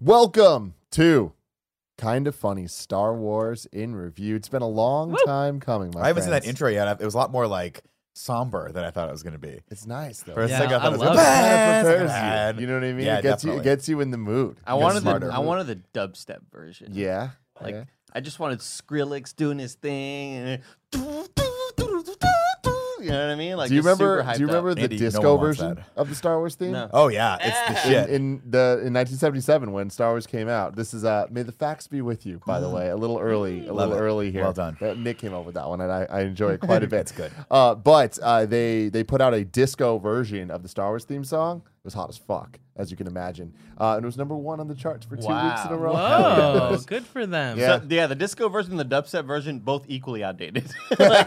Welcome to Kind of Funny Star Wars in Review. It's been a long time coming, my I haven't seen that intro yet. It was a lot more like somber than I thought it was going to be. It's nice though. For a Yeah, second, I I thought it was love it. bad, prepares bad. you. You know what I mean? Yeah, it gets you it definitely. gets you in the mood. I wanted the smarter. I wanted the dubstep version. Yeah. Like yeah. I just wanted Skrillex doing his thing and you know what I mean? Like do you just super remember? Do you remember up. the Andy, disco one wants version of the Star Wars theme? No. Oh yeah, it's the shit. In, in the in 1977 when Star Wars came out. This is uh May the Facts Be With You, by the way. A little early, a Love little it. early here. Well done. Uh, Nick came up with that one and I, I enjoy it quite a bit. It's good. Uh, but uh, they they put out a disco version of the Star Wars theme song. It was hot as fuck, as you can imagine. Uh, and it was number one on the charts for two weeks in a row. Whoa, good for them. Yeah. So, yeah, the disco version and the dubstep version both equally outdated. well,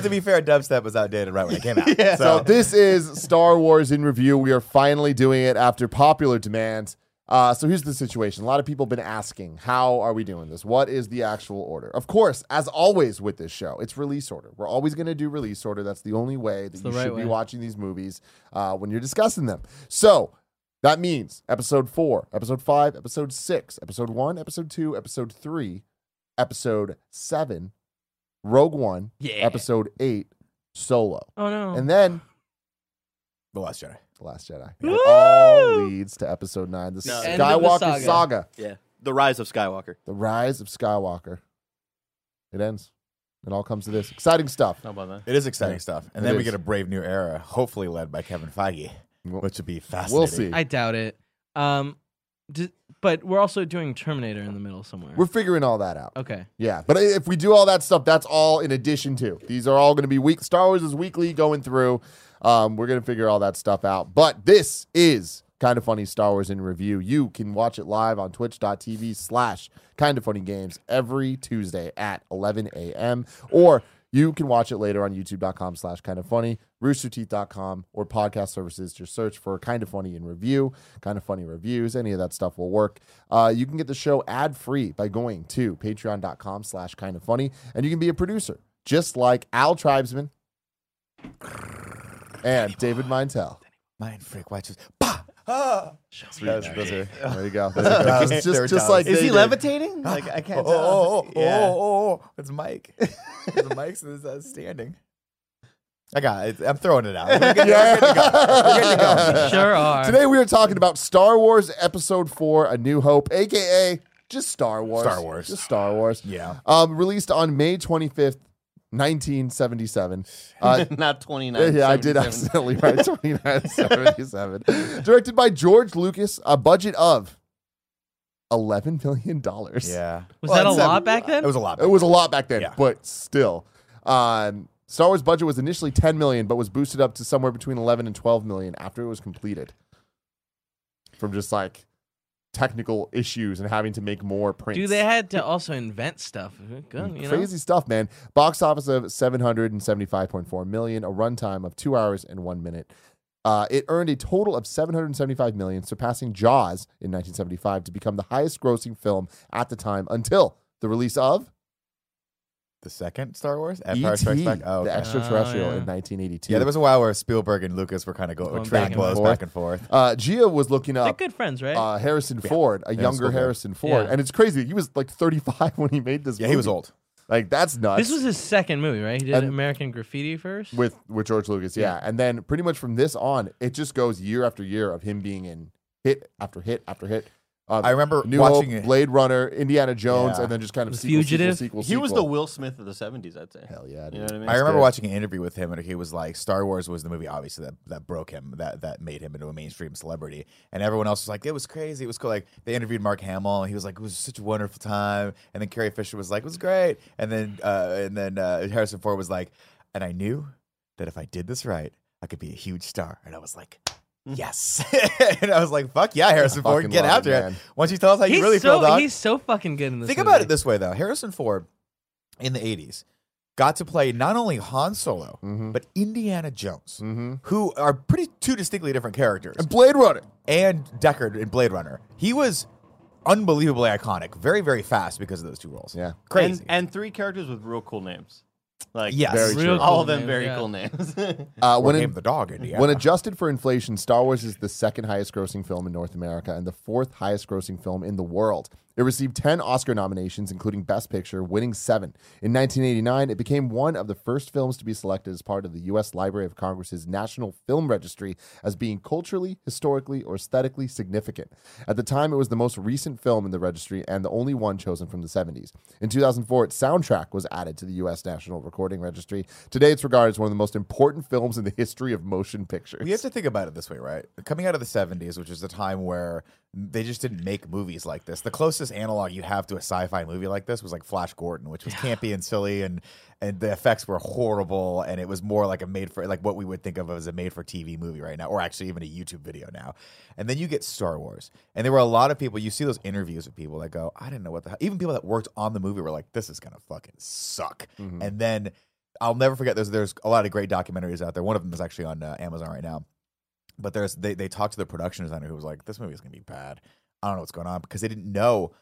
to be fair, dubstep was outdated right when it came out. So So, this is Star Wars in review. We are finally doing it after popular demand. Uh, so here's the situation. A lot of people have been asking, how are we doing this? What is the actual order? Of course, as always with this show, it's release order. We're always going to do release order. That's the only way that you right should be watching these movies uh, when you're discussing them. So that means episode four, episode five, episode six, episode one, episode two, episode three, episode seven, Rogue One, Yeah. episode eight, Solo. Oh no. And then the Last Jedi. The Last Jedi. Woo! It all leads to episode nine, the No. End of the Skywalker saga. saga. Yeah. The Rise of Skywalker. the rise of Skywalker. It ends. It all comes to this exciting stuff. How about that? It is exciting Yeah. stuff, and It then we is. get a brave new era, hopefully led by Kevin Feige, We'll- which would be fascinating. We'll see. I doubt it. Um, d- but we're also doing Terminator in the middle somewhere. We're figuring all that out. okay. Yeah, but if we do all that stuff, that's all in addition to. These are all going to be week. Star Wars is weekly going through. Um, we're going to figure all that stuff out. But this is kind of funny Star Wars in review. You can watch it live on twitch.tv slash kind of funny games every Tuesday at 11 a.m. Or you can watch it later on youtube.com slash kind of funny, roosterteeth.com, or podcast services. Just search for kind of funny in review, kind of funny reviews. Any of that stuff will work. Uh, you can get the show ad free by going to patreon.com slash kind of funny, and you can be a producer, just like Al Tribesman and David Mintel. Mind freak watches. Bah! Ah! Those- those are- There you go. There you go. Just, just, just like Is they he did. levitating? Like I Oh, can't oh, tell. oh, oh, Yeah. oh, oh, oh. It's Mike. the Mike's is, uh, standing. I got it. I'm throwing it out. We're good, we're good to go. We're good to go. Sure are. Today we are talking about Star Wars Episode 4 A New Hope, aka just Star Wars. Star Wars. Just Star Wars. Yeah. Um, released on May 25th, 1977. Uh, Not 29. yeah, I did 77. accidentally write 2977. Directed by George Lucas, a budget of $11 million. Yeah. Was Well, that a it's, lot back then? It was a lot. It was a lot back then, Yeah. but still. Um, Star Wars budget was initially 10 million, but was boosted up to somewhere between 11 and 12 million after it was completed. From just like technical issues and having to make more prints. Dude, they had to also invent stuff. Good, you know? Crazy stuff, man. Box office of 775.4 million, a runtime of two hours and one minute. Uh, it earned a total of 775 million, surpassing Jaws in 1975 to become the highest grossing film at the time until the release of The second Star Wars? Empire E.T., Strikes Back? Oh, the okay. extraterrestrial Oh, yeah. in 1982. Yeah, there was a while where Spielberg and Lucas were kind of go, Going trading back and blows forth. back and forth. uh, Gia was looking They're up good friends, right? uh, Harrison Ford, a Yeah, younger. Harrison Ford, Yeah. and it's crazy. He was like 35 when he made this. Yeah, he was old. Like that's nuts. this was his second movie, right? He did And- American Graffiti first. with with George Lucas, yeah. And then pretty much from this on, it just goes year after year of him being in hit after hit after hit. Um, I remember New watching Hope, it. Blade Runner, Indiana Jones, Yeah. and then just kind of The sequel, Fugitive? Sequel, sequel, He was the sequel. Will Smith of the 70s, I'd say. hell yeah. You know what I mean? I remember watching an interview with him, and he was like, "Star Wars was the movie, obviously that, that broke him, that that made him into a mainstream celebrity." And everyone else was like, "It was crazy, it was cool." Like they interviewed Mark Hamill, and he was like, "It was such a wonderful time." And then Carrie Fisher was like, "It was great." And then uh, and then uh, Harrison Ford was like, "And I knew that if I did this right, I could be a huge star." And I was like. Yes, and I was like, "Fuck yeah, Harrison Ford, fucking get love after it, it!" man. Why don't you tell us how you he's really so feel, dog? he's so fucking good in this. Think movie. about it this way, though. Harrison Ford in the 80s got to play not only Han Solo, Mhm. but Indiana Jones, Mhm. who are pretty two distinctly different characters, And Blade Runner. and Deckard in Blade Runner. He was unbelievably iconic, very, very fast because of those two roles. Yeah. Crazy. And, and three characters with real cool names. Like Yes. Very Real true. all of them names, very yeah. cool names. Uh, when Game it- the dog, Indiana. When adjusted for inflation, Star Wars is the second highest grossing film in North America and the fourth highest grossing film in the world. It received 10 Oscar nominations, including Best Picture, winning seven. In 1989, it became one of the first films to be selected as part of the U.S. Library of Congress's National Film Registry as being culturally, historically, or aesthetically significant. At the time, it was the most recent film in the registry and the only one chosen from the 70s. In 2004, its soundtrack was added to the U.S. National Recording Registry. Today, it's regarded as one of the most important films in the history of motion pictures. We have to think about it this way, right? Coming out of the 70s, which is the time where they just didn't make movies like this. The closest analog you have to a sci-fi movie like this was like Flash Gordon, which was campy and silly and and the effects were horrible and it was more like a made for like what we would think of as a made for TV movie right now or actually even a YouTube video now. And then you get Star Wars. And there were a lot of people you see those interviews with people that go, "I didn't know what the hell." Even people that worked on the movie were like, "This is to fucking suck." And then I'll never forget there's there's a lot of great documentaries out there. One of them is actually on uh, Amazon right now. But there's they they talked to the production designer who was like, "This movie is gonna be bad. I don't know what's going on," because they didn't know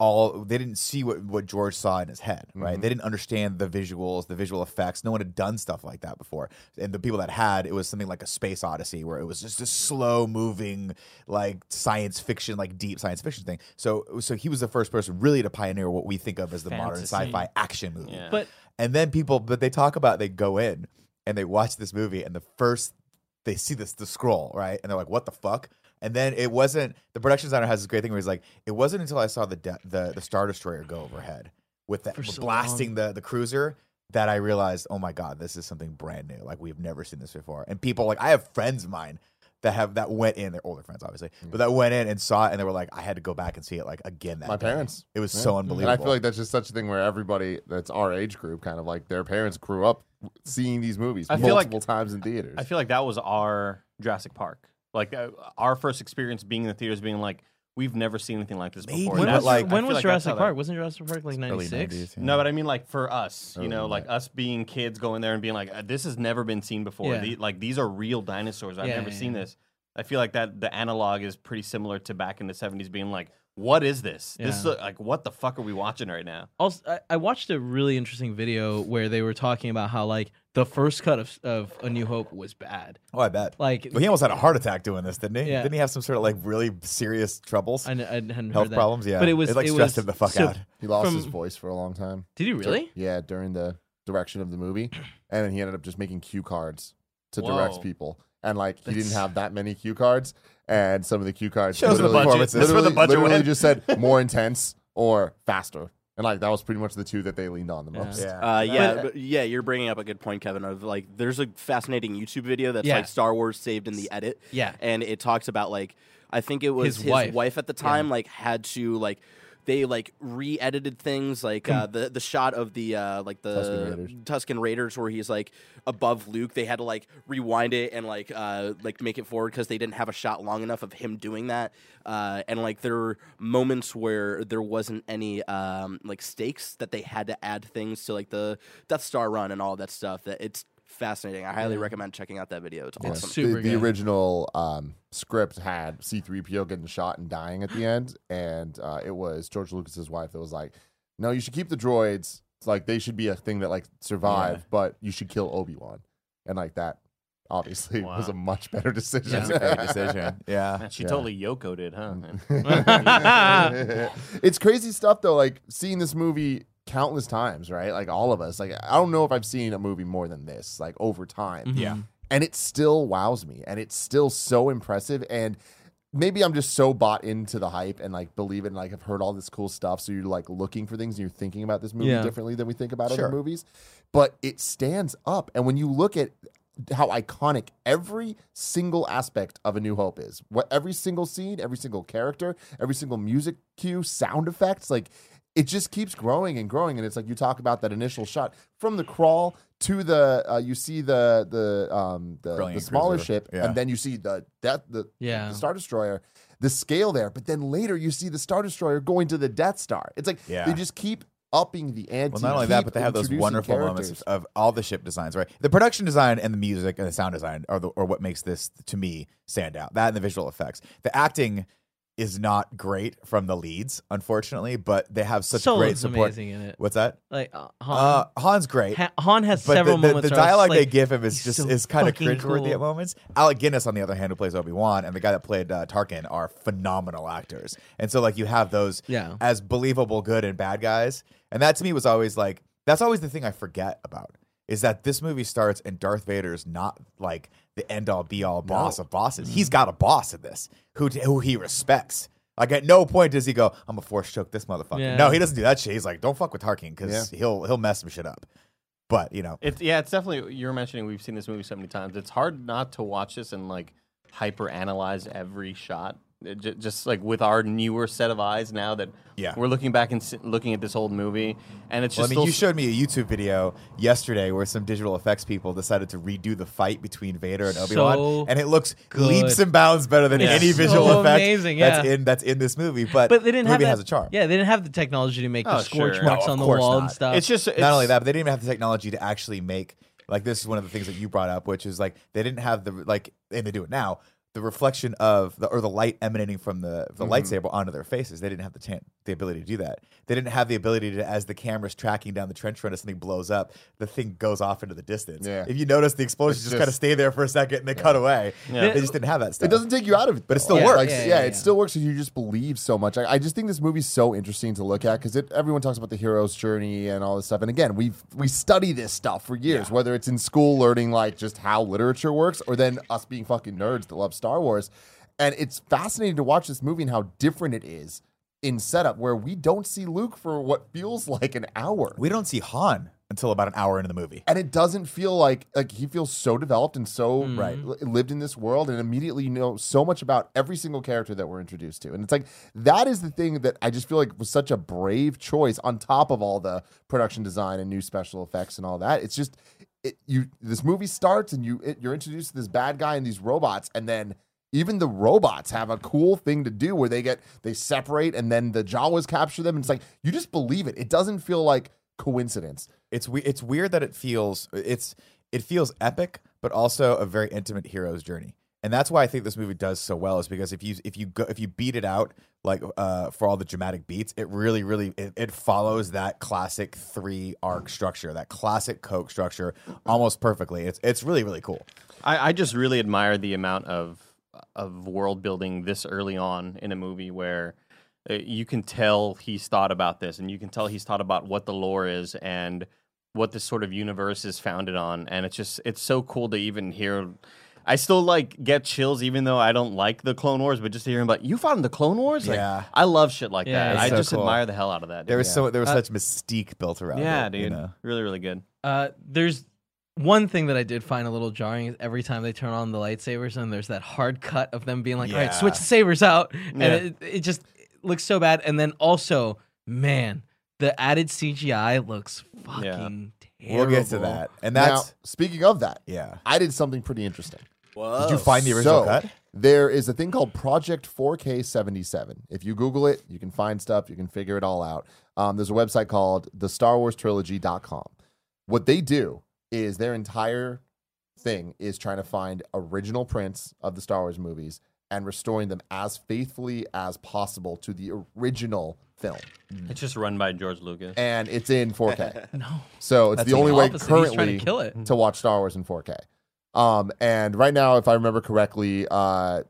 all they didn't see what, what George saw in his head, right? Mhm. They didn't understand the visuals, the visual effects. No one had done stuff like that before. And the people that had, it was something like a space odyssey where it was just a slow moving, like science fiction, like deep science fiction thing. So so he was the first person really to pioneer what we think of as the modern sci-fi action movie. Yeah. But And then people, but they talk about they go in and they watch this movie, and the first they see this the scroll right, and they're like, "What the fuck?" And then it wasn't. The production designer has this great thing where he's like, "It wasn't until I saw the de- the the star destroyer go overhead with that so blasting the the cruiser." That I realized, oh my god, this is something brand new. Like we've never seen this before. And people, like I have friends of mine that have that went in. They're older friends, obviously, but that went in and saw it, and they were like, I had to go back and see it like again. That My day. parents. It was Yeah. so And unbelievable. I feel like that's just such a thing where everybody that's our age group, kind of like their parents grew up seeing these movies I feel like- multiple times in theaters. I feel like that was our Jurassic Park. Like uh, our first experience being in the theaters, being like, we've never seen anything like this Maybe, before. when was, like, when was like Jurassic how that- Park? Wasn't Jurassic Park like ninety six? 90s, yeah. No, but I mean, like for us, you Early know, like 90s. us being kids going there and being like, uh, "This has never been seen before." Yeah. The- like these are real dinosaurs. I've Yeah, never yeah, seen yeah. this. I feel like that the analog is pretty similar to back in the '70s, being like, "What is this? This is Yeah. like, what the fuck are we watching right now?" Also, I, I watched a really interesting video where they were talking about how like the first cut of of A New Hope was bad. oh, I bet. Like Well, he almost had a heart attack doing this, didn't he? Yeah. Didn't he have some sort of like really serious troubles, I, n- I hadn't health heard that. problems? Yeah, but it was it like it stressed was, him the fuck so- out. he lost from- his voice for a long time. Did he really? Yeah, during the direction of the movie, and then he ended up just making cue cards to direct people. And like he didn't have that many cue cards, and some of the cue cards Shows the literally, budget. That's where literally, the budget literally went. just said more intense or faster, and like that was pretty much the two that they leaned on the most. Yeah. Uh, yeah, But- but, yeah, you're bringing up a good point, Kevin. Of like, there's a fascinating YouTube video that's Yeah. like Star Wars saved in the edit, Yeah. and it talks about like, I think it was His his, wife. wife. at the time, like had to like. They like re-edited things, like uh, the the shot of the uh, like the Tusken Raiders. Tusken Raiders, where he's like above Luke. They had to like rewind it and like uh, like make it forward because they didn't have a shot long enough of him doing that. Uh, and like there were moments where there wasn't any um, like stakes that they had to add things to like the Death Star run and all that stuff. That it's fascinating. I highly recommend checking out that video. It's Yeah. awesome. Super the, the original um, script had C3PO getting shot and dying at the end, and uh, it was George Lucas's wife that was like, "No, you should keep the droids. It's like they should be a thing that like survive, Yeah. but you should kill Obi Wan." And like that, obviously, was a much better decision. That's a great decision. Yeah. She Yeah. totally Yoko did, huh? it's crazy stuff though. Like seeing this movie countless times, right? Like all of us. Like I don't know if I've seen a movie more than this. Like over time, Mhm. Yeah. and it still wows me and it's still so impressive and maybe i'm just so bought into the hype and like believe it and like i've heard all this cool stuff so you're like looking for things and you're thinking about this movie Yeah. differently than we think about Sure. other movies but it stands up and when you look at how iconic every single aspect of a new hope is what every single scene every single character every single music cue sound effects like it just keeps growing and growing and it's like you talk about that initial shot from the crawl to the uh, you see the the um the, the smaller cruiser. ship Yeah. and then you see the death the, Yeah. the star destroyer the scale there but then later you see the star destroyer going to the death star it's like Yeah. they just keep upping the ante Well, not only that, but they have those wonderful characters. moments of, of all the ship designs, right? The production design and the music and the sound design are, the, are what makes this, to me, stand out. That and the visual effects. The acting is not great from the leads, unfortunately, but they have such Solo's great support. amazing in it. What's that? Like uh, Han, Uh, Han's great. Ha- Han has But several the, the, moments. the dialogue like, they give him is just so is kind of cringeworthy cool. at moments. Alec Guinness, on the other hand, who plays Obi Wan, and the guy that played uh, Tarkin are phenomenal actors. And so, like, you have those Yeah. as believable good and bad guys. And that to me was always like that's always the thing I forget about is that this movie starts and Darth Vader's not like the end all be all boss of bosses. Mm-hmm. He's got a boss in this who who he respects. Like at no point does he go, "I'm a force choke this motherfucker." Yeah. No, he doesn't do that shit. He's like, "Don't fuck with Tarkin because he'll he'll mess some shit up." But you know, It's yeah, it's definitely. You're mentioning we've seen this movie so many times. It's hard not to watch this and like hyper analyze every shot. It ju- just like with our newer set of eyes now that Yeah. we're looking back and si- looking at this old movie, and it's Well, I just mean, you showed me a YouTube video yesterday where some digital effects people decided to redo the fight between Vader and Obi Wan, So and it looks good. leaps and bounds better than It's any so visual effect amazing, that's in that's in this movie. But, But they didn't the have that, has a charm. Yeah, they didn't have the technology to make Oh, the scorch sure. marks No, on the course wall not. and stuff. it's just it's, Not only that, but they didn't even have the technology to actually make like this is one of the things that you brought up, which is like they didn't have the like, and they do it now. The reflection of the or the light emanating from the the mm-hmm. lightsaber onto their faces. They didn't have the tan the ability to do that. They didn't have the ability to, as the camera's tracking down the trench run, as something blows up, the thing goes off into the distance. Yeah. If you notice, the explosions It's just, kind of stay there for a second and they cut away. Yeah. They just didn't have that stuff. It doesn't take you out of it, But it still Yeah, works. Like, Yeah, yeah, yeah, it still works because you just believe so much. I, I just think this movie's so interesting to look at because everyone talks about the hero's journey and all this stuff. And again, we we study this stuff for years, whether it's in school learning like just how literature works, or then us being fucking nerds that love Star Wars. And it's fascinating to watch this movie and how different it is in setup, where we don't see Luke for what feels like an hour. We don't see Han until about an hour into the movie. and it doesn't feel like like he feels so developed and so mm. Right. lived in this world and immediately you know so much about every single character that we're introduced to and it's like that is the thing that i just feel like was such a brave choice on top of all the production design and new special effects and all that it's just it, you this movie starts and you it, you're introduced to this bad guy and these robots and then even the robots have a cool thing to do where they get they separate and then the jawas capture them and it's like you just believe it it doesn't feel like coincidence it's we- it's weird that it feels it's it feels epic, but also a very intimate hero's journey. And that's why I think this movie does so well is because if you if you go if you beat it out like uh, for all the dramatic beats, it really really it, it follows that classic three arc structure, that classic Coke structure almost perfectly. It's it's really really cool. I, I just really admire the amount of of world building this early on in a movie where uh, you can tell he's thought about this and you can tell he's thought about what the lore is and what this sort of universe is founded on and it's just it's so cool to even hear I still like get chills even though I don't like the Clone Wars, but just to hear him about you fought in the Clone Wars, like, Yeah. I love shit like Yeah, that. I so just cool. admire the hell out of that. There dude. was so there was Uh, such mystique built around yeah, it. dude, You know? really, really good. Uh, there's one thing that I did find a little jarring is every time they turn on the lightsabers and there's that hard cut of them being like, all right, switch the sabers out. And Yeah. it, it just looks so bad. And then also, man, the added CGI looks fucking terrible. We'll get to that. And now that's speaking of that yeah. i did something pretty interesting Whoa. Did you find the original so, cut? There is a thing called Project 4K77. If you Google it, you can find stuff, you can figure it all out. Um, there's a website called the Star Wars Trilogy.com. What they do is their entire thing is trying to find original prints of the Star Wars movies and restoring them as faithfully as possible to the original film. It's just run by George Lucas. And it's in 4K. No. So it's That's the only the way opposite. He's to currently kill it. to watch Star Wars in 4K. Um, and right now, if I remember correctly, uh,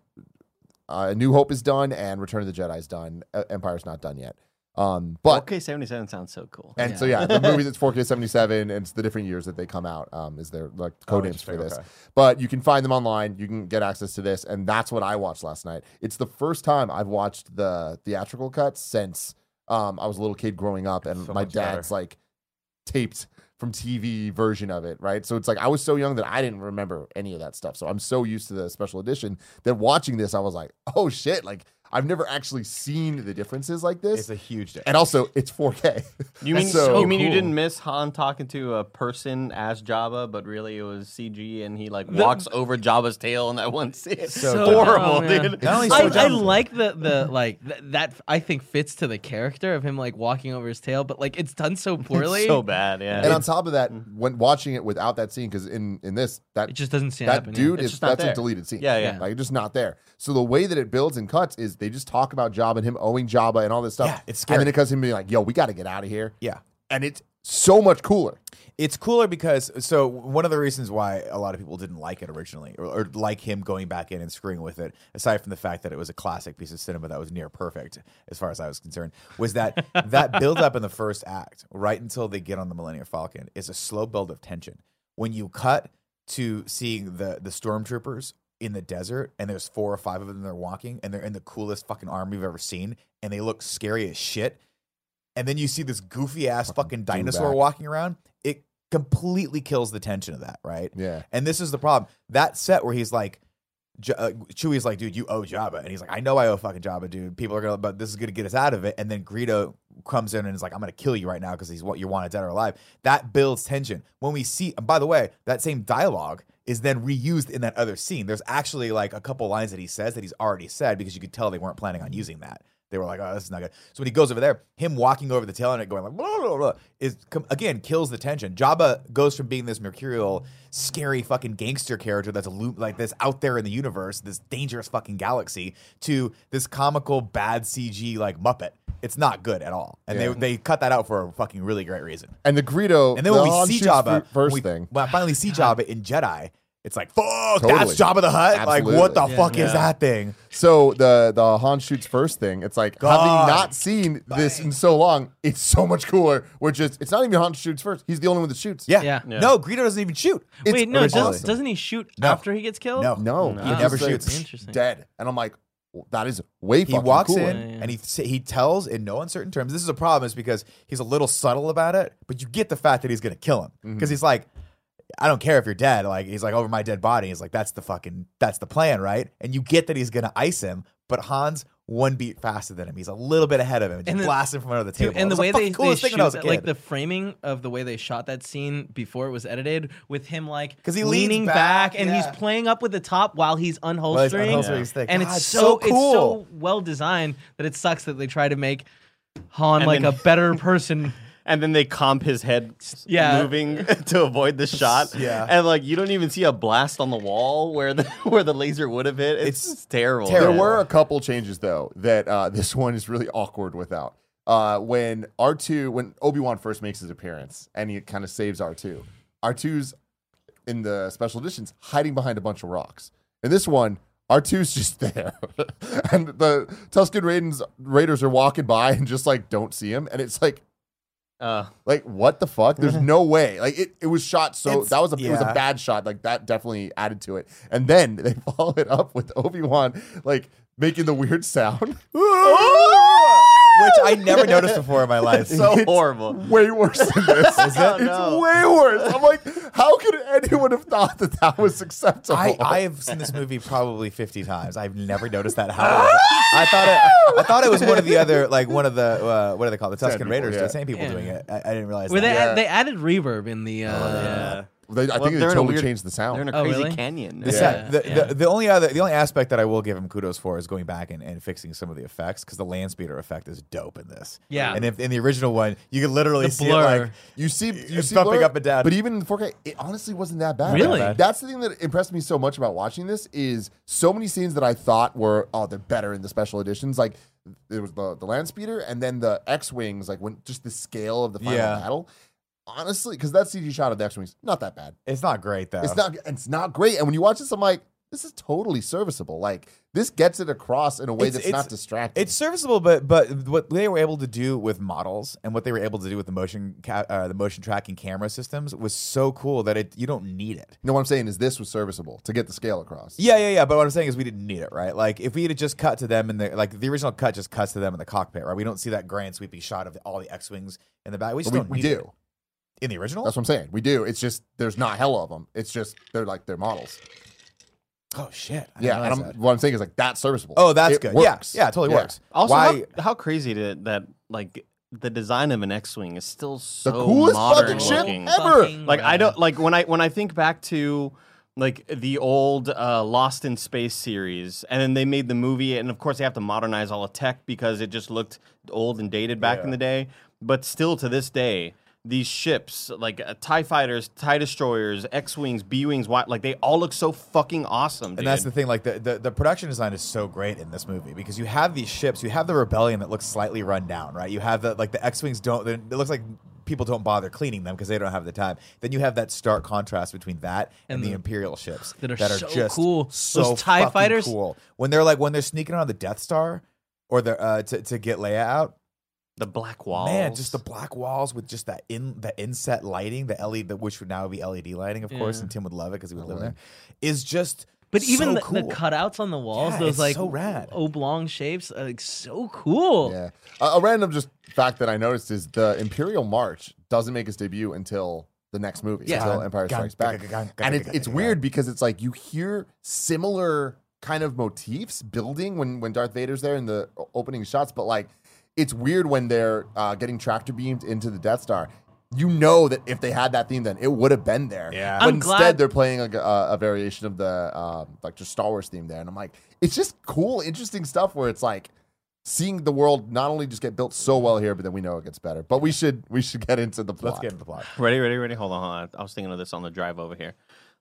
uh, New Hope is done and Return of the Jedi is done. Uh, Empire's not done yet. Um, but OK seventy seven sounds so cool. and so yeah, the movie that's 4K 77 and it's the different years that they come out um, is their like Oh, code names for this. okay. But you can find them online. You can get access to this, and that's what I watched last night. It's the first time I've watched the theatrical cut since um, I was a little kid growing up, and So my much better. dad's like taped from TV version of it, right? So it's like I was so young that I didn't remember any of that stuff. So I'm so used to the special edition that watching this, I was like, oh shit, like I've never actually seen the differences like this. It's a huge difference. and also, it's 4K. You mean so you mean you didn't miss Han talking to a person as Jabba, but really it was CG, and he like walks over Jabba's tail in that one scene. So horrible, dumb, dude. Not I, so I dumb- like the the like th- that I think fits to the character of him like walking over his tail, but like it's done so poorly. so bad, yeah. And on top of that, mm. when watching it without that scene, because in in this that it just doesn't stand that up. dude It's is just not that's a deleted scene. Yeah, yeah. like just not there. So the way that it builds and cuts is they just talk about Jabba and him owing Jabba and all this stuff. Yeah, it's And then scary. it comes to him being like, "Yo, we got to get out of here." Yeah. and it's so much cooler. It's cooler because so one of the reasons why a lot of people didn't like it originally, or, or like him going back in and screwing with it, aside from the fact that it was a classic piece of cinema that was near perfect as far as I was concerned, was that that build up in the first act, right until they get on the Millennium Falcon, is a slow build of tension. When you cut to seeing the the stormtroopers in the desert, and there's four or five of them, they're walking, and they're in the coolest fucking army you've ever seen, and they look scary as shit. And then you see this goofy ass fucking dinosaur dewback. walking around. It completely kills the tension of that, right? Yeah. And this is the problem. That set where he's like, J- uh, Chewie's like, dude, you owe Jabba, and he's like, I know I owe fucking Jabba, dude. People are gonna, but this is gonna get us out of it. And then Greedo comes in and is like, I'm gonna kill you right now because he's what you wanted dead or alive. That builds tension. When we see, and by the way, that same dialogue is then reused in that other scene. There's actually like a couple lines that he says that he's already said because you could tell they weren't planning on using that. They were like, oh, this is not good. So when he goes over there, him walking over the tail end, going like, blah, blah, blah, is com- again kills the tension. Jabba goes from being this mercurial, scary fucking gangster character that's a loop like this out there in the universe, this dangerous fucking galaxy, to this comical bad CG like Muppet. It's not good at all, and Yeah. they they cut that out for a fucking really great reason. And the Greedo, And then the when we see Jabba, first we, thing, when I finally see Jabba in Jedi, it's like fuck, Totally. that's Jabba the Hutt. Like what the Absolutely. fuck Yeah. is that thing? So the the Han shoots first thing. It's like God. having not seen this in so long, it's so much cooler. Which is it's not even Han shoots first. He's the only one that shoots. Yeah. Yeah. Yeah. No, Greedo doesn't even shoot. It's Wait, no, originally. does, doesn't he shoot No. after he gets killed? No. No, No. he He never shoots. Interesting. Dead, and I'm like, well, that is way. He fucking walks cooler. in Yeah, yeah. and he he tells in no uncertain terms. This is a problem, is because he's a little subtle about it, but you get the fact that he's gonna kill him Mm-hmm. because he's like, I don't care if you're dead. Like he's like over my dead body. He's like that's the fucking that's the plan, right? And you get that he's gonna ice him, but Hans one beat faster than him. He's a little bit ahead of him and just And the- blasts him from under the table. Dude, and the was way they, fucking they coolest thing shoot when I was a that, like the framing of the way they shot that scene before it was edited with him like 'Cause he leans leaning back, back, and yeah. he's playing up with the top while he's Well, he's unholstering, unholstering his thing. and God, it's so so, it's cool. so well designed that it sucks that they try to make Han And like then- a better person. And then they comp his head Yeah. moving to avoid the shot. Yeah. and like you don't even see a blast on the wall where the where the laser would have hit. It's, It's just terrible. There were a couple changes though that uh, this one is really awkward without. Uh, when R two, when Obi Wan first makes his appearance, and he kind of saves R two. R 2's in the special editions hiding behind a bunch of rocks. In this one, R 2's just there, and the Tusken Raiders Raiders are walking by and just like don't see him, and it's like. Uh, Like what the fuck? There's no way. Like it, it was shot so that was a it was a bad shot. Like that definitely added to it. And then they follow it up with Obi Wan like making the weird sound. which I never noticed before in my life. so It's horrible. Way worse than this. Is it? It's no. way worse. I'm like, how could anyone have thought that that was acceptable? I, I have seen this movie probably fifty times. I've never noticed that. How I thought it. I thought it was one of the other, like one of the uh, what do they call it? the Same Tusken people, Raiders, yeah. the same people Yeah. doing it. I, I didn't realize Where they. Yeah. add, they added reverb in the. Uh, Yeah. They- I Well, think they they're in a totally weird- changed the sound. They're in a Oh, crazy really? canyon. The, Yeah. set- the, Yeah. the, the only other the only aspect that I will give him kudos for is going back and, and fixing some of the effects because the land speeder effect is dope in this. Yeah. and if in the original one you could literally The see blur. it like You see, you It's see bumping blur, up and down. But even in 4K, it honestly wasn't that bad. Really? That's the thing that impressed me so much about watching this is so many scenes that I thought were oh they're better in the special editions. Like there was the the land speeder and then the X wings. Like when just the scale of the final Yeah. battle. Honestly, because that CG shot of the X wings not that bad. it's not great though. It's not. It's not great. And when you watch this, I'm like, this is totally serviceable. Like this gets it across in a way It's- that's it's- not distracting. It's serviceable, but but what they were able to do with models and what they were able to do with the motion ca- uh, the motion tracking camera systems was so cool that it you don't need it. You no, what I'm saying is this was serviceable to get the scale across. Yeah, yeah, yeah. But what I'm saying is we didn't need it, right? Like if we had just cut to them in the like the original cut just cuts to them in the cockpit, right? We don't see that grand sweeping shot of all the X wings in the back. We we, we do. it. In the original. That's what I'm saying. We do. It's just there's not hell of them. It's just they're like they're models. oh shit! I Yeah, and I'm, what I'm saying is like that's serviceable. Oh, that's It good. Works. Yeah, yeah, it totally Yeah. works. Also, Why? how, how crazy to, that like the design of an X-wing is still so The coolest modern fucking shit looking. ever. Fucking Like I don't like when I when I think back to like the old uh, Lost in Space series, and then they made the movie, and of course they have to modernize all the tech because it just looked old and dated back in the day. But still, to this day, these ships, like uh, Tie fighters, Tie destroyers, X wings, B wings, Y, like they all look so fucking awesome. Dude. And that's the thing, like the, the the production design is so great in this movie because you have these ships, you have the rebellion that looks slightly run down, right? You have the like the X wings don't. they're- It looks like people don't bother cleaning them because they don't have the time. Then you have that stark contrast between that and, And the, the- Imperial ships that are so just cool. so Those TIE fighters? cool. When they're like when they're sneaking on the Death Star or they're uh, to to get Leia out. The black walls. Man, just the black walls with just that in the inset lighting, the LED, the, which would now be LED lighting, of course, Yeah. and Tim would love it because he would live there. Is just But even so the, cool. the cutouts on the walls, Yeah, those it's like so rad. oblong shapes, are like so cool. Yeah. A, a random just fact that I noticed is the Imperial March doesn't make its debut until the next movie, Yeah. until Empire Gun, Strikes gun, Back. gun, gun, And it, gun, it's gun, weird because it's like you hear similar kind of motifs building when when Darth Vader's there in the o- opening shots, but like it's weird when they're uh, getting tractor beamed into the Death Star. You know that if they had that theme, then it would have been there. Yeah. But I'm instead, glad- they're playing like a, a variation of the um, like just Star Wars theme there, and I'm like, it's just cool, interesting stuff where it's like seeing the world not only just get built so well here, but then we know it gets better. But we should we should get into the plot. Let's get into the plot. Ready, ready, ready. Hold on, hold on. I was thinking of this on the drive over here.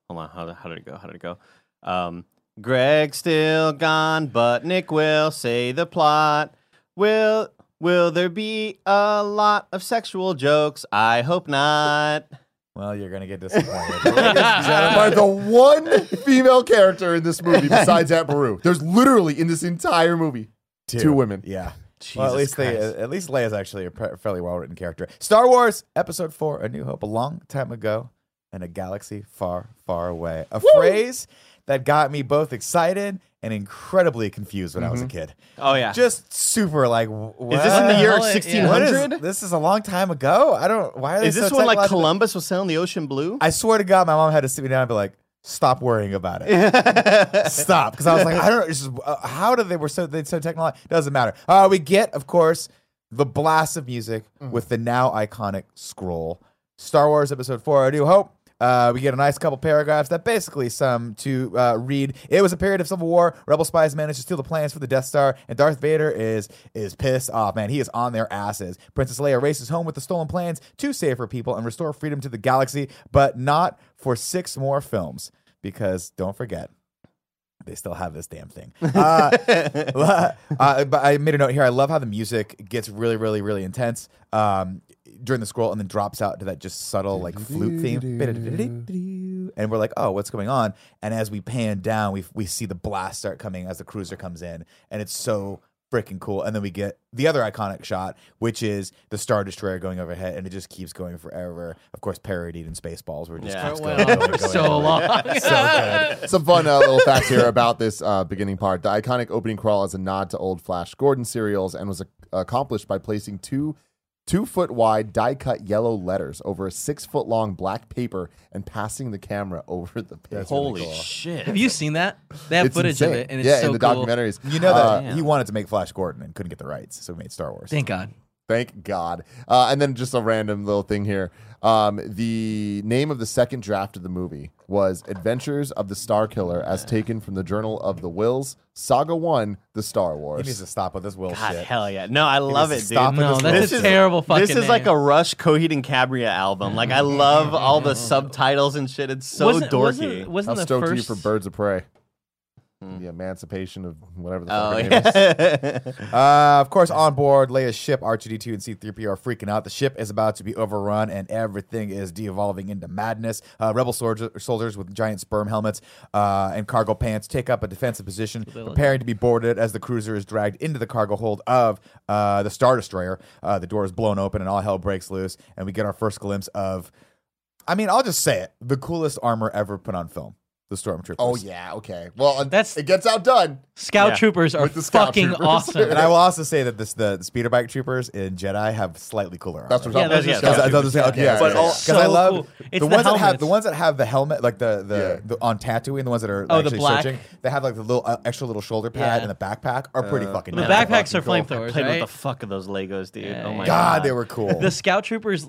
Hold on. How, how did it go? How did it go? Um, Greg's still gone, but Nick will say the plot. Will Will there be a lot of sexual jokes? I hope not. Well, you're gonna get disappointed. Ladies and by the one female character in this movie besides Aunt Beru. There's literally in this entire movie two, women. Yeah. well, at Jesus least they, Christ. at least Leia's actually a pre- fairly well written character. Star Wars Episode Four: A New Hope, a long time ago, in a galaxy far, far away. A phrase that got me both excited and incredibly confused when I was a kid. Oh yeah. Just super like. What? is this in the year What? Yeah. 1600? This is a long time ago. I don't. Why are they Is this so when like technological? Columbus was sailing the ocean blue? I swear to God, my mom had to sit me down and be like, "Stop worrying about it. Stop." Because I was like, I don't know. It's just, uh, how did they were so they so technological? Doesn't matter. Uh, we get, of course, the blast of music with the now iconic scroll. Star Wars Episode Four: A New Hope. Uh, we get a nice couple paragraphs that basically sum to uh, read. It was a period of civil war. Rebel spies managed to steal the plans for the Death Star, and Darth Vader is is pissed off. Man, he is on their asses. Princess Leia races home with the stolen plans to save her people and restore freedom to the galaxy, but not for six more films. Because don't forget, they still have this damn thing. Uh, uh, but I made a note here. I love how the music gets really, really, really intense um, during the scroll and then drops out to that just subtle like flute theme. And we're like, oh, what's going on? And as we pan down, we we see the blast start coming as the cruiser comes in, and it's so freaking cool. And then we get the other iconic shot, which is the Star Destroyer going overhead, and it just keeps going forever. Of course, parodied in Spaceballs, where it just Yeah. keeps going, went going, on going, for so going. long. So good. Some fun uh, little facts here about this uh, beginning part. The iconic opening crawl is a nod to old Flash Gordon serials and was ac- accomplished by placing two two foot wide die cut yellow letters over a six foot long black paper and passing the camera over the page. Holy shit. Have you seen that? They have It's footage insane. of it, and it's yeah, so in the cool. documentaries. You know that Uh, he wanted to make Flash Gordon and couldn't get the rights, so he made Star Wars. Thank God. Thank God. Uh, and then just a random little thing here. Um, the name of the second draft of the movie was Adventures of the Star Killer, as taken from the Journal of the Whills, Saga One, The Star Wars. He Wars. needs to stop with this Will God, shit. hell yeah. No, I love it, needs dude. stop with No, this that's a shit. terrible fucking This is like a Rush Coheed and Cambria album. Like I love all the subtitles and shit. It's so wasn't, dorky. Wasn't, wasn't How the stoked are you first for Birds of Prey? The emancipation of whatever the fuck oh her name is. Uh, of course, on board Leia's ship, R2D2 and C3PO are freaking out. The ship is about to be overrun, and everything is de-evolving into madness. Uh, rebel soldier, soldiers with giant sperm helmets uh, and cargo pants take up a defensive position, preparing to be boarded as the cruiser is dragged into the cargo hold of uh, the Star Destroyer. Uh, the door is blown open, and all hell breaks loose, and we get our first glimpse of. I mean, I'll just say it: the coolest armor ever put on film. The stormtroopers. Oh yeah, okay. Well, uh, That's- it gets outdone. Scout Yeah. troopers are the scout fucking troopers. awesome. And I will also say that this the, the speeder bike troopers in Jedi have slightly cooler armor. That's what I'm talking are yeah, about. scout I thought okay, Yeah, yeah, all yeah. because I love cool. the It's the ones that have the ones that have the helmet, like the the, Yeah. the on Tatooine, the ones that are Oh, the actually black? searching. They have like the little uh, extra little shoulder pad Yeah. and the backpack are pretty fucking. The dope. backpacks are fucking cool. flamethrowers, Played right? with the fuck of those Legos, dude. Oh my. God, god. they were cool. the scout troopers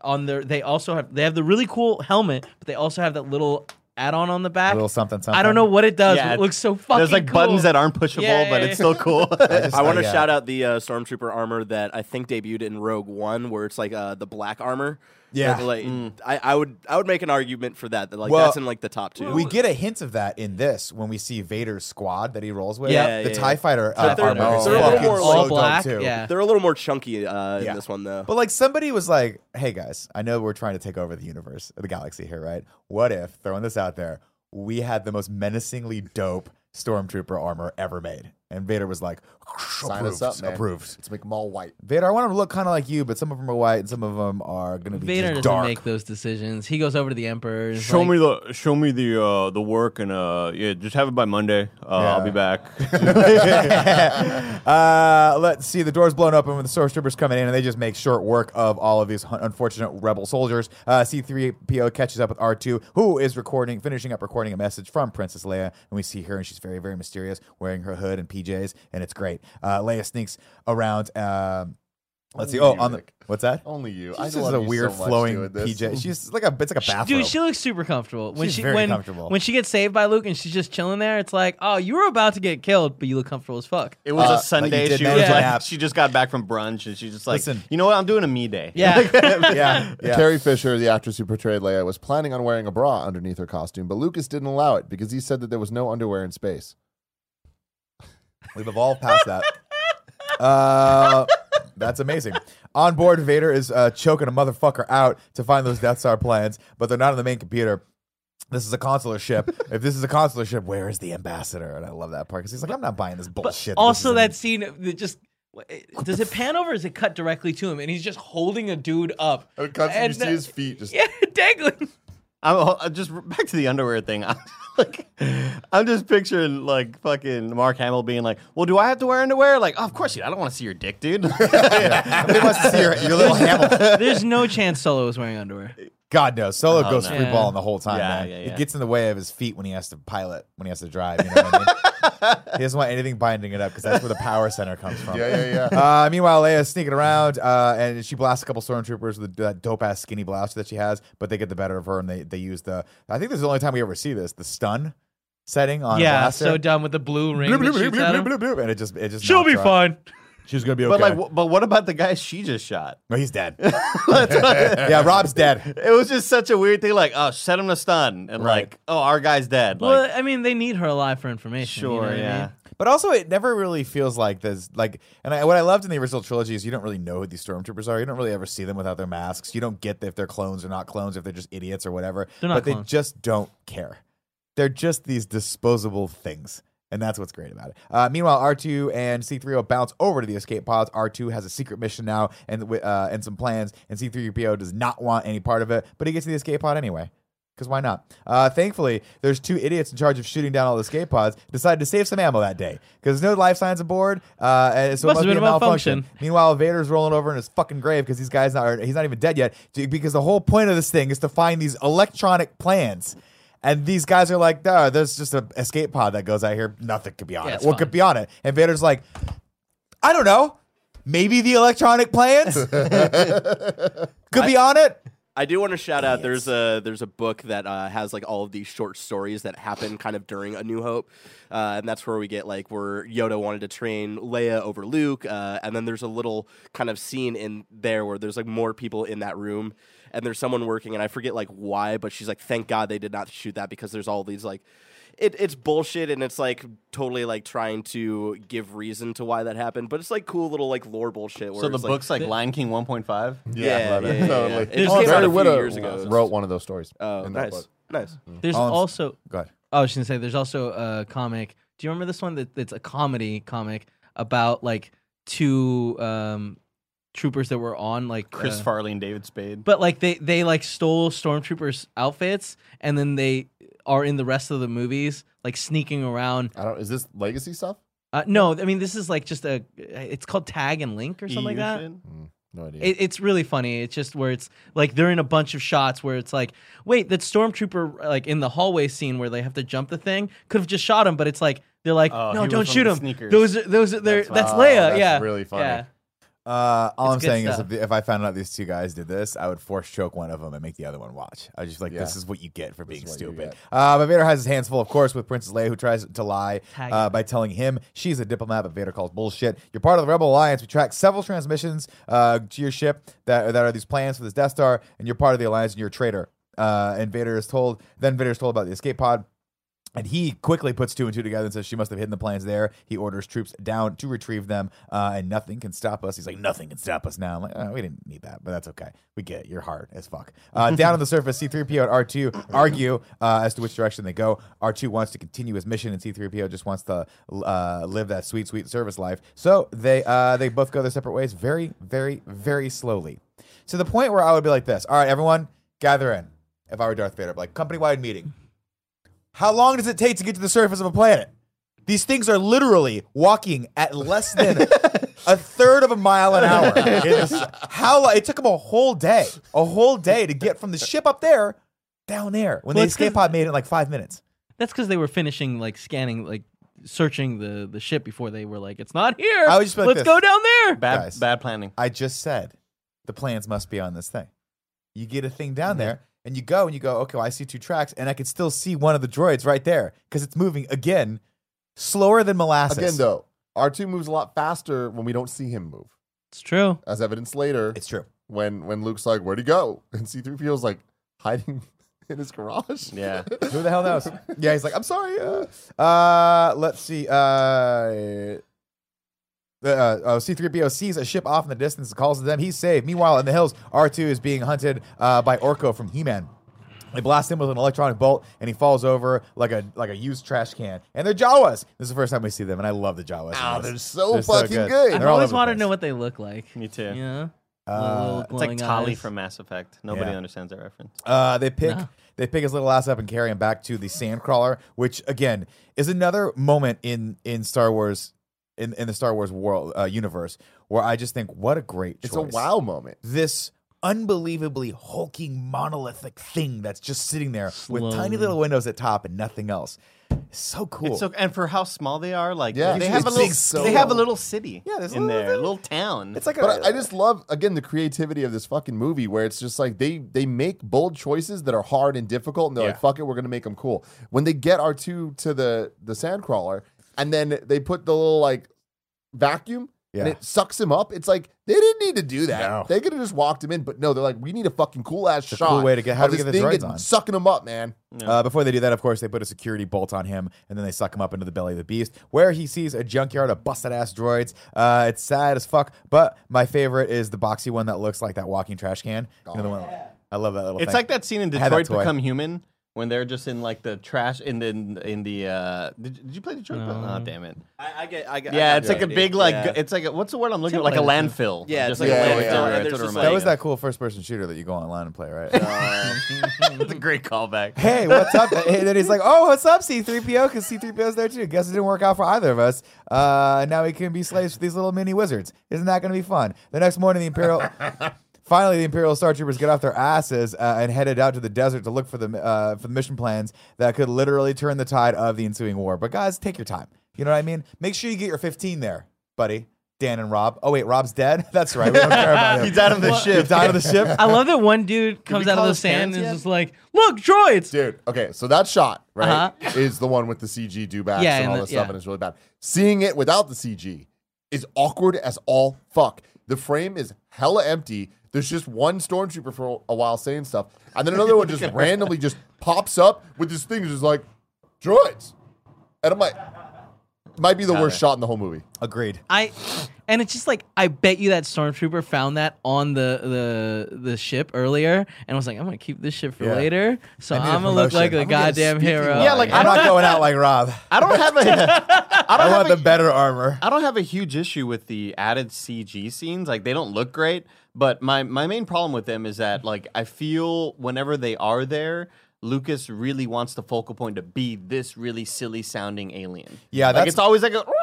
on their they also have they have the really cool helmet, but they also have that little add-on on the back. A little something, something. I don't know what it does. Yeah, but it looks so fucking. There's like cool. buttons that aren't pushable, Yeah, but it's still cool. just I want to like, shout out the uh, stormtrooper armor that I think debuted in Rogue One, where it's like uh, the black armor. Yeah. like Mm. I, I would I would make an argument for that. That like Well, that's in like the top two. We get a hint of that in this when we see Vader's squad that he rolls with. Yeah, the yeah, Tie yeah. Fighter uh, they're- armor is they're a little fucking more all dope, black. too. Yeah. They're a little more chunky uh, Yeah. in this one though. But like somebody was like, "Hey guys, I know we're trying to take over the universe, the galaxy here, right? What if throwing this out there, we had the most menacingly dope stormtrooper armor ever made?" And Vader was like, Sign us up, man. Approved. Let's make them all white. Vader, I want them to look kind of like you, but some of them are white and some of them are gonna be Vader just doesn't dark. make those decisions. He goes over to the Emperor. and is show like, me the show me the uh, the work and uh, yeah, just have it by Monday. Uh, I'll be back. uh, let's see. The door's blown open when the stormtroopers coming in, and they just make short work of all of these hun- unfortunate rebel soldiers. Uh, C-3PO catches up with R2, who is recording, finishing up recording a message from Princess Leia, and we see her, and she's very, very mysterious, wearing her hood and PJs, and it's great. Uh, Leia sneaks around. Um, let's see. Only Oh, you, on the Nick. what's that? Only you. She's I just a weird so flowing. PJ. She's like a, it's like a bathrobe. Dude, she looks super comfortable. When She's she very when, comfortable. when she gets saved by Luke and she's just chilling there, it's like, oh, you were about to get killed, but you look comfortable as fuck. It was Uh, a Sunday. did She was a like, she just got back from brunch and she's just like, Listen. you know what? I'm doing a me day. Yeah. yeah, yeah. Carrie Fisher, the actress who portrayed Leia, was planning on wearing a bra underneath her costume, but Lucas didn't allow it because he said that there was no underwear in space. We've evolved past that. Uh, that's amazing. On board, Vader is uh, choking a motherfucker out to find those Death Star plans, but they're not on the main computer. This is a consular ship. if this is a consular ship, where is the ambassador? And I love that part because he's like, I'm not buying this bullshit. This also, isn't- that scene that just does it pan over? Or is it cut directly to him and he's just holding a dude up? It cuts and you see his feet just. Yeah, dangling. I'm uh, just back to the underwear thing. I'm like, I'm just picturing like fucking Mark Hamill being like, "Well, do I have to wear underwear?" Like, oh, of course you. I don't want to see your dick, dude. Nobody wants to see your, your little Hamill. There's no chance Solo was wearing underwear. God knows. Solo Oh, goes no. free Yeah. balling the whole time, Yeah, man. yeah, It gets in the way of his feet when he has to pilot, when he has to drive. You know what I mean? he doesn't want anything binding it up because that's where the power center comes from. Yeah, yeah, yeah. Uh, meanwhile, Leia's sneaking around, uh, and she blasts a couple stormtroopers with that dope ass skinny blaster that she has, but they get the better of her, and they, they use the. I think this is the only time we ever see this, the stun setting on. yeah, blaster. so dumb with the blue ring Bloop, that bloop, shoots bloop, at bloop, him. bloop, bloop, and it just it just She'll be her fine. She's gonna be okay. But like, w- but what about the guy she just shot? no, he's dead. yeah, Rob's dead. It was just such a weird thing. Like, oh, set him to stun, and Right. like, oh, our guy's dead. Well, I mean, they need her alive for information. you know sure, what I yeah. mean? But also, it never really feels like there's like, and I, what I loved in the original trilogy is you don't really know who these stormtroopers are. You don't really ever see them without their masks. You don't get if they're clones or not clones, if they're just idiots or whatever. They're not but they clones. just don't care. They're just these disposable things. And that's what's great about it. Uh, meanwhile, R2 and C3PO bounce over to the escape pods. R2 has a secret mission now and uh, and some plans, and C3PO does not want any part of it, but he gets to the escape pod anyway. Because why not? Uh, thankfully, there's two idiots in charge of shooting down all the escape pods. Decided to save some ammo that day because there's no life signs aboard. Uh, and so it Must have be a been a malfunction. malfunction. Meanwhile, Vader's rolling over in his fucking grave because these guys not he's not even dead yet. Because the whole point of this thing is to find these electronic plans. And these guys are like, "Duh, there's just an escape pod that goes out here. Nothing could be on Yeah, it. What fine." could be on it?" And Vader's like, "I don't know. Maybe the electronic plants could be on it." I do want to shout out. There's a there's a book that uh, has like all of these short stories that happen kind of during A New Hope, uh, and that's where we get like where Yoda wanted to train Leia over Luke, uh, and then there's a little kind of scene in there where there's like more people in that room, and there's someone working, and I forget like why, but she's like, "Thank God they did not shoot that because there's all these like." It, it's bullshit and it's like totally like trying to give reason to why that happened, but it's like cool little like lore bullshit. Where so the book's like Lion King 1.5. Yeah, love it. yeah, yeah, yeah. Totally. It just Oh, came out a few years ago. wrote one of those stories. Oh, in that nice, book. nice. There's Oh, also Go ahead. I was gonna say there's also a comic. Do you remember this one? That that's a comedy comic about like two um, troopers that were on like Chris uh, Farley and David Spade. But like they they like stole stormtroopers outfits and then they are in the rest of the movies like sneaking around. I don't. Is this legacy stuff? Uh, no, I mean this is like just a. It's called Tag and Link or something like that. shit? No idea. It, it's really funny. It's just where it's like they're in a bunch of shots where it's like, wait, that stormtrooper like in the hallway scene where they have to jump the thing could have just shot him, but it's like they're like, Oh, no, don't shoot him. sneakers. Those are those are they're, That's that's. Leia. Oh, that's yeah, really funny. Yeah. Uh, all It's I'm saying stuff. is, if, if I found out these two guys did this, I would force choke one of them and make the other one watch. I was just like, Yeah. this is what you get for being is what you stupid. Uh, but Vader has his hands full, of course, with Princess Leia, who tries to lie uh, by telling him she's a diplomat, but Vader calls bullshit. You're part of the Rebel Alliance. We track several transmissions uh, to your ship that that are these plans for this Death Star, and you're part of the Alliance, and you're a traitor. Uh, and Vader is told. Then Vader is told about the escape pod. And he quickly puts two and two together and says she must have hidden the plans there. He orders troops down to retrieve them, uh, and nothing can stop us. He's like, nothing can stop us now. I'm like, oh, we didn't need that, but that's okay. We get it. You're hard as fuck. Uh, down on the surface, C-3PO and R2 argue uh, as to which direction they go. R2 wants to continue his mission, and C-3PO just wants to uh, live that sweet, sweet service life. So they uh, they both go their separate ways, very, very, very slowly. To the point where I would be like this: All right, everyone, gather in. If I were Darth Vader, like company-wide meeting. How long does it take to get to the surface of a planet? These things are literally walking at less than a third of a mile an hour. It is- how lo- it took them a whole day, a whole day to get from the ship up there down there. When Well, the it's escape 'cause- pod made it in like five minutes. That's because they were finishing like scanning, like searching the the ship before they were like, it's not here. I would just be like Let's this. go down there. Bad Guys. bad planning. I just said the plans must be on this thing. You get a thing down mm-hmm. there, and you go and you go, okay, well, I see two tracks, and I can still see one of the droids right there because it's moving again, slower than molasses. Again, though, R2 moves a lot faster when we don't see him move, It's true. as evidence later it's true. when when Luke's like, "Where'd he go?" and C-3PO's like hiding in his garage. Yeah. Who the hell knows? yeah, he's like, I'm sorry. Uh, uh let's see. Uh, the, uh, uh, C3PO sees a ship off in the distance and calls to them. He's saved. Meanwhile, in the hills, R2 is being hunted uh, by Orko from He-Man. They blast him with an electronic bolt, and he falls over like a like a used trash can. And they're Jawas. This is the first time we see them, and I love the Jawas. in Ah, this. they're so They're so fucking good. good. I've always over wanted to know what they look like. Me too. Yeah. Uh, It's like glowing Tali eyes. from Mass Effect. Nobody Yeah. understands that reference. Uh, they pick No. they pick his little ass up and carry him back to the Sandcrawler, which again is another moment in in Star Wars in in the Star Wars world uh, universe where I just think what a great It's a wow moment. This unbelievably hulking monolithic thing that's just sitting there with tiny little windows at top and nothing else. It's so cool. It's so, and for how small they are, like Yeah, they it's have a little, so they have a little city, Yeah, there's a in little there, a little town. It's like a, But I, I just love again the creativity of this fucking movie where it's just like they they make bold choices that are hard and difficult and they're like fuck it we're gonna make them cool. When they get R two to the the sandcrawler and then they put the little like vacuum and it sucks him up. It's like they didn't need to do that. No. They could have just walked him in, but no, they're like we need a fucking cool ass shot. cool way to get- how of do we get the thing droids on? sucking him up, man. Uh, before they do that, of course, they put a security bolt on him, and then they suck him up into the belly of the beast, where he sees a junkyard of busted ass droids. Uh, it's sad as fuck, but my favorite is the boxy one that looks like that walking trash can. You know the one. I love that little. Thing. It's thing. like that scene in I had that Detroit. Become Human when they're just in like the trash in the in the. Uh, did, did you play Detroit? Become- Oh damn it! I, I get, I get. I Yeah, got it's the like a big like Yeah. it's like a, what's the word I'm looking It's at? Like a landfill. Yeah, just it's like a landfill. landfill. Yeah, what there's it just reminds like- that was that cool first person shooter that you go online and play, right? It's a great callback. hey, what's up? And then he's like, oh, what's up, C3PO? Because C3PO's there too. Guess it didn't work out for either of us. Uh, now we can be slaves for these little mini wizards. Isn't that going to be fun? The next morning, the Imperial. Finally, the Imperial Star Troopers get off their asses uh, and headed out to the desert to look for the uh, for the mission plans that could literally turn the tide of the ensuing war. But guys, take your time. You know what I mean? Make sure you get your 15 there, buddy. Dan and Rob. Oh wait, Rob's dead. That's right. We don't care about him. He's out of the ship. He ship. died on the ship. I love that one dude comes out of the sand parents and is just like, "Look, droids." Dude, okay, so that shot, right, Uh-huh. is the one with the CG dewbacks Yeah, and and all the- this stuff, and it's really bad. Seeing it without the CG is awkward as all fuck. The frame is hella empty. There's just one stormtrooper for a while saying stuff, and then another one just randomly just pops up with this thing, just like droids, and I'm like, might be the Got worst it. shot in the whole movie. Agreed. I and it's just like I bet you that stormtrooper found that on the the the ship earlier and was like, I'm gonna keep this ship for Yeah. later, so I need a I'm gonna look promotion. like a I'm gonna get a goddamn speaking hero. Yeah, like, I'm don't going out like Rob. I don't have a. I don't want have the a, better armor. I don't have a huge issue with the added CG scenes. Like they don't look great, but my my main problem with them is that like I feel whenever they are there, Lucas really wants the focal point to be this really silly sounding alien. Yeah, like that's- it's always like a.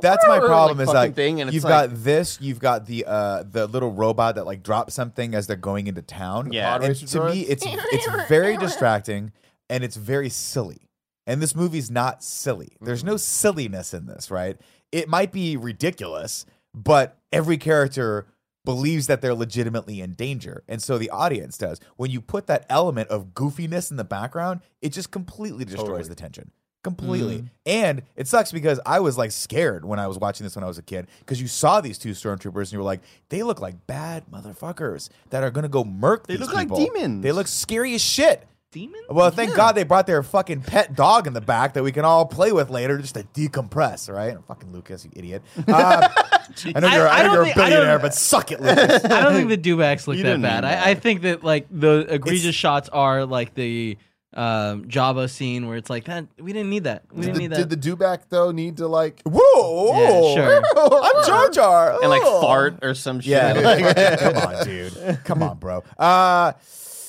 That's my like, problem. is fucking like thing, and it's you've like, got this, you've got the uh the little robot that like drops something as they're going into town. Yeah. and Racer to me, it's it's very distracting and it's very silly. And this movie's not silly. There's no silliness in this, right? It might be ridiculous, but every character believes that they're legitimately in danger. And so the audience does. When you put that element of goofiness in the background, it just completely destroys Totally. the tension. Completely. Mm. And it sucks because I was like scared when I was watching this when I was a kid because you saw these two stormtroopers and you were like, they look like bad motherfuckers that are going to go murk They look like demons. They look scary as shit. Demon? Well, thank God they brought their fucking pet dog in the back that we can all play with later just to decompress, right? Fucking Lucas, you idiot. Um, I know you're, I, I know you're a think- I don't- billionaire, but suck it, Lucas. I don't think the dewbacks look You that bad. that. I, I think that like the egregious It's- shots are like the um, Jabba scene where it's like that. We didn't need that. We Did didn't the, need that. did the dewback though need to like? Whoa, Yeah, sure. I'm Jar Jar. and like fart or some shit. Yeah, Like- come on, dude. Come on, bro. Uh,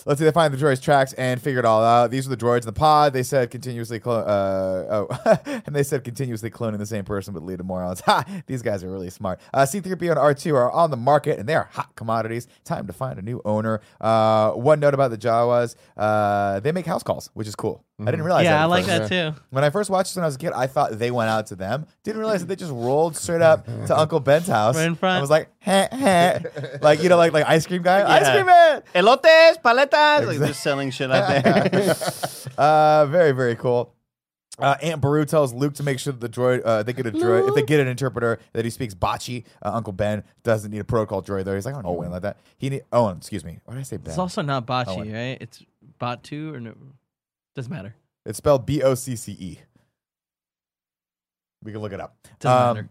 let's see. They find the droid's tracks and figure it all out. These are the droids in the pod. They said continuously, clo- uh, oh, and they said continuously cloning the same person, but lead to morons. Ha! These guys are really smart. Uh, C-3PO and R2 are on the market, and they are hot commodities. Time to find a new owner. Uh, one note about the Jawas: uh, they make house calls, which is cool. I didn't realize. that yeah, I like first. that too. When I first watched this when I was a kid, I thought they went out to them. Didn't realize that they just rolled straight up to Uncle Ben's house. Right in front. I was like. like you know, like like ice cream guy, ice cream man. Elotes, paletas, like they're selling shit out there. Uh, very very cool. Uh, Aunt Beru tells Luke to make sure that the droid, uh, they get a droid, if they get an interpreter, that he speaks Bocce. Uh, Uncle Ben doesn't need a protocol droid though. He's like, I don't need like that. He need Owen, excuse me. Why did I say Ben? It's also not Bachi, Owen. right? It's Batu or no? Doesn't matter. It's spelled B O C C E. We can look it up. Doesn't Um, matter.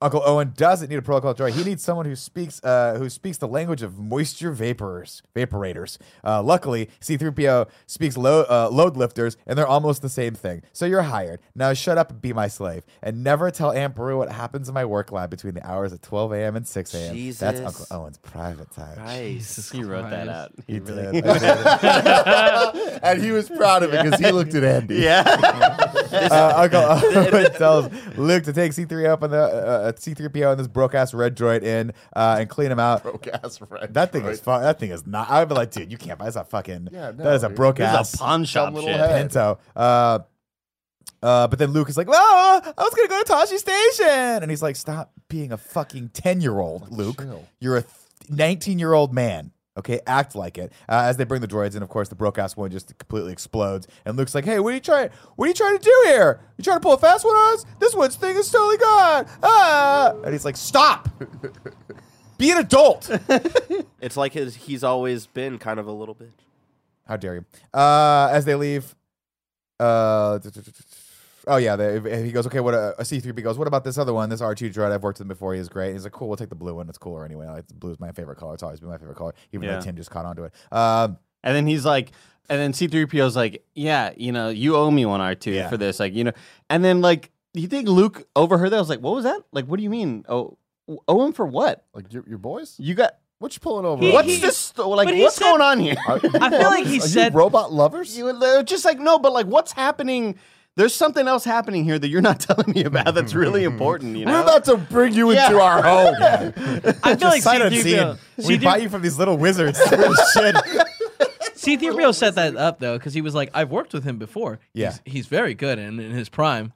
Uncle Owen doesn't need a protocol droid. He needs someone who speaks uh, who speaks the language of moisture vapors, vaporators. Uh, luckily, C-3PO speaks lo- uh, load lifters, and they're almost the same thing. So you're hired. Now shut up and be my slave, and never tell Aunt Beru what happens in my work lab between the hours of 12 a.m. and 6 a.m. That's Uncle Owen's private time. Jesus he wrote that out. He He did. really. and he was proud of it because he looked at Andy. yeah. uh, Uncle Owen tells Luke to take C3 up on the uh, C3PO and this broke ass red droid in uh, and clean him out. Broke ass red That thing droid. is fun. That thing is not. I'd be like, dude, you can't buy. That's a fucking. Yeah, no, that is a no, broke This ass is a pawn shop little shit. head. Pinto. Uh, uh, but then Luke is like, "Oh, I was gonna go to Tosche Station," and he's like, "Stop being a fucking ten year old, Luke. chill. You're a nineteen year old man." Okay, act like it. Uh, as they bring the droids in, of course, the broke ass one just completely explodes, and Luke's like, "Hey, what are you trying? What are you trying to do here? You trying to pull a fast one on us? This one's thing is totally gone." Ah! And he's like, "Stop! Be an adult." It's like his, he's always been kind of a little bitch. How dare you? Uh, as they leave, uh, oh yeah, they, he goes, okay, what a, a C3B goes, what about this other one, this R2 droid? I've worked with him before. He's great. He's like, cool, we'll take the blue one. It's cooler anyway. Like, the blue is my favorite color. It's always been my favorite color, even Yeah. though Tim just caught on to it. Um, And then he's like, and then C3PO's like, yeah, you know, you owe me one R2 Yeah. for this. Like, you know, and then like, you think Luke overheard that? I was like, what was that? Like, what do you mean? Oh, owe him for what? Like your, your boys? You got, What you pulling over? He- what's he- this? Like, what's said- going on here? I feel like he are said- you robot lovers. You they're just like, no, but like, what's happening? There's something else happening here that you're not telling me about that's really important, you know? We're about to bring you Yeah. into our home. I feel like sight unseen. C-3PO, We buy you from these little wizards. Weird shit. C-3PO set that up though because he was like, I've worked with him before. Yeah. he's, he's very good in, in his prime.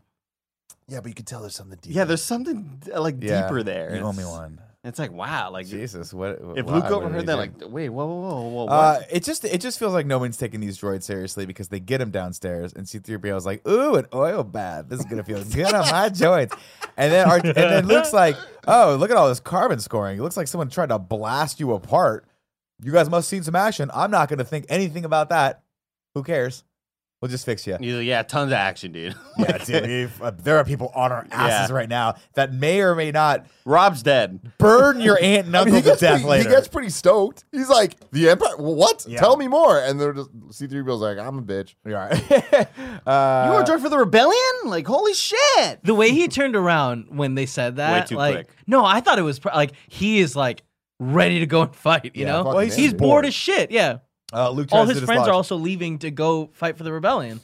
yeah, but you can tell there's something deep. yeah, there's something uh, like Yeah. deeper there. You owe me one. It's like, wow, like Jesus, what? if why? Luke overheard he that, do? like, wait, whoa, whoa, whoa, whoa, what? Uh, it just it just feels like no one's taking these droids seriously because they get them downstairs and C-3PO is like, ooh, an oil bath. This is gonna feel good on my joints. And then our, and then Luke's like, oh, look at all this carbon scoring. It looks like someone tried to blast you apart. You guys must have seen some action. I'm not gonna think anything about that. Who cares? We'll just fix you. He's like, yeah, tons of action, dude. Yeah, dude, we've- uh, there are people on our asses Yeah. right now that may or may not Rob's dead. burn your aunt and I uncle mean, he, to gets death pretty, he gets pretty stoked. He's like, the Empire? What? Yeah. Tell me more. And they're just, C3PO's like, I'm a bitch. You're all right. uh, You want to join for the rebellion? Like, holy shit! The way he turned around when they said that, too like, quick. no, I thought it was pr- like he is like ready to go and fight. You Yeah, know, fucking Well, he's- he's Andy. bored as shit. Yeah, uh, Luke all his friends are also leaving to go fight for the rebellion.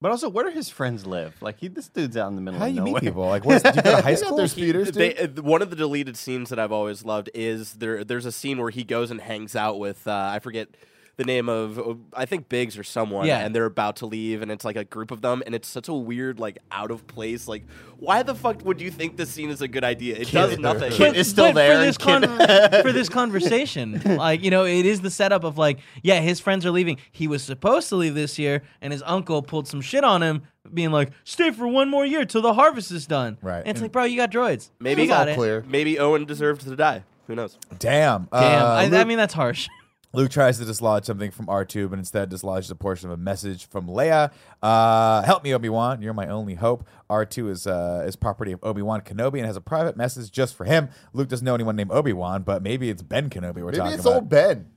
But also, where do his friends live? Like, he, this dude's out in the middle How of do you nowhere. meet people? Like, where's, do you go to high school? their speeders, dude. They, uh, one of the deleted scenes that I've always loved is there. There's a scene where he goes and hangs out with uh, I forget the name of I think Biggs or someone, Yeah. and they're about to leave, and it's like a group of them, and it's such a weird, like out of place. Like, why the fuck would you think this scene is a good idea? It does nothing. Kid is still but there, for this, con- for this conversation. like you know, it is the setup of like, yeah, his friends are leaving. He was supposed to leave this year, and his uncle pulled some shit on him, being like, "Stay for one more year till the harvest is done." Right. And it's like, bro, you got droids. Maybe you got all it. clear. Maybe Owen deserved to die. Who knows? Damn. Damn, Uh, I, I mean that's harsh. Luke tries to dislodge something from R2, but instead dislodges a portion of a message from Leia. Uh, Help me, Obi Wan. You're my only hope. R2 is uh, is property of Obi Wan Kenobi and has a private message just for him. Luke doesn't know anyone named Obi Wan, but maybe it's Ben Kenobi we're Maybe talking it's about. old Ben.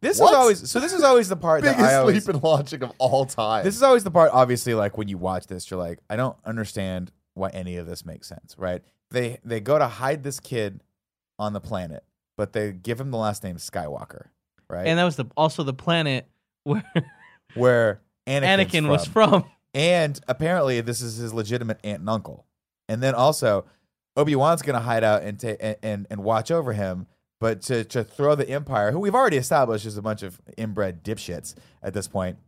This What? is always so. This is always the part that Biggest I always. sleep and launching of all time. This is always the part. Obviously, like when you watch this, you're like, I don't understand why any of this makes sense, right? They they go to hide this kid on the planet, but they give him the last name Skywalker, right? and that was the also the planet where where Anakin's Anakin was from. And apparently, this is his legitimate aunt and uncle. And then also, Obi Wan's going to hide out and, ta- and and and watch over him. But to to throw the Empire, who we've already established is a bunch of inbred dipshits at this point,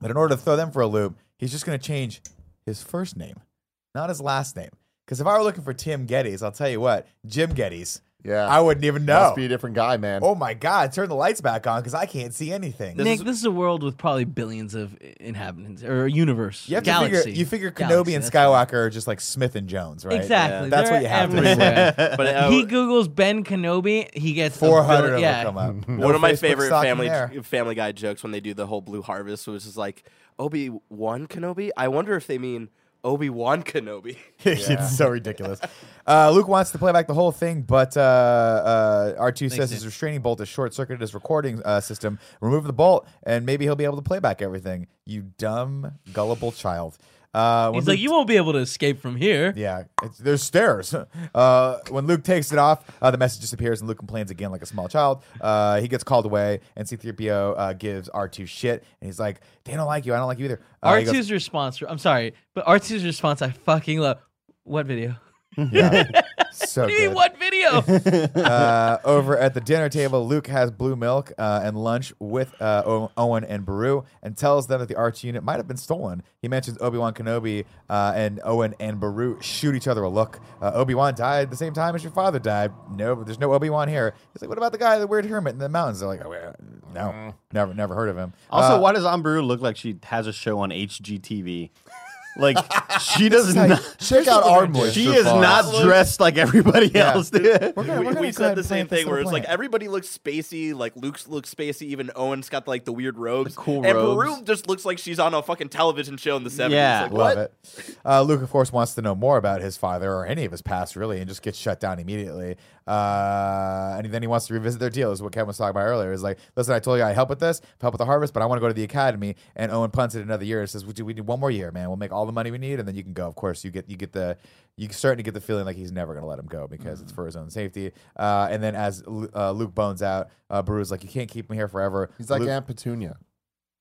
but in order to throw them for a loop, he's just going to change his first name, not his last name. Because if I were looking for Tim Geddes, I'll tell you what, Jim Geddes, yeah. I wouldn't even know. Must be a different guy, man. Oh my God! Turn the lights back on because I can't see anything. Nick, this is a world with probably billions of inhabitants or a universe. You have galaxy. to figure. You figure Kenobi Galaxy, and that's right. Skywalker are just like Smith and Jones, right? Exactly. That's They're what you have to everywhere. do. But uh, he googles Ben Kenobi, he gets a Four hundred bill- of yeah. them come up. No one of my Facebook favorite stalking family there. Family Guy jokes when they do the whole Blue Harvest was just like Obi Wan Kenobi. I wonder if they mean Obi Wan Kenobi. it's so ridiculous. Uh, Luke wants to play back the whole thing, but uh, uh, R2 says his restraining bolt is short circuited his recording uh, system. Remove the bolt, and maybe he'll be able to play back everything. You dumb, gullible child. Uh, He's like, you won't be able to escape from here. Yeah, it's, there's stairs. Uh, when Luke takes it off, uh, the message disappears, and Luke complains again like a small child. Uh, he gets called away, and C-3PO uh, gives R2 shit, and he's like, "They don't like you. I don't like you either." Uh, R2's goes, response, I'm sorry, but R2's response I fucking love. What video? Yeah, so What do you mean, good. what video? uh, over at the dinner table, Luke has blue milk uh, and lunch with uh, o- Owen and Baru and tells them that the arch unit might have been stolen. He mentions Obi Wan Kenobi uh, and Owen and Baru shoot each other a look. Uh, Obi Wan died the same time as your father died. No, there's no Obi Wan here. He's like, what about the guy, the weird hermit in the mountains? They're like, oh, yeah, no, never, never heard of him. Also, Uh, why does Amberu look like she has a show on HGTV? Like she does how you- not. Check out our moisture. She is farms. not dressed like everybody else. Dude. We're gonna, we, we're gonna go said the and same plant this thing where little it's like plant. everybody looks spacey, like Luke looks spacey, even Owen's got like the weird robes. cool and robes. Baru just looks like she's on a fucking television show in the 70s. Yeah. like, Love what? it. Uh, Luke, of course, wants to know more about his father or any of his past, really, and just gets shut down immediately. Uh, and then he wants to revisit their deal. Is what Kevin was talking about earlier. Is like, listen, I told you I help with this, help with the harvest, but I want to go to the academy. And Owen punts it another year and says, we do, we need one more year, man. We'll make all the money we need, and then you can go. Of course, you get you get the you starting to get the feeling like he's never going to let him go because it's for his own safety. Uh, and then as uh, Luke bones out, uh, Baru's like, you can't keep me here forever. He's like Luke- Aunt Petunia.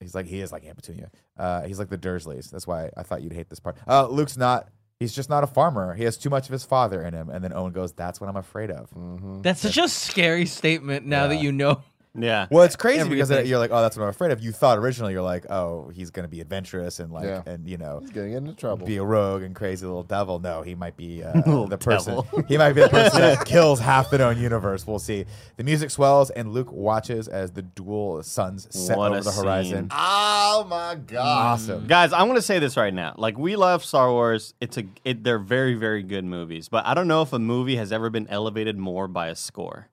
He's like he is like Aunt Petunia. Uh, he's like the Dursleys. That's why I thought you'd hate this part. Uh, Luke's not. He's just not a farmer. He has too much of his father in him. And then Owen goes, "That's what I'm afraid of." Mm-hmm. That's such a scary statement now that you know. Yeah. Well, it's crazy because Everything. you're like, "Oh, that's what I'm afraid of." You thought originally you're like, "Oh, he's going to be adventurous and like, Yeah. and you know." He's getting into trouble. Be a rogue and crazy little devil. No, he might be uh, the person. He might be the person that kills half the known universe. We'll see. The music swells, and Luke watches as the dual suns set What over a the horizon. scene. Oh my god. Awesome. Guys, I want to say this right now. Like we love Star Wars. It's a it, they're very very good movies, but I don't know if a movie has ever been elevated more by a score.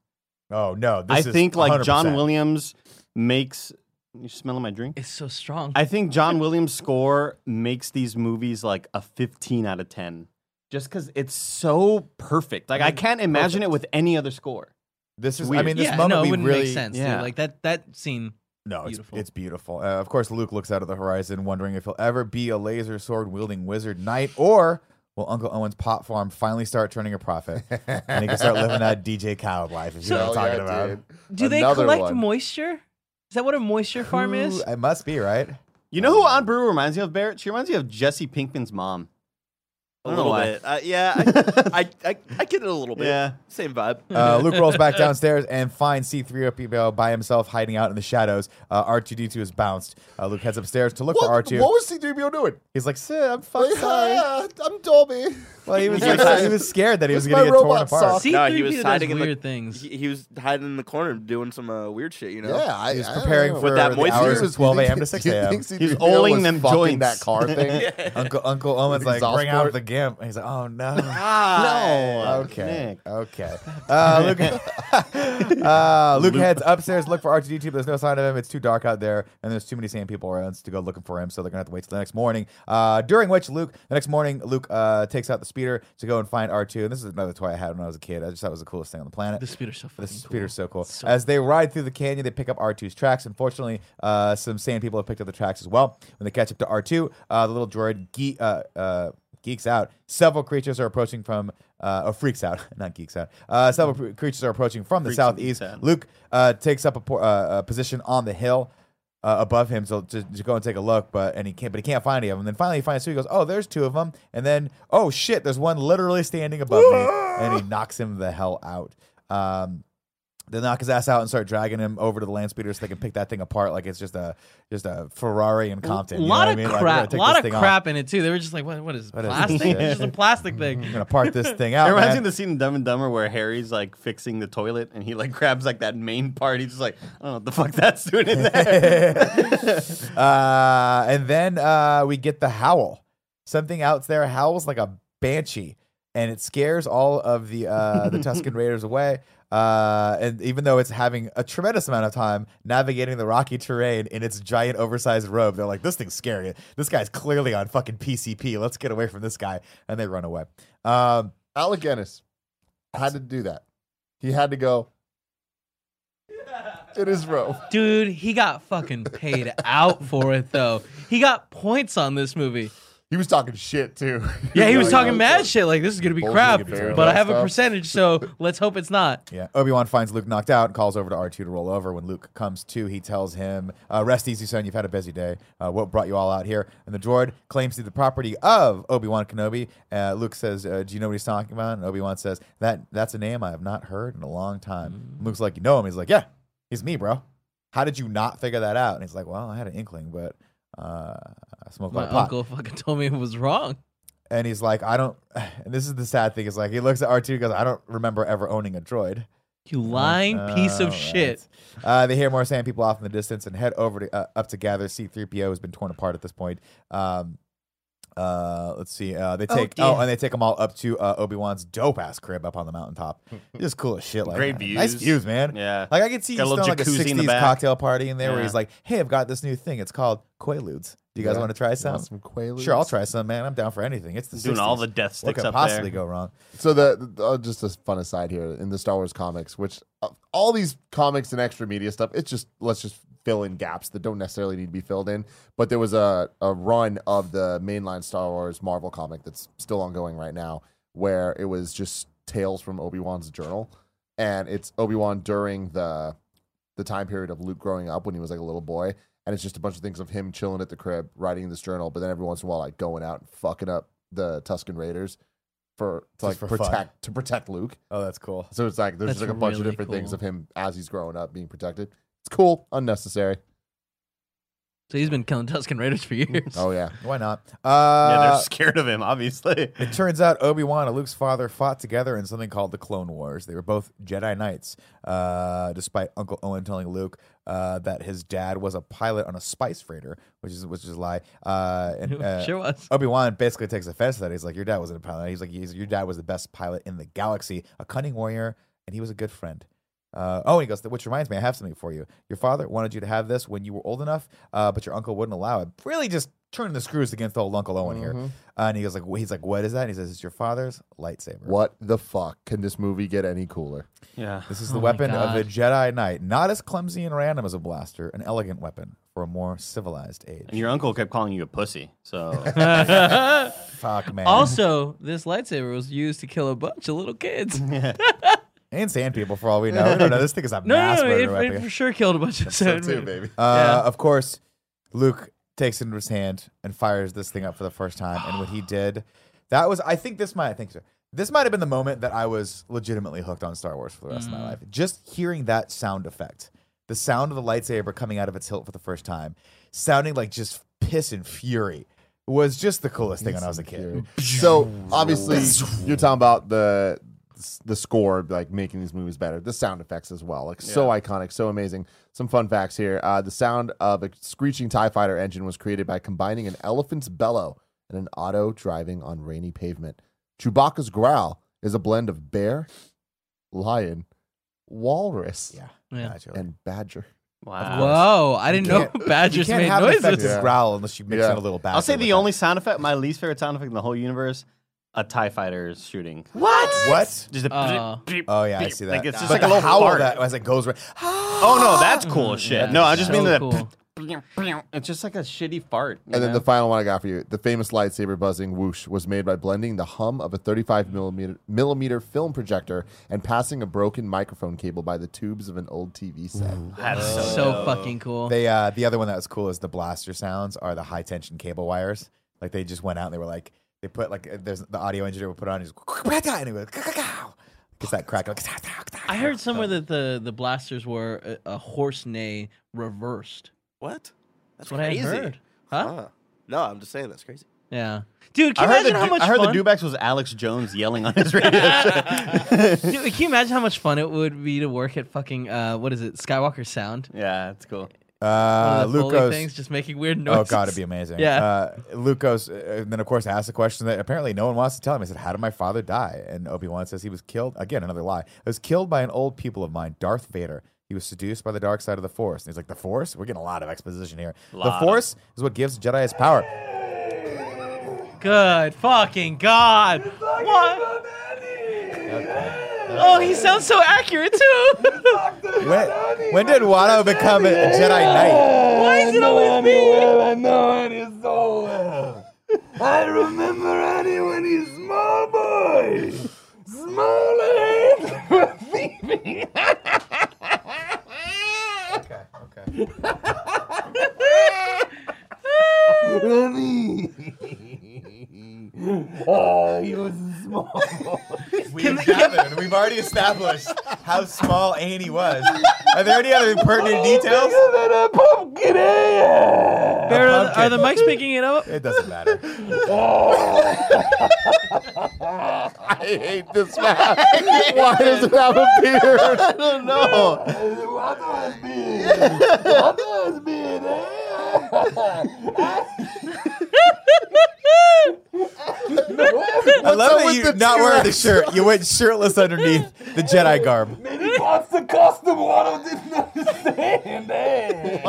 Oh no! I is think like John Williams makes you smelling my drink? It's so strong. I think John Williams' score makes these movies like a 15 out of 10. Just because it's so perfect. Like, I can't imagine it with any other score. This is. I mean, this yeah, moment no, it wouldn't really. make sense. yeah. Dude. Like that that scene. No, it's Beautiful. it's beautiful. Uh, of course, Luke looks out of the horizon, wondering if he'll ever be a laser sword wielding wizard knight, or will Uncle Owen's pot farm finally start turning a profit, and he can start living that DJ Khaled life. If you know what I'm talking yeah, about. dude. Do they Another collect one. moisture? Is that what a moisture farm Who- is? It must be right. You know who Aunt Brew reminds me of, Barrett? She reminds me of Jesse Pinkman's mom. A don't know little why. bit. Uh, yeah, I, I, I, I get it a little bit. Yeah. Same vibe. Uh, Luke rolls back downstairs and finds C3PO by himself hiding out in the shadows. Uh, R2D2 is bounced. Uh, Luke heads upstairs to look What, for R2. what was C3PO doing? He's like, "Sid, I'm fucking sorry." Yeah, I'm Dolby. Well, he was He was like, he was scared that he was going to get torn apart. sock? C3PO no, he was does hiding in the weird things. He, he was hiding in the corner doing some uh, weird shit. You know. Yeah, I, He was I preparing know. for With that the moisture? hours He of 12 a.m. to 6 a.m. think He's C3PO oiling them fucking joints. that car thing. Uncle Uncle Owen's like, Exhaust bring out the gimp. And he's like, oh no. No. Okay. Nick. Okay. Uh, Luke, uh, Luke heads upstairs look for R2D2, but there's no sign of him. It's too dark out there, and there's too many sand people around to go looking for him, so they're going to have to wait till the next morning. Uh, during which, Luke, the next morning, Luke uh, takes out the speeder to go and find R2. And this is another toy I had when I was a kid. I just thought it was the coolest thing on the planet. The speeder's so The fucking cool. so cool. As they ride through the canyon, they pick up R2's tracks. Unfortunately, uh, some sand people have picked up the tracks as well. When they catch up to R2, uh, the little droid ge- uh, uh, geeks out. Several creatures are approaching from, uh, or freaks out, not geeks out. Uh, several pr- creatures are approaching from the Freaks southeast. Luke uh, takes up a, por- uh, a position on the hill. Uh, above him, so to, to go and take a look, but and he can't, but he can't find any of them. And then finally, he finds two. He goes, "Oh, there's two of them." And then, "Oh shit, there's one literally standing above me," and he knocks him the hell out. Um, they knock his ass out and start dragging him over to the land speeder so they can pick that thing apart like it's just a just a Ferrari and Compton. A you know lot what I of mean? Like, crap. gonna A lot of thing off. crap in it too. They were just like, what? What is it? What is this plastic? shit? it's just a plastic thing. I'm gonna part this thing It out. reminds me of the scene in Dumb and Dumber where Harry's like fixing the toilet and he like grabs like that main part. He's just like, I don't know what the fuck that's doing in there. uh, and then uh, we get the howl. Something out there howls like a banshee, and it scares all of the uh, the Tusken Raiders away. Uh, and even though it's having a tremendous amount of time navigating the rocky terrain in its giant oversized robe, they're like, "This thing's scary. This guy's clearly on fucking PCP. Let's get away from this guy." And they run away. Um, Alec Guinness had to do that. He had to go. It is row. Dude, he got fucking paid out for it though. He got points on this movie. He was talking shit too. Yeah, he was talking oh, mad shit. Like this is gonna be Bullshit, crap, but I have a stuff. percentage, so let's hope it's not. Yeah, Obi Wan finds Luke knocked out and calls over to R two to roll over. When Luke comes to, he tells him, uh, "Rest easy, son. You've had a busy day. Uh, what brought you all out here?" And the droid claims to be the property of Obi Wan Kenobi. Uh, Luke says, uh, "Do you know what he's talking about?" And Obi Wan says, "That that's a name I have not heard in a long time." And Luke's like, "You know him?" He's like, "Yeah, he's me, bro. How did you not figure that out?" And he's like, "Well, I had an inkling, but." Uh, I smoked My my pot. uncle fucking told me it was wrong. And he's like, I don't. And this is the sad thing is like he looks at R two and goes, I don't remember ever owning a droid. You lying piece of Oh, shit. Uh, they hear more sand people off in the distance and head over to uh, up to gather. C-3PO has been torn apart at this point. Um, uh, let's see. Uh, they Oh, take oh, dear. and they take them all up to uh, Obi Wan's dope ass crib up on the mountaintop. Just cool as shit. Like Great nice views. views, man. Yeah. Like I can see Got a you little throwing like a jacuzzi in the '60s back. cocktail party in there where he's like, "Hey, I've got this new thing. It's called Quaaludes. Do you guys Yeah. want to try You some? want some Quaaludes? Sure, I'll try some, man. I'm down for anything. It's the Doing all the death sticks. What sticks could up possibly there. go wrong? So the, the- uh, just a fun aside here in the Star Wars comics, which uh, all these comics and extra media stuff, it's just let's just fill in gaps that don't necessarily need to be filled in. But there was a a run of the mainline Star Wars Marvel comic that's still ongoing right now, where it was just tales from Obi Wan's journal, and it's Obi Wan during the the time period of Luke growing up when he was like a little boy. And it's just a bunch of things of him chilling at the crib, writing this journal, but then every once in a while, like going out and fucking up the Tusken Raiders for to like for fun. protect to protect Luke. Oh, that's cool. So it's like there's That's just like a bunch of really different things of him as he's growing up being protected. It's cool, unnecessary. So he's been killing Tusken Raiders for years. Oh yeah, Why not? Yeah, Uh, they're scared of him, obviously. It turns out Obi Wan and Luke's father fought together in something called the Clone Wars. They were both Jedi Knights, uh, despite Uncle Owen telling Luke uh, that his dad was a pilot on a spice freighter, which is which is a lie. Uh, and uh, sure was. Obi Wan basically takes offense to that. He's like, "Your dad wasn't a pilot." He's like, He's, "Your dad was the best pilot in the galaxy, a cunning warrior, and he was a good friend." Uh, oh, and he goes, which reminds me, I have something for you. Your father wanted you to have this when you were old enough, uh, but your uncle wouldn't allow it. Really, just turning the screws against old Uncle Owen here. Uh, and he goes like, he's like, what is that? And he says, it's your father's lightsaber. what the fuck? Can this movie get any cooler? Yeah. This is the Oh my weapon of the God. Jedi Knight, not as clumsy and random as a blaster, an elegant weapon for a more civilized age. And your uncle kept calling you a pussy. So Fuck man. also, this lightsaber was used to kill a bunch of little kids. No, and sand people for all we know. We don't know. This thing is a no, mass no, murder it, weapon. it for sure killed a bunch of So sand too, people. baby. Uh, Yeah. Of course, Luke takes it into his hand and fires this thing up for the first time. And what he did, that was. I think this might. I think so. This might have been the moment that I was legitimately hooked on Star Wars for the rest of my life. Just hearing that sound effect, the sound of the lightsaber coming out of its hilt for the first time, sounding like just piss and fury, was just the coolest thing when I was a kid. So obviously, you're talking about the the score, like making these movies better. The sound effects as well, like so iconic, so amazing. Some fun facts here: uh, the sound of a screeching Tie Fighter engine was created by combining an elephant's bellow and an auto driving on rainy pavement. Chewbacca's growl is a blend of bear, lion, walrus, Yeah, Yeah. naturally. and badger. Wow. Whoa, I didn't know can't- badgers you can't made have an noises. effective Yeah. growl unless you mix Yeah. in a little badger. I'll say with the that. only sound effect, my least favorite sound effect in the whole universe, a Tie Fighter is shooting. what what. Just a Uh, beep, beep, Oh yeah, I beep. see that. Like it's just but like the a little howl fart. that as it goes right. Oh no, that's cool as shit. Yeah. no, I just So mean that. cool. It's just like a shitty fart. you And then know? the final one I got for you: the famous lightsaber buzzing whoosh was made by blending the hum of a 35 millimeter, millimeter film projector and passing a broken microphone cable by the tubes of an old TV set. That's so, so fucking cool. They uh, the other one that was cool is the blaster sounds are the high tension cable wires. Like they just went out and they were like they put like uh, there's the audio engineer would put on his and he would gets that crack. Like, I heard somewhere that the the blasters were a, a horse neigh reversed. What? That's That's what I heard. Huh? Huh. No, I'm just saying that's crazy. Yeah. Dude, can you heard, the, imagine how much I heard fun? the dewbacks was Alex Jones yelling on his radio show. Dude, can you imagine how much fun it would be to work at fucking uh, what is it, Skywalker Sound? yeah, it's cool. One uh, of the Foley Lucas. things, just making weird noises. Oh god, it'd be amazing. Yeah. Uh, Lucas, uh, and then of course asked a question that apparently no one wants to tell him. He said, "How did my father die?" And Obi Wan says he was killed. Again, another lie. I was killed by an old pupil of mine, Darth Vader. He was seduced by the dark side of the Force. And he's like, "The Force? We're getting a lot of exposition here. The Lot. Force is what gives Jedi his power." Good fucking god! What? Oh, he sounds so accurate too. When, when did Watto become a Jedi Knight? Why is it always me? I know Annie so well. I remember Annie when he's small boy. Small hands. Okay, okay. Annie. oh, he was small. We have gathered. We've already established how small Annie was. Are there any other pertinent details? Look at that pumpkin hair. Are, are pumpkin. the mics picking it up? It doesn't matter. Oh. I hate this man. Why does it have a beard? I don't know. I love that you the not wearing the shirt. You went shirtless underneath the Jedi garb. Maybe what's the custom? What I didn't understand. Eh?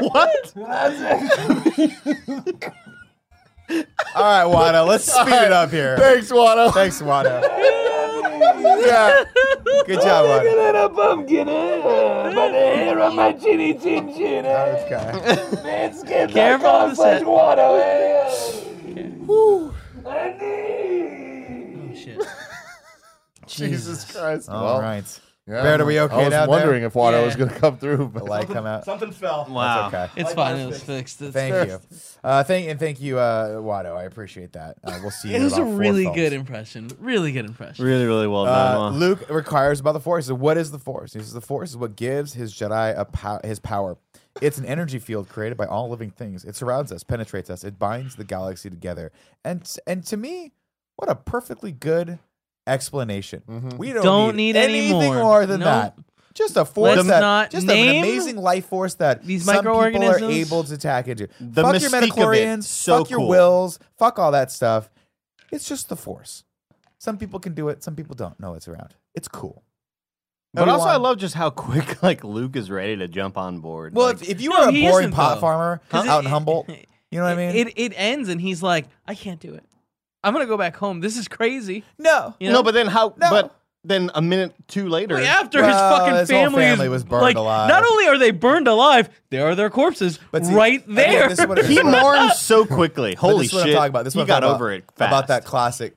What? That's actually All right, Wano, let's speed it up here. Thanks, Watto. Thanks, Wano. Yeah. Good job, Look Wano. at that pumpkin hair. By the hair on my chinny chin chin. Eh? Okay. Man, skin Careful like of the set. water. Eh? Woo. Annie. Oh, shit. Jesus Christ. All well, right. Yeah, Barrett, are we okay I was down wondering there? if Watto Yeah. was going to come through. But The light come out. Something fell. Wow. That's okay. It's fine. It was fixed. It's- Thank you. Uh, thank and thank you, uh, Watto. I appreciate that. Uh, we'll see you. It in was a about four really films. good impression. Really good impression. Really, really well done. Uh, huh? Luke requires about the Force. So what is the Force? He says the Force is what gives his Jedi a pow- his power. It's an energy field created by all living things. It surrounds us, penetrates us. It binds the galaxy together. And and to me, what a perfectly good explanation. Mm-hmm. We don't, Don't need any anything more. more than Nope. that. Just a force Let's that, not just an amazing life force that these some people are able to attack into. The fuck your mystique of it, midi-chlorians, so fuck your Whills, fuck all that stuff. It's just the force. Some people can do it, some people don't know it's around. It's cool. But also, I love just how quick like Luke is ready to jump on board. Well, Like, if, if you No, were a boring pot though. farmer 'Cause out it- in Humboldt, you know what I mean? It it ends and he's like, I can't do it. I'm gonna go back home. This is crazy. no. You know? no, but then how? No. But then a minute two later, Wait, after Well, his fucking his whole family, family is, was burned like, alive. Not only are they burned alive, there are their corpses But see, right again, there. this is what it- he mourns so quickly. But Holy this is what shit! I'm talking about. This is he what I'm got talking over about, it fast. About that classic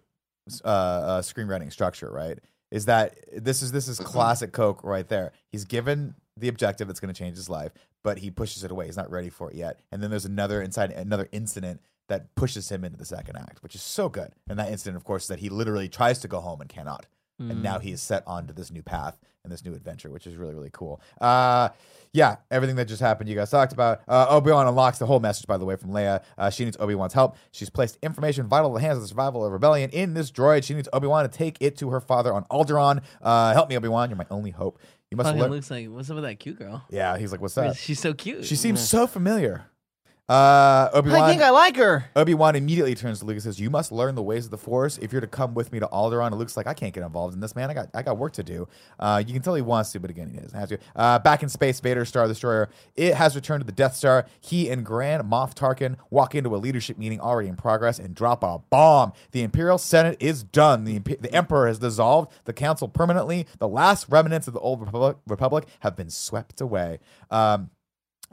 uh, uh, screenwriting structure, right? Is that this is this is classic Coke right there. He's given the objective that's going to change his life, but he pushes it away. He's not ready for it yet. And then there's another inside another incident that pushes him into the second act, which is so good. And that incident, of course, is that he literally tries to go home and cannot. And now he is set onto this new path and this new adventure, which is really, really cool. Uh, yeah, everything that just happened, you guys talked about. Uh, Obi Wan unlocks the whole message, by the way, from Leia. Uh, she needs Obi Wan's help. She's placed information vital to the hands of the survival of rebellion in this droid. She needs Obi Wan to take it to her father on Alderaan. Uh, help me, Obi Wan. You're my only hope. You must learn. looks like what's up with that cute girl? Yeah, he's like, what's up? She's so cute. She seems so familiar. Uh, Obi Wan. I think I like her. Obi Wan immediately turns to Luke and says, "You must learn the ways of the Force if you're to come with me to Alderaan." And Luke's like, "I can't get involved in this, man. I got I got work to do." Uh, you can tell he wants to, but again, he doesn't have to. Uh, back in space, Vader, Star Destroyer it has returned to the Death Star. He and Grand Moff Tarkin walk into a leadership meeting already in progress and drop a bomb. The Imperial Senate is done. The the Emperor has dissolved the Council permanently. The last remnants of the old Republic, Republic have been swept away. Um,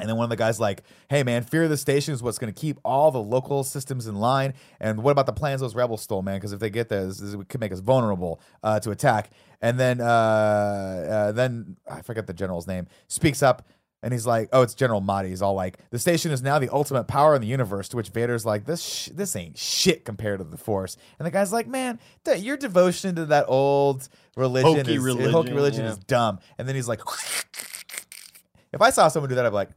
and then one of the guys like, "Hey man, fear of the station is what's going to keep all the local systems in line. And what about the plans those rebels stole, man? Because if they get this, this could make us vulnerable uh, to attack." And then, uh, uh, then I forget the general's name. Speaks up. And he's like, "Oh, it's General Motti." He's all like, "The station is now the ultimate power in the universe." To which Vader's like, "This, sh- this ain't shit compared to the Force." And the guy's like, "Man, th- your devotion to that old religion, Hokey is, religion, hokey religion yeah. is dumb." And then he's like, "If I saw someone do that, I'd be like."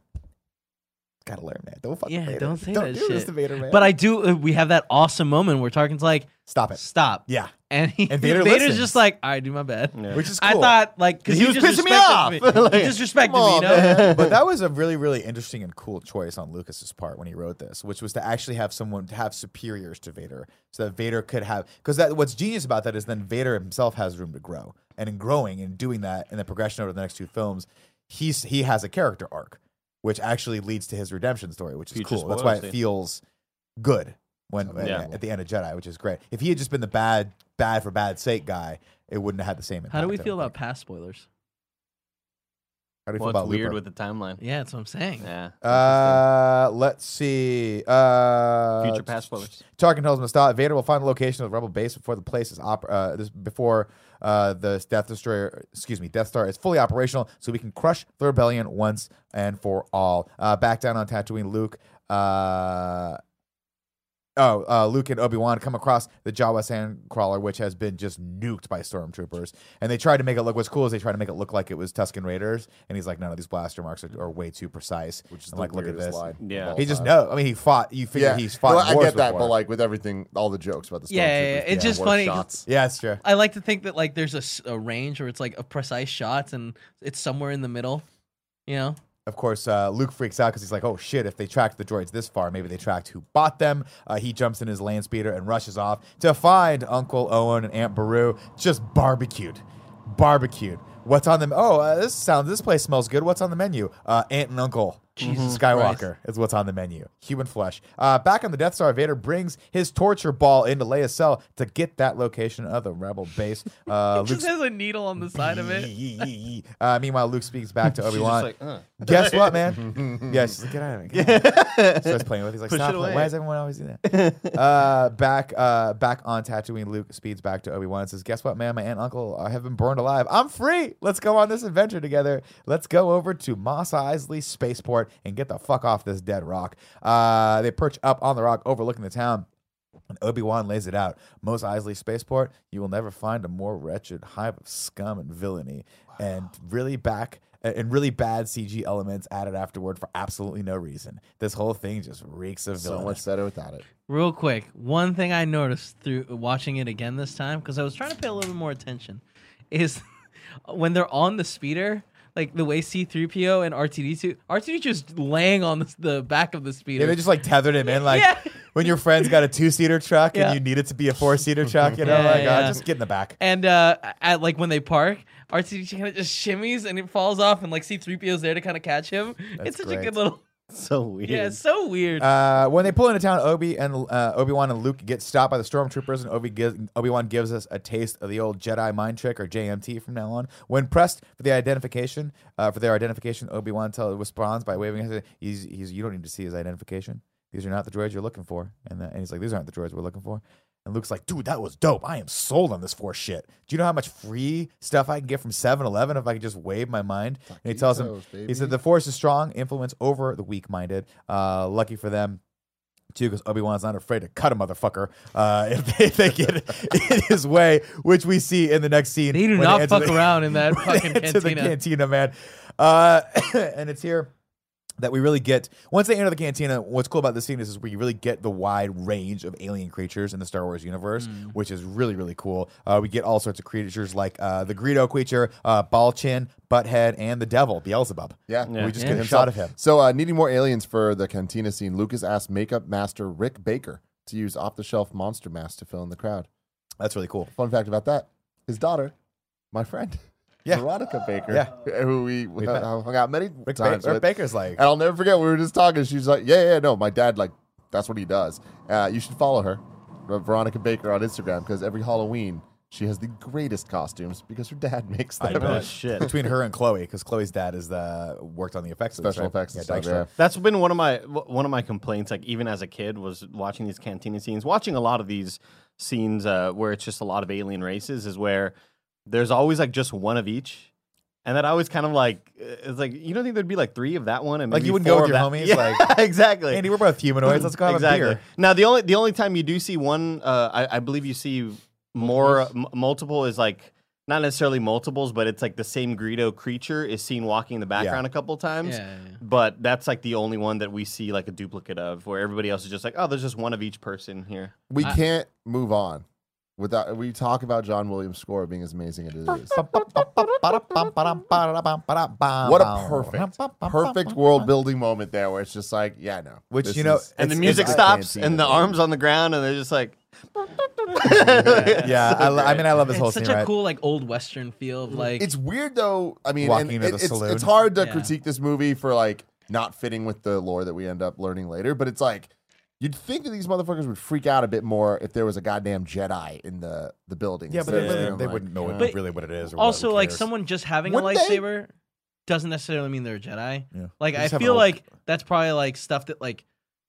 Gotta learn, man. Don't fuck Yeah, Vader. don't say don't that do this shit. to Vader, man. But I do. Uh, we have that awesome moment where Tarkin's like, stop it. "Stop!" Yeah, and he, And Vader Vader's listens. just like, "I do my bad." Yeah. which is cool. I thought like because He was pissing me off. Me. Like, he disrespected on, me, you know. but that was a really, really interesting and cool choice on Lucas's part when he wrote this, which was to actually have someone to have superiors to Vader, so that Vader could have. Because that what's genius about that is then Vader himself has room to grow, and in growing and doing that in the progression over the next two films, he's he has a character arc, which actually leads to his redemption story, which is Future cool. That's why it feels good when Yeah. at the end of Jedi, which is great. If he had just been the bad, bad for bad sake guy, it wouldn't have had the same. Impact, How do we feel about past spoilers? How do we Well, feel it's about weird Looper? with the timeline. Yeah, that's what I'm saying. Yeah. Uh, let's see. Uh, Future past spoilers. Tarkin tells him to stop. Vader will find the location of the rebel base before the place is op- uh, this before uh, the Death Destroyer, excuse me, Death Star is fully operational, so we can crush the rebellion once and for all. Uh, back down on Tatooine, Luke. Uh, Oh, uh, Luke and Obi Wan come across the Jawa Sandcrawler, which has been just nuked by stormtroopers, and they tried to make it look. What's cool is they tried to make it look like it was Tusken Raiders, and he's like, "No, no, these blaster marks are, are way too precise." Which is I'm the like, look at this. line. Yeah. He just time. know. I mean, he fought. You figure Yeah, he's fought. No, in I get that, before. but like with everything, all the jokes about the Yeah, yeah, yeah. It's being just worse funny. Shots. yeah, it's true. I like to think that like there's a range where it's like a precise shots and it's somewhere in the middle. You know, Of course, uh, Luke freaks out because he's like, "Oh shit! If they tracked the droids this far, maybe they tracked who bought them." Uh, he jumps in his land speeder and rushes off to find Uncle Owen and Aunt Beru just barbecued, barbecued. What's on them? Oh, uh, this sounds. This place smells good. What's on the menu? Uh, Aunt and Uncle. Jesus Skywalker is what's on the menu. Human flesh. Uh, back on the Death Star, Vader brings his torture ball into Leia's cell to get that location of the Rebel base. Uh, it just has a needle on the side of it. uh, meanwhile, Luke speaks back to Obi Wan. like, uh. Guess what, man? yeah, she's like, get out of it. Get out. Starts playing with. it. He's like, Push stop. it away. Why does everyone always do that? uh, back, uh, back on Tatooine, Luke speeds back to Obi Wan and says, "Guess what, man? My aunt and uncle uh, have been burned alive. I'm free. Let's go on this adventure together. Let's go over to Mos Eisley Spaceport and get the fuck off this dead rock." Uh, they perch up on the rock overlooking the town. And Obi Wan lays it out. Mos Eisley Spaceport, you will never find a more wretched hive of scum and villainy, and really back and really bad CG elements added afterward for absolutely no reason. This whole thing just reeks of villainy. So much better without it. Real quick, one thing I noticed through watching it again this time because I was trying to pay a little bit more attention is when they're on the speeder. Like the way C3PO and R2D2, R2D2 just laying on the, the back of the speeder. Yeah, they just like tethered him in, like Yeah. when your friend's got a two-seater truck Yeah. and you need it to be a four-seater truck. You know, Yeah, like yeah. uh, just get in the back. And uh, at like when they park, R2D2 kind of just shimmies and it falls off, and like C3PO's there to kind of catch him. it's such great. a good little. So weird. Yeah, it's so weird. Uh, when they pull into town, Obi and uh, Obi Wan and Luke get stopped by the stormtroopers, and Obi gives Obi Wan gives us a taste of the old Jedi mind trick or JMT from now on. When pressed for the identification, uh, for their identification, Obi Wan responds by waving his. He's, he's you don't need to see his identification. These are not the droids you're looking for. And, the, and he's like, these aren't the droids we're looking for. And Luke's like, dude, that was dope. I am sold on this force shit. Do you know how much free stuff I can get from 7 Eleven if I could just wave my mind? and he tells him, Taquitos, he said, the force is strong, influence over the weak minded. Uh, lucky for them, too, because Obi Wan's not afraid to cut a motherfucker uh, if, they, if they get in his way, which we see in the next scene. They do not enter fuck the- around in that when fucking enter the cantina. cantina, man. Uh, and it's here that we really get once they enter the cantina. What's cool about this scene is, is we really get the wide range of alien creatures in the Star Wars universe, Mm. which is really really cool. Uh, we get all sorts of creatures like uh, the Greedo creature, uh, Balchin, Butthead, and the Devil Beelzebub. Yeah. we just Yeah. get a shot of him. So, uh, needing more aliens for the cantina scene, Lucas asked makeup master Rick Baker to use off the shelf monster masks to fill in the crowd. That's really cool. Fun fact about that his daughter, my friend, Yeah. Veronica Baker, Yeah. who we uh, hung out many Rick, ba- times Rick. Baker's like, And I'll never forget, we were just talking. She's like, Yeah, yeah, no, my dad, like, that's what he does. Uh, you should follow her, uh, Veronica Baker, on Instagram, because every Halloween, she has the greatest costumes because her dad makes I them. bet. Oh, shit. between her and Chloe, because Chloe's dad is the worked on the effects, of this, Special right? effects and yeah, stuff, yeah. That's been one of my one of my complaints. Like even as a kid, was watching these cantina scenes, watching a lot of these scenes uh, where it's just a lot of alien races. Is where there's always like just one of each, and that always kind of like uh, it's like you don't think there'd be like three of that one and Like, you wouldn't go four with of your that- homies, Yeah, like, exactly. Andy, we're both humanoids. Let's go have exactly. a beer. Now the only the only time you do see one, uh, I, I believe you see more m- multiple is like not necessarily multiples, but it's like the same Greedo creature is seen walking in the background a couple times. Yeah, yeah, yeah. But that's like the only one that we see like a duplicate of, where everybody else is just like, oh, there's just one of each person here. We I- can't move on without. We talk about John Williams' score being as amazing as it is. What What a perfect, perfect world building moment there, where it's just like, yeah, no. Which, this you know, is- And the music stops, and the arms on the ground, and they're just like, Yeah, I, lo- I mean, I love this whole It's such scene. a right? cool like old western feel of like It's weird though. I mean, Walking into it- the it's, saloon. it's hard to Yeah. critique this movie for like not fitting with the lore that we end up learning later. But it's like you'd think that these motherfuckers would freak out a bit more if there was a goddamn Jedi in the the building. Yeah, but instead they, of they like, wouldn't know you what- But really what it is. Or also who like someone just having a Wouldn't they? lightsaber doesn't necessarily mean they're a Jedi. Yeah. Like I feel a- like that's probably like stuff that like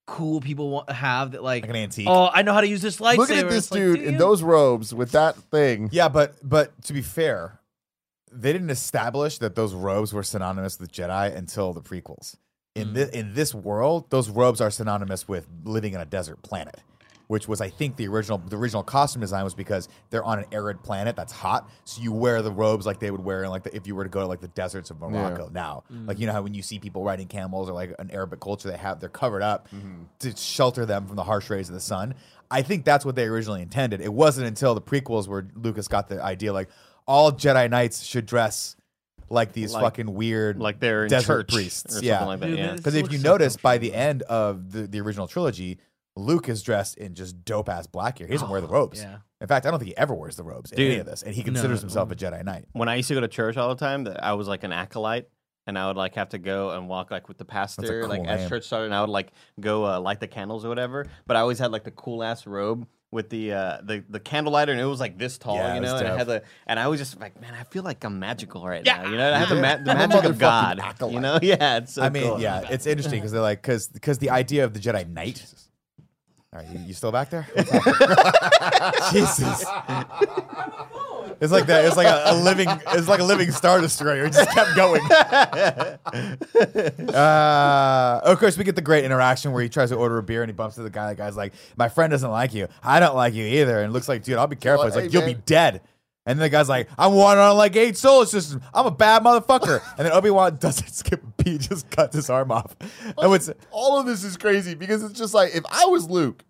cool people want have that like, like an antique. oh I know how to use this lightsaber. Looking at this It's like, dude do in those robes with that thing. Yeah, but but to be fair, they didn't establish that those robes were synonymous with Jedi until the prequels. In Mm. this in this world, those robes are synonymous with living in a desert planet, which was I think the original the original costume design was because they're on an arid planet that's hot, so you wear the robes like they would wear in like the, if you were to go to like the deserts of Morocco now. Like you know how when you see people riding camels or like an Arabic culture, they have they're covered up to shelter them from the harsh rays of the sun. I think that's what they originally intended. It wasn't until the prequels where Lucas got the idea like all Jedi Knights should dress like these Like- fucking weird like they're in desert church priests. or yeah, something like that. Yeah. because if looks you so notice by the end of the, the original trilogy, Luke is dressed in just dope ass black gear. He doesn't wear the robes. yeah. In fact, I don't think he ever wears the robes in any of this, and he considers No. himself a Jedi Knight. when I used to go to church all the time, that I was like an acolyte, and I would like have to go and walk like with the pastor, cool like as church started, and I would like go uh, light the candles or whatever. But I always had like the cool ass robe with the uh, the the candle lighter, and it was like this tall, Yeah, you know. And I had the, and I was just like, man, I feel like I'm magical right Yeah. now, you know. I have the, ma- the magic of God, acolyte. you know. Yeah, it's so I mean, cool. yeah, it's interesting because they're like because because the idea of the Jedi Knight. All right, you, you still back there? What's happening? Jesus. It's like that. It's like a, a living. It's like a living star destroyer. It just kept going. uh, of course, we get the great interaction where he tries to order a beer and he bumps into the guy. The guy's like, "My friend doesn't like you. I don't like you either." And looks like, dude, I'll be careful. Well, He's like, hey, "You'll man. be dead." And then the guy's like, "I'm one on like eight solar systems. I'm a bad motherfucker." And then Obi Wan doesn't skip a beat, just cuts his arm off. And what's All of this is crazy because it's just like if I was Luke,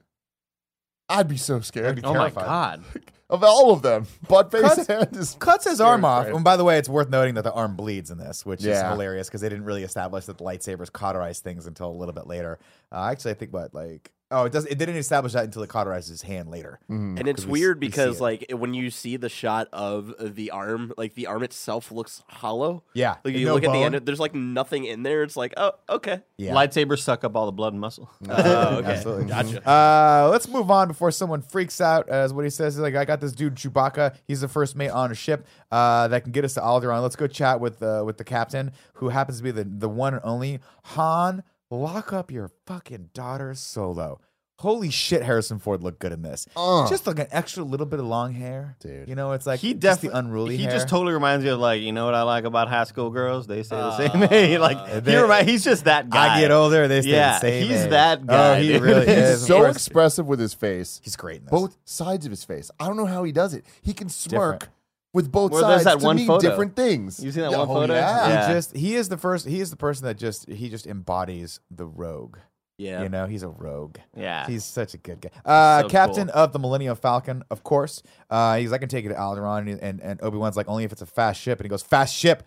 I'd be so scared I'd be oh my god, of all of them. Butt face Cuts- hand is cuts his arm off. right? And by the way, it's worth noting that the arm bleeds in this, which is hilarious because they didn't really establish that the lightsabers cauterize things until a little bit later. Uh, actually, I think what like oh, it doesn't. it didn't establish that until it cauterizes his hand later. Mm-hmm. And it's we s- weird we see because it. like when you see the shot of the arm, like the arm itself looks hollow. Yeah, Like you no look at the bone. end, there's like nothing in there. It's like, oh, okay. Yeah, lightsabers suck up all the blood and muscle. Oh, okay. Absolutely. Gotcha. Uh, let's move on before someone freaks out. As what he says is like, I got this dude Chewbacca. He's the first mate on a ship uh, that can get us to Alderaan. Let's go chat with uh, with the captain, who happens to be the the one and only Han. Lock up your fucking daughter, Solo. Holy shit, Harrison Ford looked good in this. Uh. Just like an extra little bit of long hair, Dude. You know, it's like he definitely unruly He hair. just totally reminds me of like you know what I like about high school girls. They say the same thing. like they- he remi- he's just that guy. I get older, they stay Yeah, the same. he's age. that guy, Oh, he dude. really He's is. of so expressive with his face. He's great in this. Both sides of his face. I don't know how he does it. He can smirk Different. With both Well, sides that to one mean photo. different things. You seen that Yeah, one oh, photo? Yeah. Yeah. He just he is the first. He is the person that just he just embodies the rogue. Yeah. You know, he's a rogue. Yeah. He's such a good guy. Uh, So Captain cool. of the Millennium Falcon, of course. Uh, he's like, I can take you to Alderaan, and, and, and Obi Wan's like only if it's a fast ship, and he goes fast ship.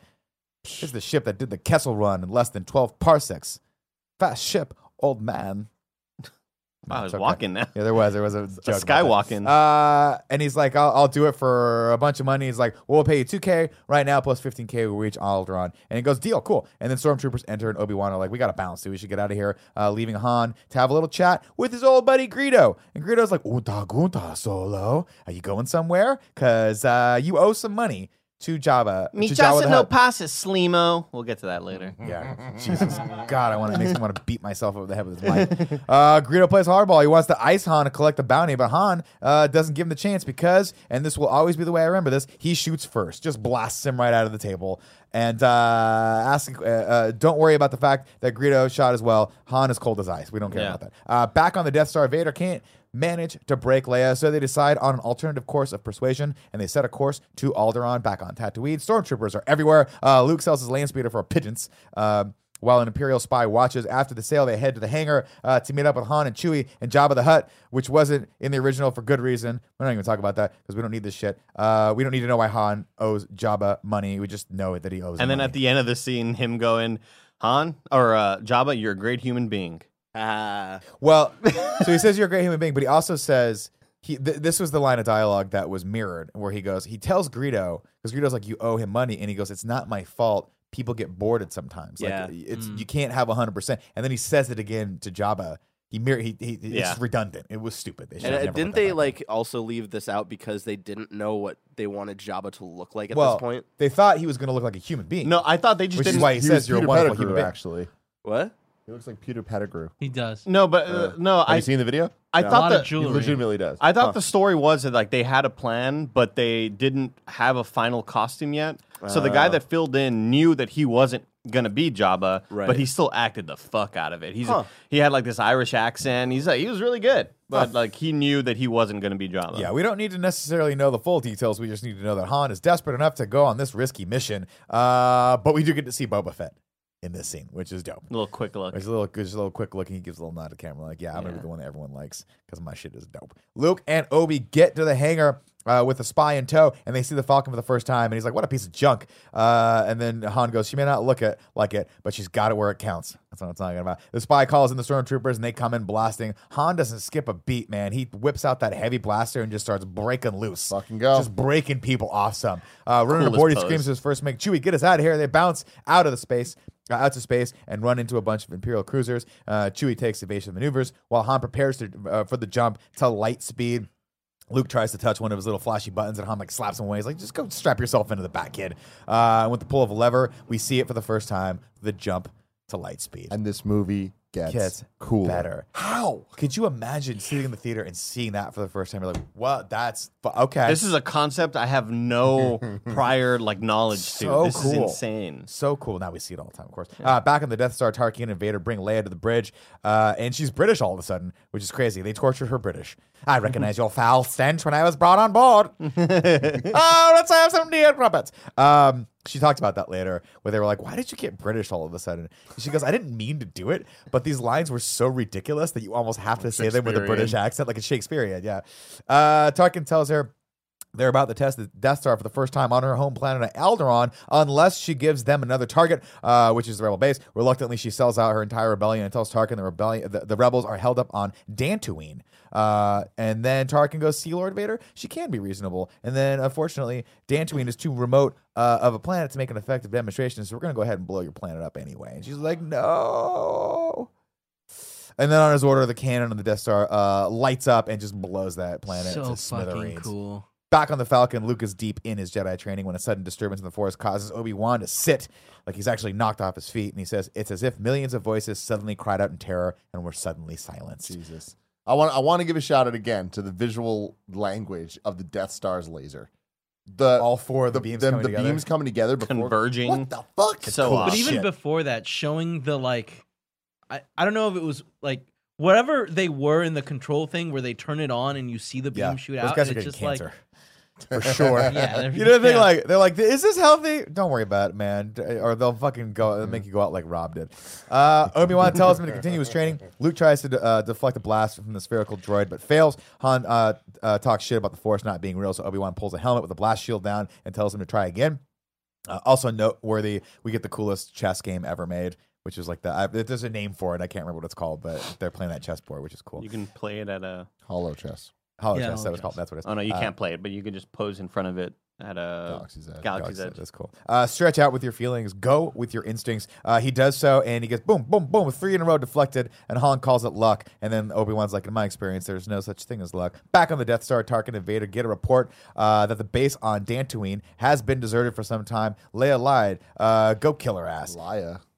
This is the ship that did the Kessel Run in less than twelve parsecs. Fast ship, old man. No, I was okay. walking now. Yeah, there was. There was a that. skywalking. Uh, and he's like, I'll, I'll do it for a bunch of money. He's like, well, we'll pay you 2K right now plus 15K. We'll reach Alderaan. And he goes, deal, cool. And then stormtroopers enter and Obi Wan are like, we got to bounce, dude. We should get out of here. Uh, leaving Han to have a little chat with his old buddy Greedo. And Greedo's like, Uta gunta solo. Are you going somewhere? Because uh, you owe some money to Jabba. Me Jabba no passes, Slimo. We'll get to that later. Yeah, Jesus, God, I want to makes me want to beat myself over the head with his mic. Uh, Greedo plays hardball. He wants to ice Han to collect the bounty, but Han uh, doesn't give him the chance because, and this will always be the way I remember this. He shoots first, just blasts him right out of the table, and uh, asking, uh, uh, don't worry about the fact that Greedo shot as well. Han is cold as ice. We don't care Yeah. about that. Uh, back on the Death Star, Vader can't manage to break Leia, so they decide on an alternative course of persuasion, and they set a course to Alderaan back on Tatooine. Stormtroopers are everywhere. Uh, Luke sells his land speeder for a pigeons. Um, while an Imperial spy watches after the sale, they head to the hangar uh, to meet up with Han and Chewie and Jabba the Hutt, which wasn't in the original for good reason. We're not even talk about that because we don't need this shit. Uh, we don't need to know why Han owes Jabba money. We just know that he owes. him And then money. at the end of the scene, him going, Han or uh, Jabba, you're a great human being. Ah. Well, so he says you're a great human being, but he also says he. Th- this was the line of dialogue that was mirrored, where he goes, he tells Greedo because Greedo's like, "You owe him money," and he goes, "It's not my fault. People get bored at sometimes. Yeah. Like it's Mm. you can't have hundred percent." And then he says it again to Jabba. He mirror he, he Yeah. it's redundant. It was stupid. They should And have uh, never didn't they back in. like also leave this out because they didn't know what they wanted Jabba to look like at well, this point? They thought he was going to look like a human being. No, I thought they just which is didn't. why he, He says you're a Peter wonderful Pettigrew, human being. actually. What? He looks like Peter Pettigrew. He does. no, but uh, no, Have I you seen the video? I Yeah. a thought lot that of He jewelry. legitimately does. I thought the story was that like they had a plan, but they didn't have a final costume yet. So the guy that filled in knew that he wasn't gonna be Jabba, Right. but he still acted the fuck out of it. He's Huh. he had like this Irish accent. He's like he was really good, but like he knew that he wasn't gonna be Jabba. Yeah, we don't need to necessarily know the full details. We just need to know that Han is desperate enough to go on this risky mission. Uh, but we do get to see Boba Fett in this scene, which is dope. a little quick look. There's a little, just a little quick look, and he gives a little nod to camera, like, "Yeah, I'm gonna be the one that everyone likes because my shit is dope." Luke and Obi get to the hangar uh, with a spy in tow, and they see the Falcon for the first time, and he's like, "What a piece of junk!" Uh, and then Han goes, "She may not look it like it, but she's got it where it counts." That's what I'm talking about. The spy calls in the stormtroopers, and they come in blasting. Han doesn't skip a beat, man. He whips out that heavy blaster and just starts breaking loose, Fucking go. just breaking people off. Some uh, running Coolest aboard, he screams his first mate, "Chewie, get us out of here!" They bounce out of the space out to space and run into a bunch of Imperial cruisers. Uh, Chewie takes evasive maneuvers while Han prepares to, uh, for the jump to light speed. Luke tries to touch one of his little flashy buttons, and Han like slaps him away. He's like, "Just go strap yourself into the back, kid." Uh, with the pull of a lever, we see it for the first time: the jump to light speed. and this movie gets, Gets cool. better. How could you imagine sitting in the theater and seeing that for the first time? You're like, "What? That's fu- okay." This is a concept I have no prior like knowledge So to. This cool. is insane. So cool. Now we see it all the time, of course. Uh, back on the Death Star, Tarkin and Vader bring Leia to the bridge, uh, and she's British all of a sudden, which is crazy. They tortured her British. I recognize your foul stench when I was brought on board. oh, let's have some deer crumpets. Um, she talked about that later, where they were like, "Why did you get British all of a sudden?" And she goes, "I didn't mean to do it, but these lines were so ridiculous that you almost have to say them with a British accent, like a Shakespearean." Yeah. Uh, Tarkin tells her. They're about to test the Death Star for the first time on her home planet of Alderaan, unless she gives them another target, uh, which is the rebel base. Reluctantly, she sells out her entire rebellion and tells Tarkin the rebellion, the, the rebels are held up on Dantooine. Uh, and then Tarkin goes, "See, Lord Vader, she can be reasonable." And then, unfortunately, Dantooine is too remote uh, of a planet to make an effective demonstration, so we're going to go ahead and blow your planet up anyway. And she's like, "No." And then on his order, the cannon on the Death Star uh, lights up and just blows that planet so to fucking smithereens. cool. Back on the Falcon, Luke is deep in his Jedi training when a sudden disturbance in the forest causes Obi Wan to sit like he's actually knocked off his feet. And he says, It's as if millions of voices suddenly cried out in terror and were suddenly silenced. Jesus. I want I want to give a shout out again to the visual language of the Death Star's laser. The All four of the, beams them- coming the together. beams coming together before Converging. What the fuck? So cool. awesome. But even shit. before that, showing the like, I, I don't know if it was like whatever they were in the control thing where they turn it on and you see the beam yeah, shoot those out. guys and are it's getting just cancer. Like For sure. Yeah, they're- you know the thing, yeah. like they're like, "Is this healthy?" Don't worry about it, man. Or they'll fucking go they'll make you go out like Rob did. Uh, Obi Wan tells him to continue his training. Luke tries to uh, deflect a blast from the spherical droid, but fails. Han uh, uh, talks shit about the Force not being real, so Obi Wan pulls a helmet with a blast shield down and tells him to try again. Uh, also noteworthy, we get the coolest chess game ever made, which is like the I, there's a name for it. I can't remember what it's called, but they're playing that chessboard, which is cool. You can play it at a. Holochess. Hollow Yeah, chess, hollow that was chess. called. That's what it's. Oh no, you uh, can't play it, but you can just pose in front of it at a Galaxy's Edge. Galaxy's Galaxy, Edge. That's cool. Uh, stretch out with your feelings. Go with your instincts. Uh, he does so, and he gets boom, boom, boom, with three in a row deflected. And Han calls it luck. And then Obi Wan's like, in my experience, there's no such thing as luck. Back on the Death Star, Tarkin and Vader get a report uh, that the base on Dantooine has been deserted for some time. Leia lied. Uh, go kill her ass. Leia.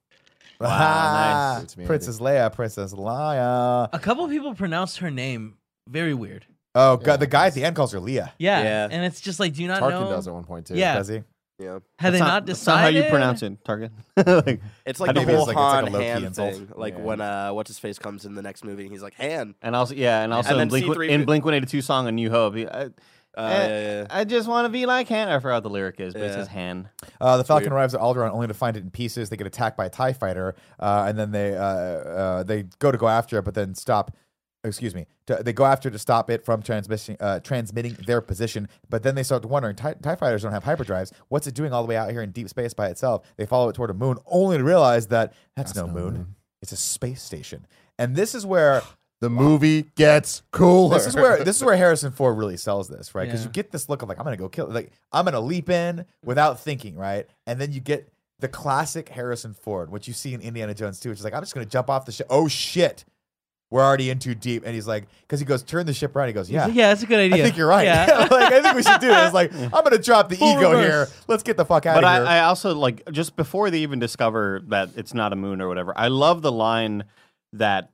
Ah, nice. Princess Leia, Princess Leia. a couple people pronounced her name very weird. Oh, God, the guy at the end calls her Leah. Yeah, Yeah. and it's just like, do you not Tarkin know? does at one point too. Yeah. Does he? Yeah. Have they That's not that's not how decided? you pronounce it, Target. like, It's like the you- whole It's like- it's like a Han insult. thing. Like Yeah. when uh, what's his face comes in the next movie, and he's like Han. and also yeah, and also And in Blink C3 in Blink One Eighty Two song, A New Hope. he- I, Uh, eh, yeah, yeah, yeah. I just want to be like Han. I forgot what the lyric is, but it says Han. Uh, the Falcon weird. arrives at Alderaan only to find it in pieces. They get attacked by a Tie fighter, uh, and then they uh, uh, they go to go after it, but then stop. Excuse me. To, they go after to stop it from transmitting uh, transmitting their position. But then they start wondering: Tie, TIE fighters don't have hyperdrives. What's it doing all the way out here in deep space by itself? They follow it toward a moon, only to realize that that's, no, moon. It's a space station. And this is where The movie gets cooler. this is where this is where Harrison Ford really sells this, right? Because Yeah. you get this look of like I'm gonna go kill, like I'm gonna leap in without thinking, right? And then you get the classic Harrison Ford, which you see in Indiana Jones too, which is like I'm just gonna jump off the ship. Oh shit, we're already in too deep, and he's like, because he goes turn the ship around. He goes, yeah. yeah, that's a good idea. I think you're right. Yeah. like I think we should do it. It's like I'm gonna drop the Full ego reverse. here. Let's get the fuck out But of here. I, I also like just before they even discover that it's not a moon or whatever. I love the line that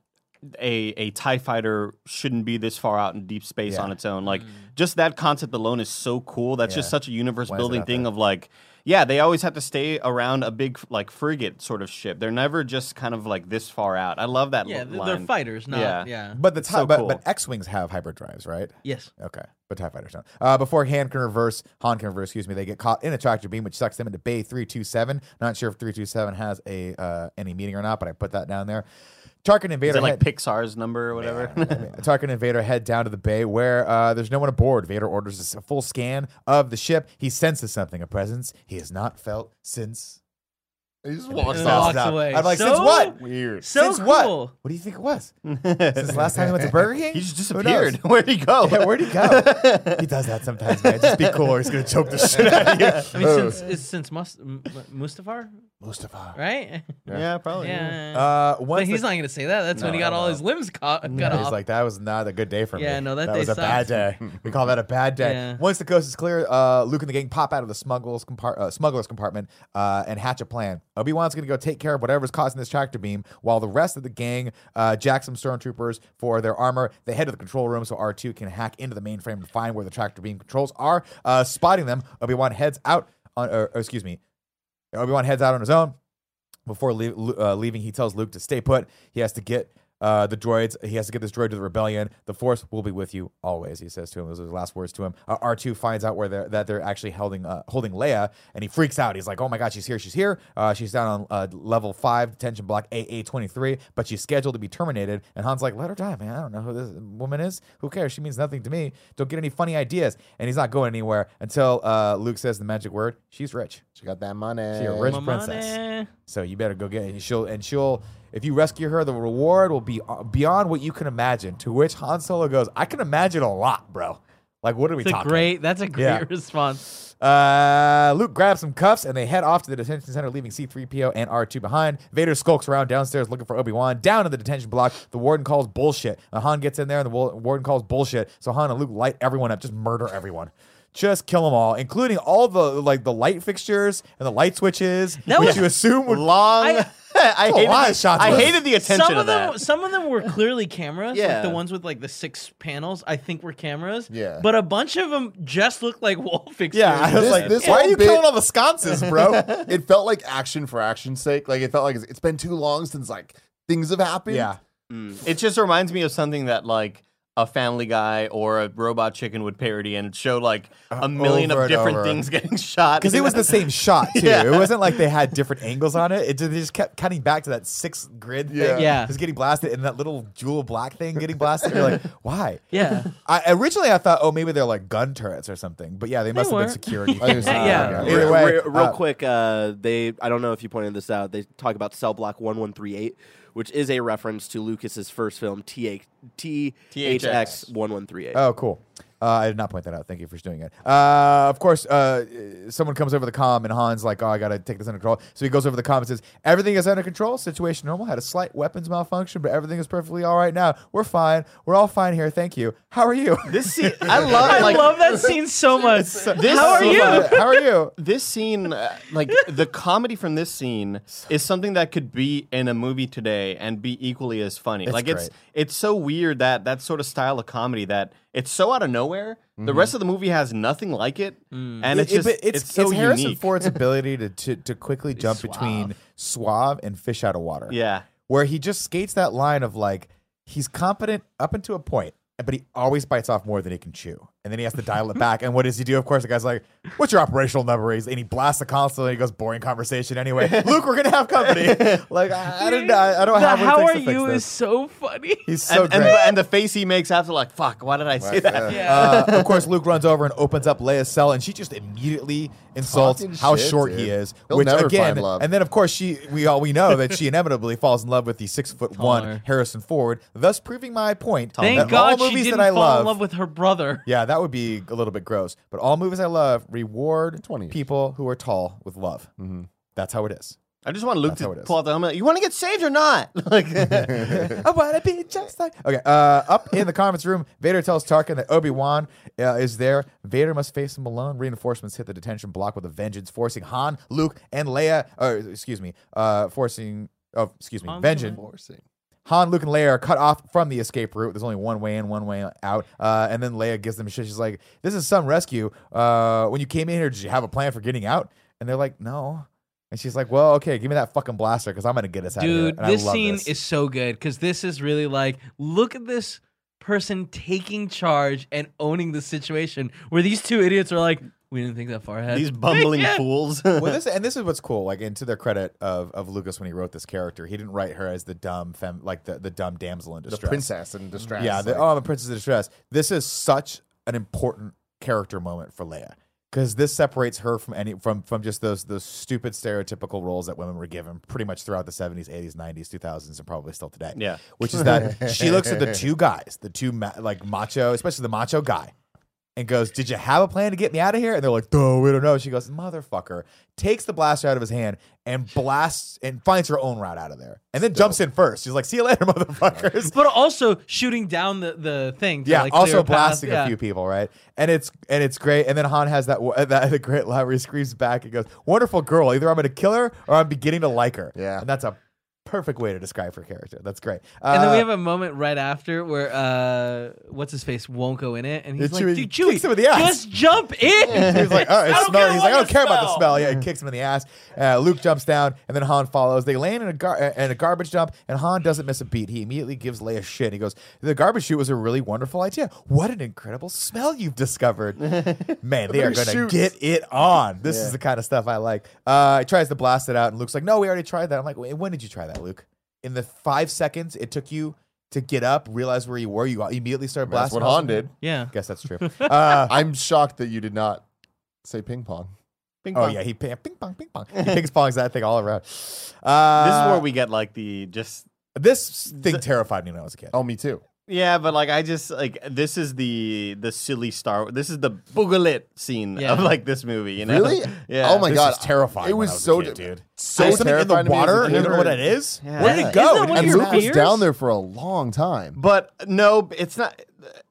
a a Tie fighter shouldn't be this far out in deep space Yeah. on its own. Like mm. just that concept alone is so cool. That's just such a universe Why is it building out thing there? of like. Yeah, they always have to stay around a big like frigate sort of ship. They're never just kind of like this far out. I love that. Yeah, they're, line. they're fighters, not Yeah. yeah. but the It's so but, cool. but X-wings have hyperdrives, right? Yes. Okay, but Tie Fighters don't. Uh, before Han can reverse, Han can reverse. Excuse me. They get caught in a tractor beam, which sucks them into Bay three two seven. Not sure if three two seven has a uh, any meaning or not, but I put that down there. Tarkin and Is Vader it like head, Pixar's number or whatever? Tarkin and Vader head down to the bay where uh, there's no one aboard. Vader orders a full scan of the ship. He senses something, a presence he has not felt since. He just And walks then off. walks away. I'm like, so, since what? Weird. So since cool. what? What do you think it was? since the last time he went to Burger King? he just disappeared. Where'd he go? Yeah, where'd he go? he does that sometimes, man. Just be cool or he's gonna choke the shit out of you. I mean, since it's since Mus- M- Mustafar, Mustafa. right? yeah, probably. Yeah. Uh, but he's the- not gonna say that. That's when he got no. all his limbs cut, cut He's off. like, that was not a good day for me. Yeah, no, that day was a bad day. We call that a bad day. Yeah. Once the coast is clear, uh, Luke and the gang pop out of the smugglers, compart- uh, smugglers compartment uh, and hatch a plan. Obi Wan's going to go take care of whatever's causing this tractor beam, while the rest of the gang uh, jack some stormtroopers for their armor. They head to the control room so R2 can hack into the mainframe to find where the tractor beam controls are. Uh, spotting them, Obi Wan heads out on, or, or excuse me, Obi Wan heads out on his own. Before lea- uh, leaving, he tells Luke to stay put. He has to get uh, the droids. He has to get this droid to the rebellion. The Force will be with you always. He says to him. Those are his last words to him. Uh, R two finds out where they're that they're actually holding uh, holding Leia, and he freaks out. He's like, "Oh my god, she's here! She's here! Uh, she's down on uh, level five detention block AA twenty three, but she's scheduled to be terminated." And Han's like, "Let her die, man. I don't know who this woman is. Who cares? She means nothing to me. Don't get any funny ideas." And he's not going anywhere until uh, Luke says the magic word. She's rich. She got that money. She's a rich My princess. money. So you better go get it. And she'll and she'll if you rescue her, the reward will be uh, beyond what you can imagine. To which Han Solo goes, "I can imagine a lot, bro. Like, what are we It's a talking?" great. That's a great Yeah. response. Uh, Luke grabs some cuffs and they head off to the detention center, leaving C-3PO and R2 behind. Vader skulks around downstairs looking for Obi-Wan. Down in the detention block, the warden calls bullshit. Uh, Han gets in there and the warden calls bullshit. So Han and Luke light everyone up, just murder everyone. Just kill them all, including all the like the light fixtures and the light switches, That which was- you assume would Long. I, I hated, lot of the, shots I hated the attention some of of them, that. some of them were clearly cameras. like Yeah. the ones with like the six panels, I think were cameras. Yeah. but a bunch of them just looked like wall fixtures. Yeah, I was This- like, this why are you bit- killing all the sconces, bro? it felt like action for action's sake. Like it felt like it's, it's been too long since like things have happened. yeah. Mm. It just reminds me of something that like a Family Guy or a Robot Chicken would parody and show like a million over of and different over. things getting shot. Because it was the same shot too. Yeah. It wasn't like they had different angles on it. It just, they just kept cutting back to that six grid thing. Yeah. Just getting blasted and that little jewel black thing getting blasted. You're like, why? yeah. I originally I thought, oh, maybe they're like gun turrets or something. But yeah, they must have been weren't. security. I. Yeah. Okay. Either way, re- real uh, quick, uh, they I don't know if you pointed this out. They talk about cell block one one three eight, which is a reference to Lucas's first film T T H X one one three eight. Oh, cool. Uh, I did not point that out. Thank you for doing it. Uh, of course, uh, someone comes over the comm, and Han's like, "Oh, I gotta take this under control." So he goes over the comm and says, "Everything is under control. Situation normal. Had a slight weapons malfunction, but everything is perfectly all right now. We're fine. We're all fine here. Thank you. How are you? this scene. I love I like love that scene so much. this How are you? How are you? This scene, uh, like the comedy from this scene, is something that could be in a movie today and be equally as funny. It's like it's it's so weird that that sort of style of comedy that it's so out of nowhere. The mm-hmm. rest of the movie has nothing like it, mm. and it's It- just but it's, so Harrison unique. Ford's ability to, to to quickly jump between suave and fish out of water. yeah, where he just skates that line of like he's competent up until a point, but he always bites off more than he can chew, and then he has to dial it back. And what does he do? Of course, the guy's like, "What's your operational number?" He's, and he blasts the console, and he goes, "Boring conversation anyway." Luke, we're gonna have company. like I, I don't, I, I don't have. How are you this. is so funny. He's so and, great. and, and the face he makes after, like, fuck, why did I say Right, that? yeah. Uh, of course, Luke runs over and opens up Leia's cell, and she just immediately insults Talking how shit, short dude. he is. He'll which again, and then of course she we all we know that she inevitably falls in love with the six foot one Harrison Ford, thus proving my point. Thank that God all she movies didn't that I fall love, in love with her brother. yeah, that would be a little bit gross. But all movies I love reward 20 people who are tall with love. Mm-hmm. That's how it is. I just want Luke That's how it to is. pull out the helmet. You want to get saved or not? Like, I want to be just like. Okay, uh, up in the conference room, Vader tells Tarkin that Obi Wan uh, is there. Vader must face him alone. Reinforcements hit the detention block with a vengeance, forcing Han, Luke, and Leia. Or excuse me, uh, forcing. Oh, excuse me, vengeance. Forcing. Han, Luke, and Leia are cut off from the escape route. There's only one way in, one way out. Uh, and then Leia gives them shit. She's like, "This is some rescue. Uh, when you came in here, did you have a plan for getting out?" And they're like, "No." And she's like, "Well, okay, give me that fucking blaster because I'm gonna get us out of here." Dude, this scene this. is so good because this is really like, look at this person taking charge and owning the situation where these two idiots are like, we didn't think that far ahead. these bumbling Yeah. fools. well, this and this is what's cool. Like, and to their credit of, of Lucas when he wrote this character, he didn't write her as the dumb femme, like the, the dumb damsel in distress, The distress. princess in distress. Yeah. The, like- oh, I'm a princess in distress. This is such an important character moment for Leia because this separates her from any from from just those those stupid stereotypical roles that women were given pretty much throughout the 70s, 80s, 90s, 2000s, and probably still today. Yeah. Which is that she looks at the two guys, the two ma- like macho, especially the macho guy, and goes, "Did you have a plan to get me out of here?" And they're like, "No, we don't know." She goes, "Motherfucker!" Takes the blaster out of his hand and blasts and finds her own route out of there, and then jumps in first. She's like, "See you later, motherfuckers." but also shooting down the, the thing. To yeah, like, also blasting Yeah. a few people, right? And it's and it's great. And then Han has that that the great line where he screams back and goes, "Wonderful girl! Either I'm going to kill her or I'm beginning to like her." Yeah. and that's a perfect way to describe her character. That's great. And then we Uh, have a moment right after where uh, what's his face won't go in it, and he's like, Chewie "Dude, Chewie, kicks him in the ass." just jump in." He's like, oh, it I don't smells. care He's like, I don't you care about the smell. smell. Yeah, he kicks him in the ass. Uh, Luke jumps down, and then Han follows. They land in a gar- uh, in a garbage dump, and Han doesn't miss a beat. He immediately gives Leia shit. He goes, "The garbage chute was a really wonderful idea. What an incredible smell you've discovered, man! They are going to get it on. This Yeah. is the kind of stuff I like." Uh, he tries to blast it out, and Luke's like, "No, we already tried that." I'm like, "When did you try that, Luke? In the five seconds it took you." To get up, realize where you were, you immediately started That's blasting. what Han did. yeah, Guess that's true. Uh, I'm shocked that you did not say ping pong. Ping Oh pong. yeah, he ping ping pong, ping pong. He ping pongs that thing all around. Uh, This is where we get like the just This thing terrified me when I was a kid. Oh, me too. Yeah, but like I just like this is the the silly Star. This is the boogalit scene Yeah. of like this movie. You know? Really? Yeah. Oh my This god, was terrifying. It was was so kid, di- dude. So There's something in the terrifying to me as a water. You don't know what that is? Yeah. Where did Isn't it go? that one And didn't your Luke was down there for a long time. But no, it's not.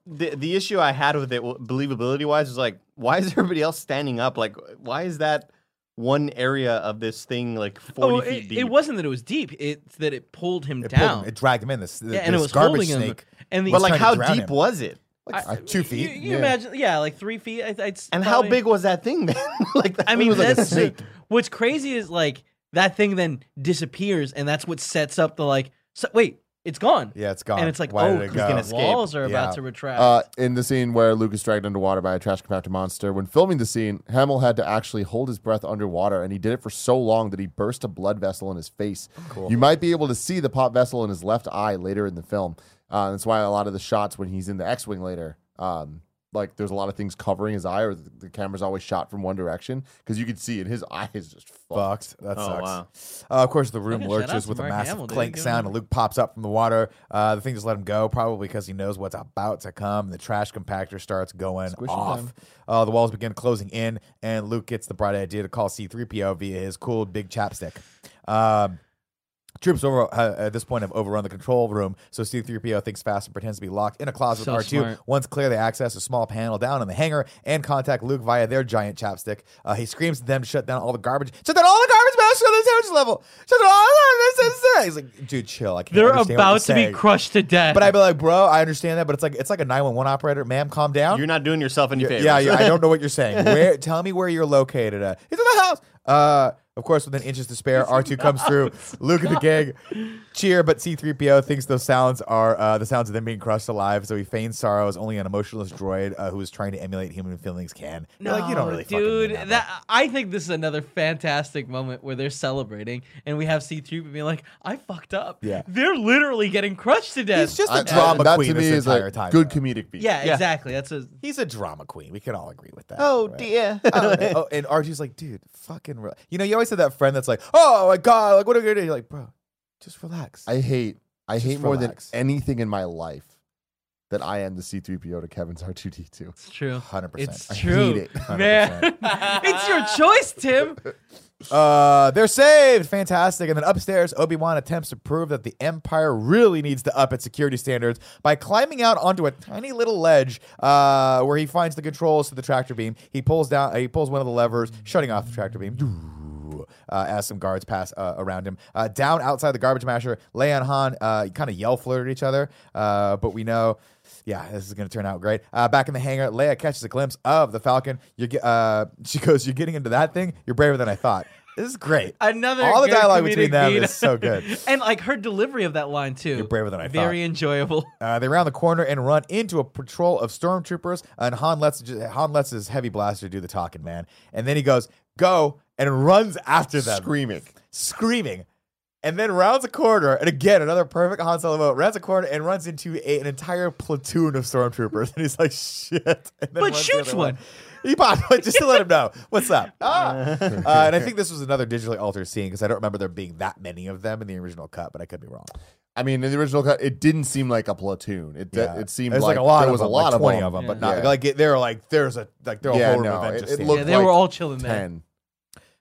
The the issue I had with it, believability wise, was like, why is everybody else standing up? Like, why is that? one area of this thing like oh, forty Oh, feet it, deep. it wasn't that it was deep. It's that it pulled him It, pulled down. him, it dragged him in. This, yeah, and it was garbage holding snake. him. And the, But like, trying to how drown deep him. was it? Like, I- two You, feet. you Yeah. imagine? Yeah, like three feet. I, I'd And how probably- big was that thing then? like, that I thing mean, was like a that's snake. what's crazy is like that thing then disappears, and that's what sets up the like. So, wait, it's gone. Yeah, it's gone. And it's like, Why oh, did it 'cause go? the walls are Yeah. about to retract. Uh, in the scene where Luke is dragged underwater by a trash compactor monster, when filming the scene, Hamill had to actually hold his breath underwater, and he did it for so long that he burst a blood vessel in his face. Cool. You might be able to see the pop vessel in his left eye later in the film. Uh, that's why a lot of the shots when he's in the X-wing later, um, like there's a lot of things covering his eye, or the, the camera's always shot from one direction because you can see it. His eye is just fucked. Fucked. That Oh, sucks. wow. Uh, of course, the room Okay, shout out lurches with a Mark massive Hamill, dude. clank Give sound, and Luke pops up from the water. Uh, the thing just let him go, probably because he knows what's about to come. The trash compactor starts going Squishing off. Uh, the walls begin closing in, and Luke gets the bright idea to call C-3PO via his cool big chapstick. Um, Troops over uh, at this point have overrun the control room, so C-3PO thinks fast and pretends to be locked in a closet So with R2. smart. Once clear, they access a small panel down in the hangar and contact Luke via their giant chapstick. Uh, he screams at them to shut down all the garbage. Shut down all the garbage mouse, shut down the sandwich level. Shut down all the He's like, dude, chill. I can't They're understand about you're to be crushed to death. But I'd be like, bro, I understand that, but it's like it's like a 911 operator. Ma'am, calm down. You're not doing yourself any favors. yeah, yeah, I don't know what you're saying. Where? Tell me where you're located at. He's in the house. Uh, of course, within inches to spare, R2 comes through. Luke and the gang cheer, but C-3PO thinks those sounds are uh, the sounds of them being crushed alive. So he feigns sorrow as only an emotionless droid uh, who is trying to emulate human feelings can. You're like, you don't No, really dude. mean that, that I think this is another fantastic moment where they're celebrating, and we have C-3PO being like, "I fucked up." Yeah. they're literally getting crushed to death. He's just I- a drama that queen to me this is entire a time. good though. comedic beat. yeah, Yeah. exactly. That's a He's a drama queen. We can all agree with that. Oh right? dear. oh, and, oh, and R2's like, dude, fucking, re-. you know, you always have that friend that's like, oh my god, like what are we gonna do? You're like, bro, just relax. I hate I Just hate more relax. than anything in my life that I am the C3PO to Kevin's R2D2. it's true. 100%. It's I hate true, it. man. it's your choice, Tim. Uh, they're saved. Fantastic. And then upstairs, Obi Wan attempts to prove that the Empire really needs to up its security standards by climbing out onto a tiny little ledge, uh, where he finds the controls to the tractor beam. He pulls down. He pulls one of the levers, shutting off the tractor beam. Uh, as some guards pass uh, around him, uh, down outside the garbage masher, Leia and Han uh, kind of yell flirt at each other, uh, but we know yeah, this is going to turn out great. Uh, back in the hangar, Leia catches a glimpse of the Falcon. You get, uh, she goes, "You're getting into that thing. You're braver than I thought." This is great. Another All the dialogue between them beat. is so good. and like her delivery of that line too. You're braver than I Very enjoyable. Uh, they round the corner and run into a patrol of stormtroopers, and Han lets Han lets his heavy blaster do the talking, man. And then he goes, "Go!" and runs after them, Screaming. screaming. And then rounds a corner, and again another perfect Han Solo moment. Rounds a corner and runs into a, an entire platoon of stormtroopers, and he's like, "Shit!" And then But shoots other one. He popped one just to let him know what's up. Ah! uh, and I think this was another digitally altered scene because I don't remember there being that many of them in the original cut, but I could be wrong. I mean, in the original cut, it didn't seem like a platoon. It Yeah. it seemed There's like, like, a lot there of was them, a lot like of 20 them. of them, but Yeah. not like they were like there's a like there are a Yeah, whole room no, of it- Avengers it looked Yeah, they like were all chilling there. Ten.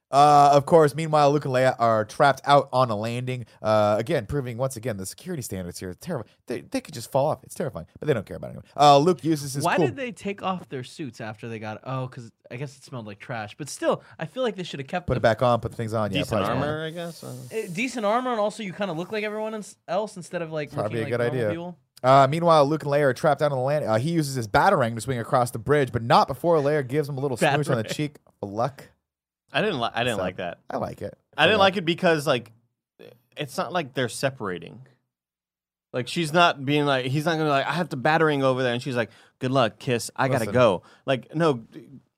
Uh, of course, meanwhile, Luke and Leia are trapped out on a landing. Uh, again, proving once again the security standards here are terrible. They, they could just fall off. It's terrifying, but they don't care about it anyway. Uh, Luke uses his Why cool- did they take off their suits after they got? Oh, because I guess it smelled like trash. But still, I feel like they should have kept put the it back on, put the things on. Decent probably smart. armor, I guess. Uh, Uh, decent armor, and also you kind of look like everyone else instead of like Probably a like good idea. people. Uh, meanwhile, Luke and Leia are trapped out on the landing. Uh, he uses his batarang to swing across the bridge, but not before Leia gives him a little smooch on the cheek luck. I didn't. Li- I didn't So- like that. I like it. I didn't like it because like it's not like they're separating. Like she's not being like he's not gonna be like I have to battering over there, and she's like, "Good luck, kiss. I gotta go." Like no,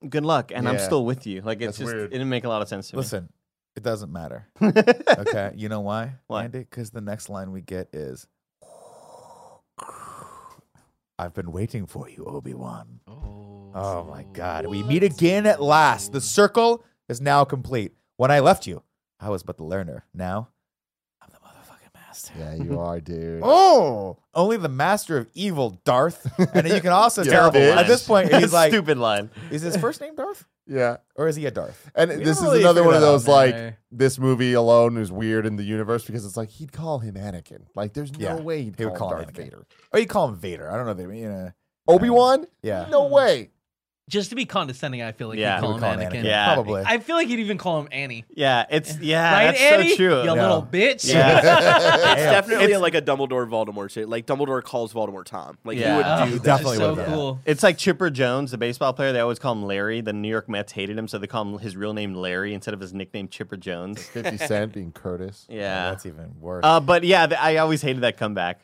good luck, and I'm still with you. Like it's That's just weird. it didn't make a lot of sense to me. Listen, it doesn't matter. Okay, you know why? Why? Andy? Because the next line we get is, "I've been waiting for you, Obi Wan." Oh, Oh my God! We meet again at last. The circle is now complete. When I left you, I was but the learner. Now, I'm the motherfucking master. Yeah, you are, dude. Oh, only the master of evil, Darth. And you can also tell Terrible at line. this point he's like, stupid line. is his first name Darth, Yeah. or is he a Darth? And We this don't is really another figure one of that out, those man. like this movie alone is weird in the universe because it's like he'd call him Anakin. Like there's Yeah, no way he'd he call, would him call him Darth Anakin. Vader. Or you call him Vader? I don't know. They, you know, Obi Wan? yeah. No way. Just to be condescending, I feel like Yeah. he'd call him would call him Anakin. Anakin. Yeah. Probably. I feel like he'd even call him Annie. Yeah, it's yeah, right, that's Annie? so true. You Yeah. little bitch. Yeah. It's Yeah. definitely like a Dumbledore Voldemort shit. Like Dumbledore calls Voldemort Tom. Like Yeah. he would Oh, do He that. definitely so would, yeah. cool. It's like Chipper Jones, the baseball player. They always call him Larry. The New York Mets hated him, so they call him his real name Larry instead of his nickname Chipper Jones. 50 Cent being Curtis. Yeah. That's even worse. Uh, but yeah, I always hated that comeback.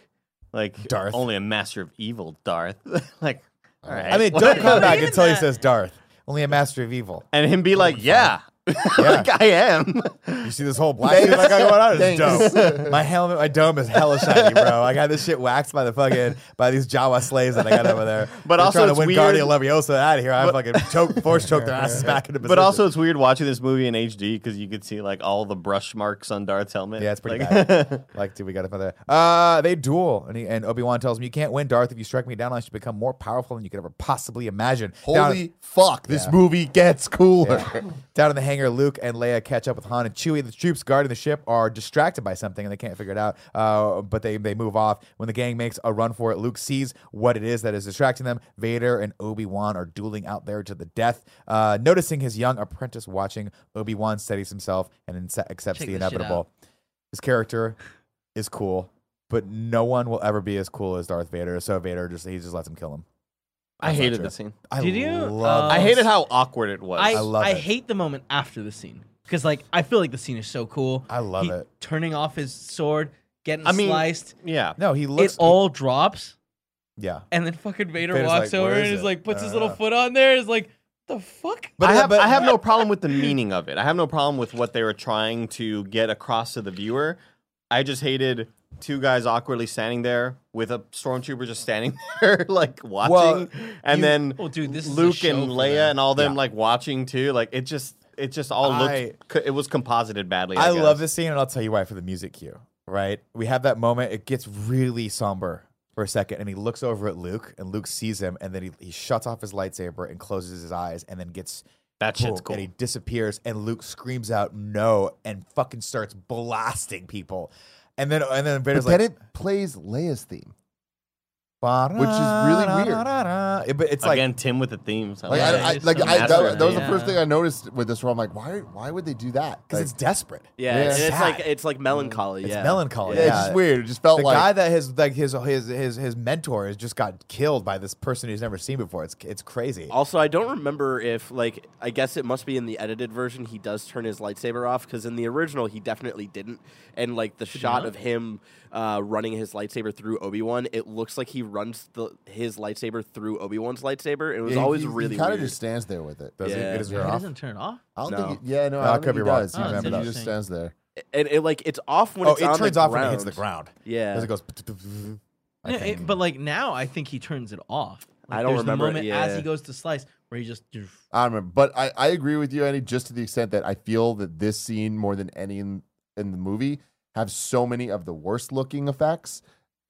Like Darth. only a master of evil, Darth. like, all right. I mean, don't come back Even until he says Darth. Only a master of evil. and him be like, yeah, like I am. You see this whole black shit I got going on? It's Thanks. dope. my helmet, my dome is hella shiny, bro. I got this shit waxed by the fucking by these Jawa slaves that I got over there. But They're also trying it's to win weird- Guardian Leviosa out of here. I fucking choke, force choke their asses back into position. But also, it's weird watching this movie in HD because you could see like all the brush marks on Darth's helmet. Yeah, it's pretty like, bad. like, dude, we got to find that. Uh, they duel, and, he, and Obi Wan tells him, "You can't win, Darth. If you strike me down, I should become more powerful than you could ever possibly imagine." Down- Holy fuck, this Yeah. movie gets cooler. Down in the hangar, Luke and Leia catch up with Han and Chewie. The troops guarding the ship are distracted by something and they can't figure it out. Uh, but they, they move off. When the gang makes a run for it, Luke sees what it is that is distracting them. Vader and Obi Wan are dueling out there to the death. Uh, noticing his young apprentice watching, Obi Wan steadies himself and accepts Check the inevitable. His character is cool, but no one will ever be as cool as Darth Vader. So Vader just he just lets him kill him. I That's not hated true. the scene. I Did you? love Uh, I hated how awkward it was. I, I love I it. hate the moment after the scene because like I feel like the scene is so cool. I love He it. Turning off his sword, getting I mean, sliced. yeah. No, he looks. it all drops, yeah. and then fucking Vader Vader's walks like, over "Where and is is it?" like puts his Uh. little foot on there. Is like the fuck. But I have but- I have no problem with the meaning of it. I have no problem with what they were trying to get across to the viewer. I just hated two guys awkwardly standing there with a stormtrooper just standing there like watching, Well, and you- then Oh, dude, this is Luke and Leia and all them Yeah. like watching too. Like it just it just all looked I- co- it was composited badly. I, I love this scene, and I'll tell you why for the music cue. Right, we have that moment. It gets really somber for a second, and he looks over at Luke, and Luke sees him, and then he, he shuts off his lightsaber and closes his eyes, and then gets That shit's boom, cool. and he disappears, and Luke screams out "No!" and fucking starts blasting people, and then and then But Vader's then like, it plays Leia's theme. Which is really weird. But it's like Again, Tim with the themes. Like, Yeah, I, I, like so I, that, that was the first thing I noticed with this. Where I'm like, why? Why would they do that? because Like, it's desperate. Yeah, Yeah. and it's like it's like melancholy. It's yeah. melancholy. yeah, Yeah, it's just weird. It just felt the like the guy that his like his his his his mentor has just got killed by this person he's never seen before. It's it's crazy. Also, I don't remember if like I guess it must be in the edited version he does turn his lightsaber off because in the original he definitely didn't. And like the shot of him uh, running his lightsaber through Obi Wan, it looks like he runs the his lightsaber through Obi Wan's lightsaber. It was Yeah, he- always he, really He kind of weird. just stands there with it. Does he Yeah. get his He ear off? doesn't turn off. I don't No. think. He, yeah, no, No, I I don't could think be he wrong. does. Oh, He, that's he just interesting. stands there. and it like it's off when Oh, it's it on turns the off ground. when it hits the ground. Yeah, As it goes. I Yeah, think. it- but like now, I think he turns it off. Like, I don't there's remember it, the moment as yeah. he goes to slice where he just. I don't remember, but I, I agree with you, Andy, just to the extent that I feel that this scene more than any in, in the movie have so many of the worst looking effects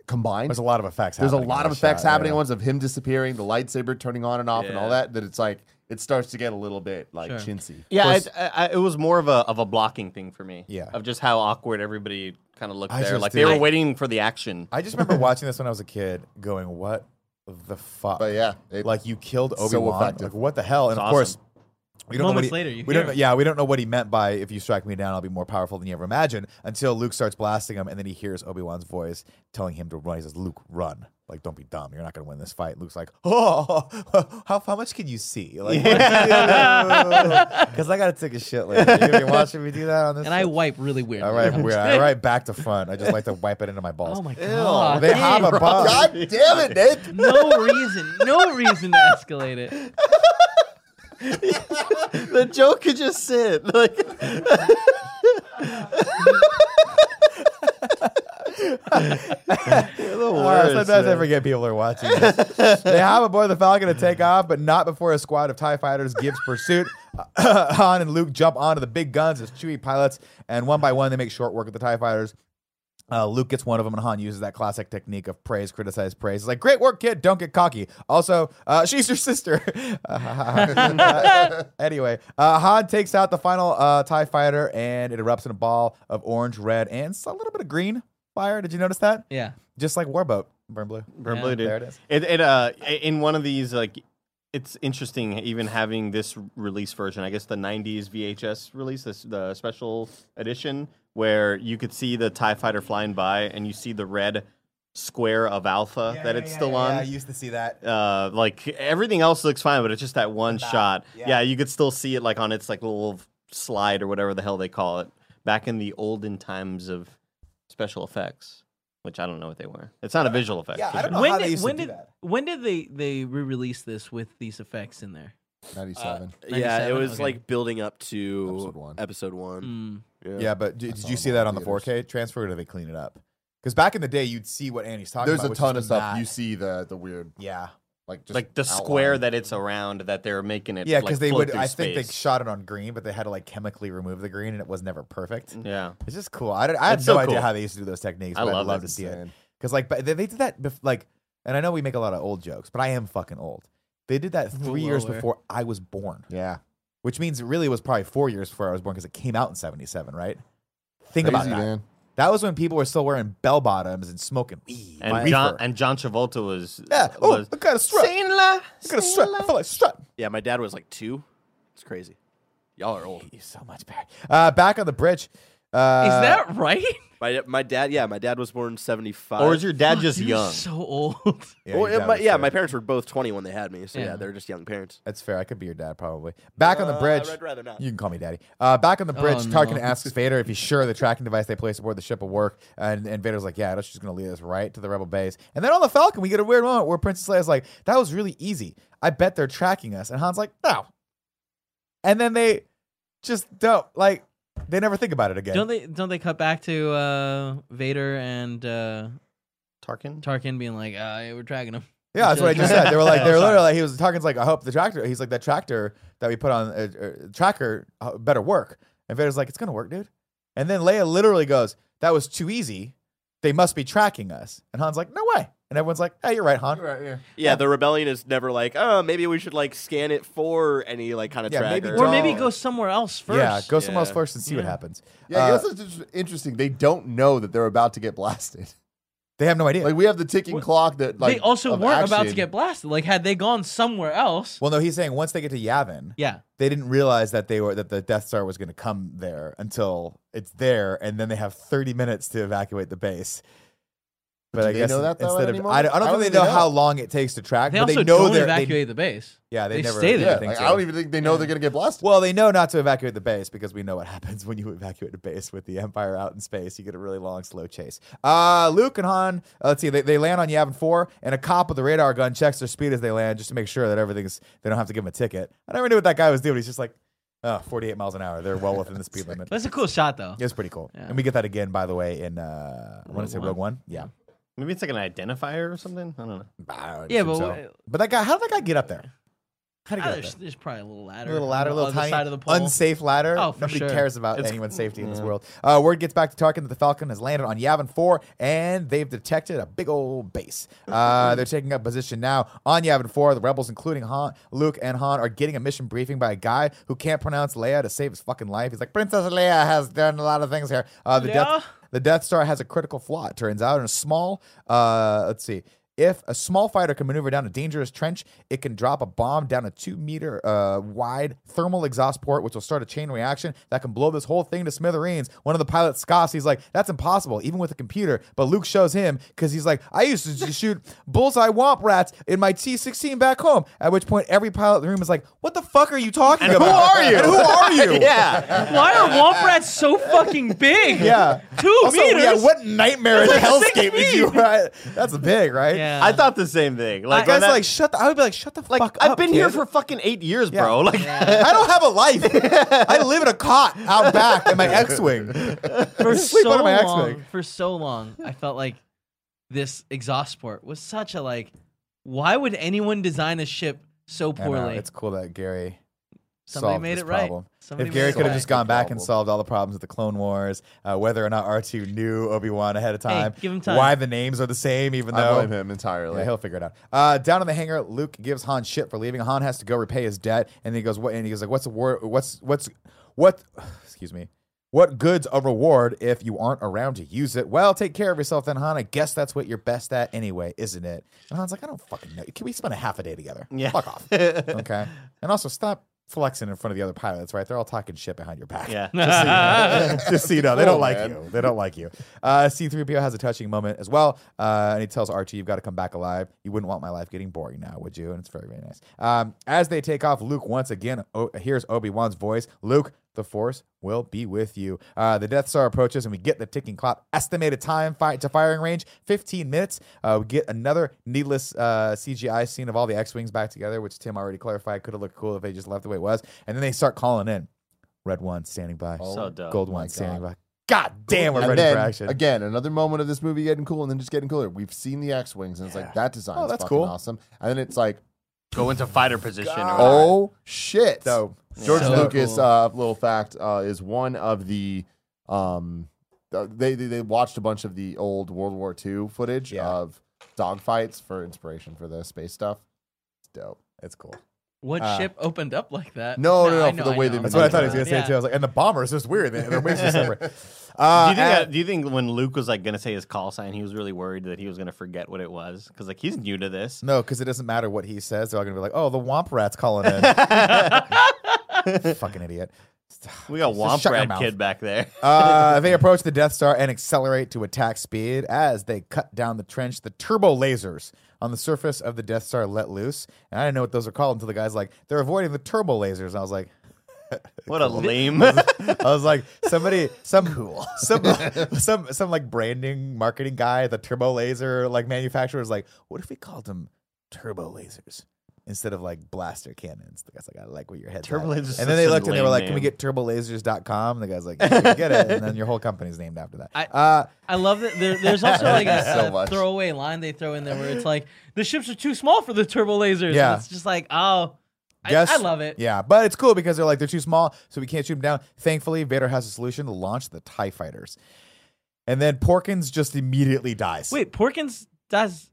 combined. There's a lot of effects. There's a lot of effects shot, happening yeah. at once of him disappearing, the lightsaber turning on and off, and all that. That it's like it starts to get a little bit like Sure. chintzy. Yeah, course- it, I, it was more of a of a blocking thing for me. Yeah. of just how awkward everybody kind of looked I there. just Like they were waiting for the action. I just remember watching this when I was a kid, going, "What the fuck?" But yeah, it, like you killed So Obi Wan. effective. like what the hell? And It's of course, awesome. We don't know what Moments he, later, you we hear don't. know- him. Yeah, we don't know what he meant by "If you strike me down, I'll be more powerful than you ever imagined." Until Luke starts blasting him, and then he hears Obi Wan's voice telling him to run. He says, "Luke, run." Like, don't be dumb. You're not going to win this fight. Luke's like, oh, how, how much can you see? Like, because I got to take a shit later. You gonna be watching me do that on this? And I wipe really weird. all right, weird. All right, back to front. I just like to wipe it into my balls. Oh my god. They have a bug. God damn it, Nick! No reason. No reason to escalate it. the joke could just sit like. You're the worst, sometimes I man. forget people are watching. this. they have aboard the Falcon to take off, but not before a squad of TIE fighters gives pursuit. Han and Luke jump onto the big guns as Chewie pilots, and one by one they make short work of the TIE fighters. Uh, Luke gets one of them, and Han uses that classic technique of praise, criticize, praise. It's like, great work, kid. Don't get cocky. Also, uh, she's your sister. Uh, anyway, uh, Han takes out the final uh, TIE fighter, and it erupts in a ball of orange, red, and a little bit of green fire. Did you notice that? Yeah. Just like Warboat, burn blue. Burn Yeah. blue, dude. There it is. It, it uh in one of these like it's interesting even having this release version. I guess the '90s VHS release, this the special edition, where you could see the Tie Fighter flying by, and you see the red square of Alpha that it's still on. I used to see that. uh, like everything else looks fine, but it's just that one shot. yeah. Yeah. you could still see it like on its like little slide or whatever the hell they call it. Back in the olden times of special effects, which I don't know what they were. It's not a visual effect. yeah, I don't know when how they did used to when do that. when did they they re-release this with these effects in there? 97. Yeah, it 97? was Okay. like building up to Episode one. Episode one. Mm. Yeah, but did, I did saw you them see all that in on the theaters. 4K transfer, or did they clean it up? Because back in the day, you'd see what Andy's talking about. There's about. a which ton of the stuff. mat. You see the the weird, Yeah, like just like the square outline. that it's around that they're making it. yeah, because because they would. I think they shot it on green, but they had to like chemically remove the green, and it was never perfect. Yeah, It's just cool. I, don't- I have It's no so idea cool. how they used to do those techniques. I but love I'd love it. to see it Insane. because like but they, they did that bef- like, and I know we make a lot of old jokes, but I am fucking old. They did that three years Lower. before I was born, Yeah, which means it really was probably four years before I was born because it came out in '77, right? Think about that. man. That was when people were still wearing bell bottoms and smoking weed. and. John and John Travolta was yeah. Oh, was I got a strut. I got a strut. I feel like strut. Yeah, my dad was like two. It's crazy. Y'all are old. You so much, Barry. Uh, back on the bridge. Uh, Is that right? My my dad, yeah, my dad was born seventy five. or is your dad just You're young? So old. Yeah, well, your dad my, was yeah, fair. my parents were both twenty when they had me, so yeah, Yeah. they're just young parents. That's fair. I could be your dad, probably. Back on the Uh, bridge. I'd rather not. You can call me daddy. Uh, back on the bridge, Oh, Tarkin no. asks Vader if he's sure the tracking device they place aboard the ship will work, and, and Vader's like, "Yeah, that's just going to lead us right to the rebel base." And then on the Falcon, we get a weird moment where Princess Leia's like, "That was really easy. I bet they're tracking us," and Han's like, "No." And then they just don't like. They never think about it again. Don't they? Don't they cut back to uh, Vader and uh, Tarkin. Tarkin being like, uh, yeah, "We're tracking him." Yeah, that's what I just said. They were like, they were Oh, literally like, he was Tarkin's like, I hope the tractor. He's like, that tractor that we put on uh, uh, tracker uh, better work. And Vader's like, it's gonna work, dude. And then Leia literally goes, that was too easy. They must be tracking us. And Han's like, no way. And everyone's like, hey, you're right, Han. Right, yeah. Yeah, the rebellion is never like, oh, maybe we should like scan it for any like kind of Yeah, maybe tracker. Or maybe go somewhere else first. Yeah, go somewhere else Yeah. first and see what happens. Yeah, Uh, I guess it's just interesting. They don't know that they're about to get blasted. they have no idea. Like we have the ticking clock that like they also of weren't about to action. get blasted. Like, had they gone somewhere else, well, no, he's saying once they get to Yavin, yeah, they didn't realize that they were that the Death Star was going to come there until it's there, and then they have 30 minutes to evacuate the base. But do I they guess know that, though, instead at of I don't, I don't? I think don't they know, know. how long it takes to track, they but also they know don't they're evacuate they, the base. yeah they, they never stay there. Yeah, I like, so. I don't even think they know they're gonna get blasted. Well, they know not to evacuate the base because we know what happens when you evacuate a base with the Empire out in space. You get a really long, slow chase. Uh, Luke and Han, uh, let's see, they, they land on Yavin 4, and a cop with a radar gun checks their speed as they land just to make sure that everything's, they don't have to give them a ticket. I never knew what that guy was doing. He's just like, oh, 48 miles an hour. They're well within the speed limit. That's a cool shot, though. It was pretty cool. Yeah. And we get that again, by the way, in, uh, I want to say Rogue Rogue One. Yeah. Maybe it's like an identifier or something. I don't know. I would Yeah, but so. but that guy, how did that guy get up there? How did he get up there's, there? there's probably a little ladder. A little ladder, a little other tiny, side of the pole. unsafe ladder. Oh, for sure. Nobody sure. cares about It's- anyone's safety in this world. Uh, word gets back to Tarkin that the Falcon has landed on Yavin 4, and they've detected a big old base. Uh, they're taking up position now on Yavin 4. The rebels, including Han, Luke and Han, are getting a mission briefing by a guy who can't pronounce Leia to save his fucking life. He's like, Princess Leia has done a lot of things here. Uh, the Leia? Death the Death Star has a critical flaw, it turns out. In a small, uh, let's see. If a small fighter can maneuver down a dangerous trench, it can drop a bomb down a two meter uh, wide thermal exhaust port, which will start a chain reaction that can blow this whole thing to smithereens. One of the pilots scoffs. He's like, "That's impossible, even with a computer." But Luke shows him because he's like, "I used to just shoot bullseye womp rats in my T16 back home." At which point, every pilot in the room is like, "What the fuck are you talking And who are you? And who are you?" yeah. Why are womp rats so fucking big? Yeah. Two Also, meters. yeah, what nightmare in That's like hellscape six did you feet. ride? That's big, right? Yeah. I thought the same thing. Like, Like, guys, that- like, shut the, I would be like, shut the like fuck I've up. been here for fucking eight years, Yeah. bro. Like, I don't have a life. I live in a cot out back in my X-wing. for so long, for so long, I felt like this exhaust port was such a like. Why would anyone design a ship so I know, poorly? it's cool that Gary Somebody solved made this it right. Somebody if Gary made it could have right. just gone back and solved all the problems with the Clone Wars, uh, whether or not R2 knew Obi Wan ahead of time, give him time. why the names are the same, even I though blame him entirely. Yeah, he'll figure it out. Uh, down in the hangar, Luke gives Han shit for leaving. Han has to go repay his debt, and he goes, "What?" And he goes, "Like, what's the war? What's what's what?" Excuse me. What good's a reward if you aren't around to use it? Well, take care of yourself then, Han. I guess that's what you're best at anyway, isn't it? And Han's like, I don't fucking know. Can we spend a half a day together? Yeah. Fuck off. okay. And also stop flexing in front of the other pilots, right? They're all talking shit behind your back. Yeah. Just so you know, Just so you know, they don't like you. They don't like you. Uh, C3PO has a touching moment as well. Uh, and he tells Archie, You've got to come back alive. You wouldn't want my life getting boring now, would you? And it's very, very nice. Um, as they take off, Luke once again o- hears Obi Wan's voice Luke, the Force will be with you. Uh, the Death Star approaches, and we get the ticking clock. Estimated time fi- to firing range 15 minutes. Uh, we get another needless uh, CGI scene of all the X Wings back together, which Tim already clarified could have looked cool if they just left the way it was. And then they start calling in Red One standing by. So dope. Gold Oh my One standing by. God damn, we're And ready then, for action. Again, another moment of this movie getting cool and then just getting cooler. We've seen the X Wings and it's like that design Oh, is that's fucking cool. awesome. And then it's like, Go into fighter position. God. oh shit. So, George So Lucas, cool. uh, little fact, uh, is one of the um, they, they they watched a bunch of the old World War II footage Yeah. of dogfights for inspiration for the space stuff. It's dope. it's cool. What Uh, ship opened up like that? No, no, no, I for know, the way know. they That's what I thought he was going to say Yeah. too. I was like, and the bomber is just weird. Their wings are separate. Uh, do you think? and- that, do you think when Luke was like gonna say his call sign, he was really worried that he was gonna forget what it was? Because like he's new to this. no, because it doesn't matter what he says. They're all going to be like, oh, the Womp Rat's calling in. Fucking idiot. We got Just Womp Rat. Kid back there. Uh, they approach the Death Star and accelerate to attack speed as they cut down the trench. The turbo lasers on the surface of the Death Star let loose, and I didn't know what those are called until the guy's like, "They're avoiding the turbo lasers." And I was like, What a lame. I was like, somebody, some cool, some, some, some like branding marketing guy, the turbo laser like manufacturer was like, what if we called them turbo lasers instead of like blaster cannons? The guy's like, I like what your head. Turbo lasers And then they looked and they were like, can we name. get turbolasers.com? And the guy's like, yeah, get it. And then your whole company's named after that. I- uh, I love that. There, there's also like a, So a throwaway line they throw in there where it's like the ships are too small for the turbo lasers. and Yeah. it's just like oh, I, I love it. Yeah, but it's cool because they're like they're too small, so we can't shoot them down. Thankfully, Vader has a solution to launch the Tie Fighters, and then Porkins just immediately dies. Wait, Porkins does.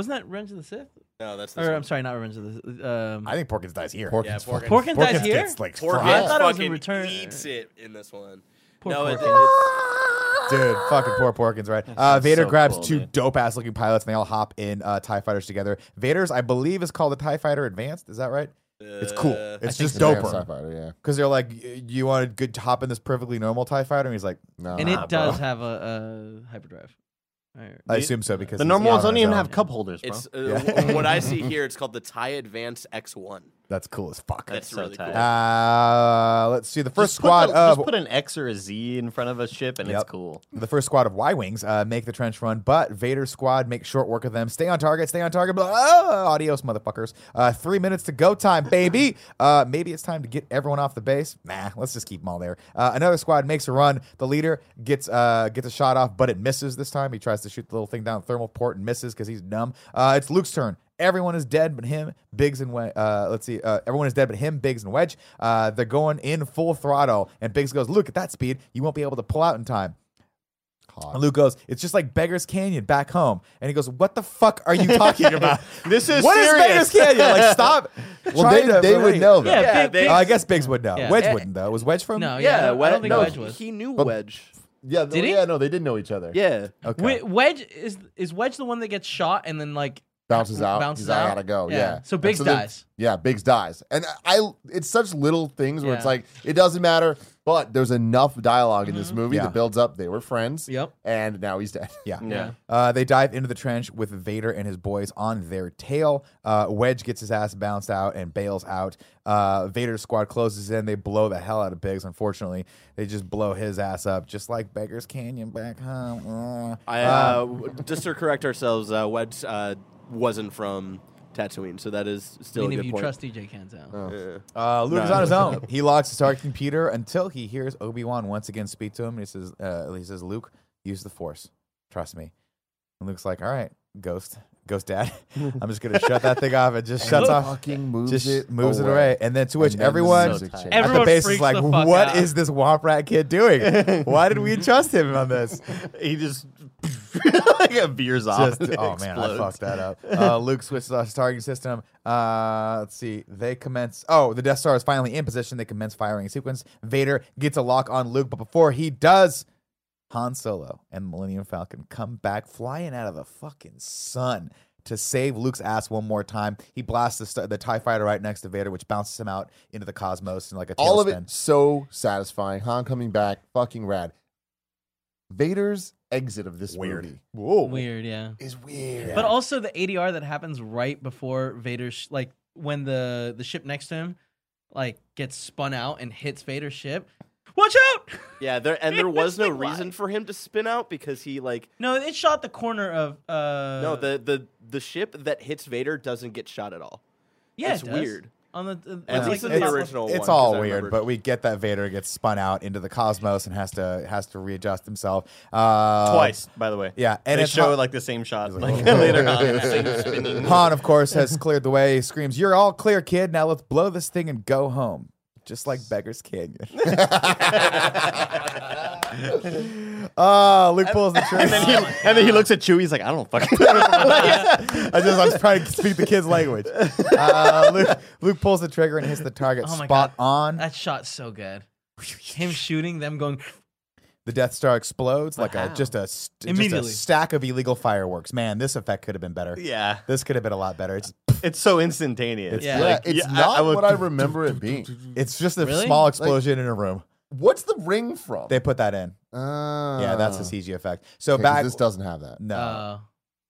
Wasn't that Revenge of the Sith? No, that's this Or one. I'm sorry, not Revenge of the. Um, I think Porkins dies here. Porkins Yeah, fucking- Porkins dies here. gets like Porkins. I thought it was in return- eats it in this one. Poor no, it, Porkins. it's Dude, fucking poor Porkins, right? Uh, Vader so grabs cool, two dope ass looking pilots and they all hop in uh, TIE fighters together. Vader's, I believe, is called the TIE Fighter Advanced. Is that right? It's cool. Uh, It's I just think it's doper. Advanced Sci-Fighter, yeah. Because they're like, you want to good hop in this perfectly normal TIE fighter? And he's like, No, and nah, it does bro. have a, a hyperdrive. Alright. I assume so because the normal ones don't even have cup holders, bro. It's uh, what I see here. It's called the Tie Advance X1. That's cool as fuck. That's so really tight. cool. Uh, let's see. The first Just put squad the- of just put an X or a Z in front of a ship, and Yep. it's cool. the first squad of Y wings uh, make the trench run, but Vader's squad makes short work of them. Stay on target. Stay on target. Blah, ah, adios, motherfuckers. Uh, three minutes to go time, baby. Uh, maybe it's time to get everyone off the base. Nah, let's just keep them all there. Uh, another squad makes a run. The leader gets uh, gets a shot off, but it misses this time. He tries to shoot the little thing down the thermal port and misses because he's dumb. Uh, it's Luke's turn. Everyone is dead but him, Biggs and Wedge. Uh, let's see. Uh, everyone is dead but him, Biggs and Wedge. Uh, they're going in full throttle, and Biggs goes, "Look at that speed! You won't be able to pull out in time." Hot. And Luke goes, "It's just like Beggar's Canyon back home." And he goes, "What the fuck are you talking about? This is what is serious. Beggar's Canyon? Like, stop." Well, trying they, to they would know that. Yeah, Yeah, Big, they- Uh, I guess Biggs would know. Yeah. Wedge wouldn't though. Was Wedge from? No, Yeah, yeah, I don't, I don't think no, Wedge was. He knew But- Wedge. Yeah, Did he? yeah, no, they didn't know each other. Yeah. Okay. Wait, Wedge is is Wedge the one that gets shot and then like bounces out. Bounces He's like, I out? gotta go. Yeah. Yeah. So And Biggs then- dies. Yeah, Biggs dies, and I. It's such little things where it's like it doesn't matter, but there's enough dialogue in this movie Yeah. that builds up. They were friends. Yep. And now he's dead. Yeah. Yeah. Uh, they dive into the trench with Vader and his boys on their tail. Uh, Wedge gets his ass bounced out and bails out. Uh, Vader's squad closes in. They blow the hell out of Biggs. Unfortunately, they just blow his ass up, just like Beggar's Canyon back home. Uh, I uh, just to correct ourselves, uh, Wedge uh, wasn't from Tatooine, so that is still Meaning a good you point. trust DJ Canzel. Yeah. Uh, Luke No. is on his own. He locks his target computer until he hears Obi Wan once again speak to him. And he says, uh, "He says, Luke, use the Force. Trust me." And Luke's like, "All right, Ghost, Ghost Dad. I'm just gonna shut that thing off." It just shuts off. Fucking moves Just it. moves it away, and then to which then everyone So changes. tight. at the base is like, the fuck "What out." is this Womp Rat kid doing? Why did we trust him on this?" He just like a beer's off. Just, and oh man, I explodes. fucked that up. Uh, Luke switches off his targeting system. Uh, let's see. They commence. Oh, the Death Star is finally in position. They commence firing a sequence. Vader gets a lock on Luke, but before he does, Han Solo and Millennium Falcon come back flying out of the fucking sun to save Luke's ass one more time. He blasts the, st- the Tie Fighter right next to Vader, which bounces him out into the cosmos in like a tailspin. All of it so satisfying. Han coming back, fucking rad. Vader's exit of this movie Whoa. Weird, yeah. is weird. But also the ADR that happens right before Vader's sh- like when the the ship next to him like gets spun out and hits Vader's ship. Watch out! Yeah, there and there was no Like, why? reason for him to spin out because he like No, it shot the corner of uh no the the the ship that hits Vader doesn't get shot at all. yeah, it's it does. weird. On the, the At least like in the original It's one, all 'cause I weird, remember- but we get that Vader gets spun out into the cosmos and has to has to readjust himself uh, Twice, by the way. Yeah, and they it's show Han, like the same shot, like, like later on, the. Han, of course, has cleared the way. He screams, "You're all clear, kid. Now let's blow this thing and go home." Just like Beggar's Canyon. Ah, Luke pulls the trigger. And then, he, and then he looks at Chewie. He's like, I don't fucking. I just I'm trying to speak the kid's language. Uh, Luke, Luke pulls the trigger and hits the target Oh my spot God. on. That shot's so good. Him shooting them going The Death Star explodes like a just a st- just a Immediately. stack of illegal fireworks. Man, this effect could have been better. yeah, This could have been a lot better. It's it's so instantaneous. Yeah. yeah, Like, it's I- not I would- what I remember it being. it's just a Really? small explosion in a room. What's the ring from? They put that in. Ah. Yeah, that's a CG effect. So Okay, 'cause back This doesn't have that. no. uh,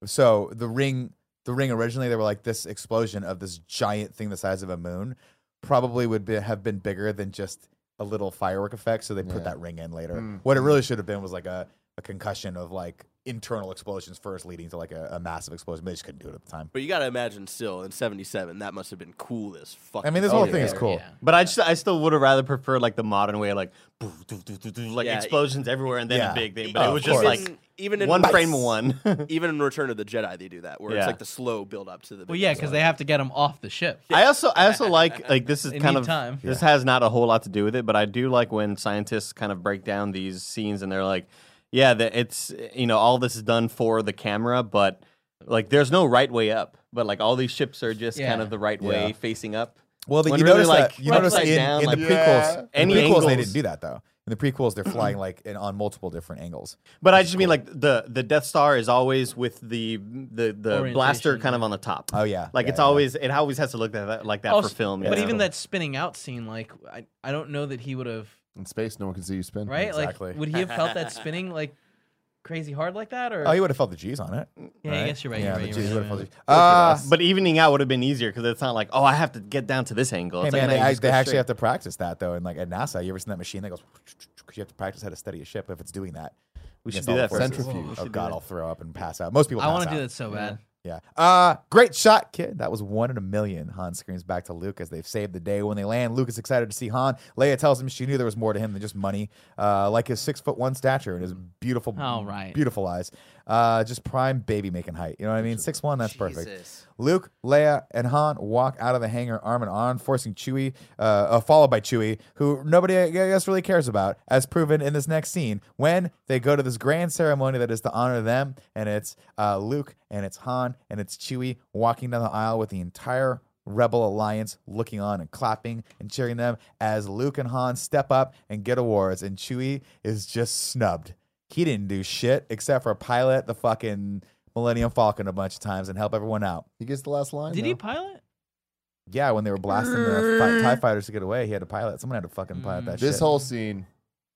So the ring, the ring originally they were like this explosion of this giant thing the size of a moon, probably would be, have been bigger than just a little firework effect. So they put Yeah. that ring in later. Mm. What it really should have been was like a, a concussion of like internal explosions first, leading to like a, a massive explosion. But they just couldn't do it at the time. But you gotta imagine still in '77 that must have been cool as fuck. I mean, this Oh, whole thing is cool. yeah. But I just, I still would have rather preferred like the modern way, like, boof, doof, doof, doof, doof, like Yeah, explosions everywhere and then yeah. a big thing. But Oh, it was of just course. like even in one frame of one. Even in Return of the Jedi, they do that where Yeah. it's like the slow build up to the. Well, big yeah, because they explosion. have to get him off the ship. I also I also like like this is They kind need of time. this has not a whole lot to do with it, but I do like when scientists kind of break down these scenes and they're like, yeah, that it's you know all this is done for the camera, but like there's no right way up, but like all these ships are just kind of the right Yeah. way facing up. Well, the, you really, notice like, that you notice in, down, in like- the Yeah. prequels, in Any the prequels they didn't do that though. In the prequels, they're flying like in, on multiple different angles. But I just mean like the the Death Star is always with the the the blaster kind of on the top. Oh yeah, Like yeah, it's yeah. always it always has to look like that, like that Also- for film. But yeah. even that spinning out scene, like I, I don't know that he would have In space, no one can see you spin. right. Exactly. Like, would he have felt that spinning like crazy hard like that, or Oh, you would have felt the G's on it. yeah, I guess you're right. Yeah, you're the right, G's you're would right, have you're felt right. the G's. Uh, but evening out would have been easier because it's not like oh I have to get down to this angle. Hey It's man, like, no, they, you they actually have to practice that though. And like at NASA, you ever seen that machine that goes? Because you have to practice how to steady a ship if it's doing that. We should do that. Centrifuge. We Oh god. I'll throw up and pass out. Most people. I want want to do that so bad. Yeah. Uh, great shot, kid. That was one in a million. Han screams back to Luke as they've saved the day. When they land, Luke is excited to see Han. Leia tells him she knew there was more to him than just money, uh, like his six foot one stature and his beautiful, All right. beautiful eyes. Uh, just prime baby making height. You know what I mean? Six one, that's perfect. Luke, Leia, and Han walk out of the hangar arm in arm, forcing Chewie, uh, uh, followed by Chewie, who nobody I guess really cares about, as proven in this next scene when they go to this grand ceremony that is to honor them, and it's uh, Luke and it's Han and it's Chewie walking down the aisle with the entire Rebel Alliance looking on and clapping and cheering them as Luke and Han step up and get awards, and Chewie is just snubbed. He didn't do shit except for pilot the fucking Millennium Falcon a bunch of times and help everyone out. He gets the last line. Did though. he pilot? Yeah, when they were blasting the fi- TIE fighters to get away, he had to pilot. Someone had to fucking pilot that mm. This shit. whole scene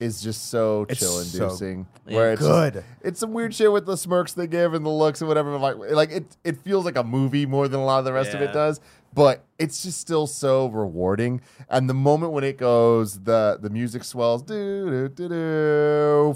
is just so It's chill so inducing. where it's just- good. it's some weird shit with the smirks they give and the looks and whatever. Like, like it, it feels like a movie more than a lot of the rest of it Yeah. does. But it's just still so rewarding. And the moment when it goes, the the music swells. Do do do do.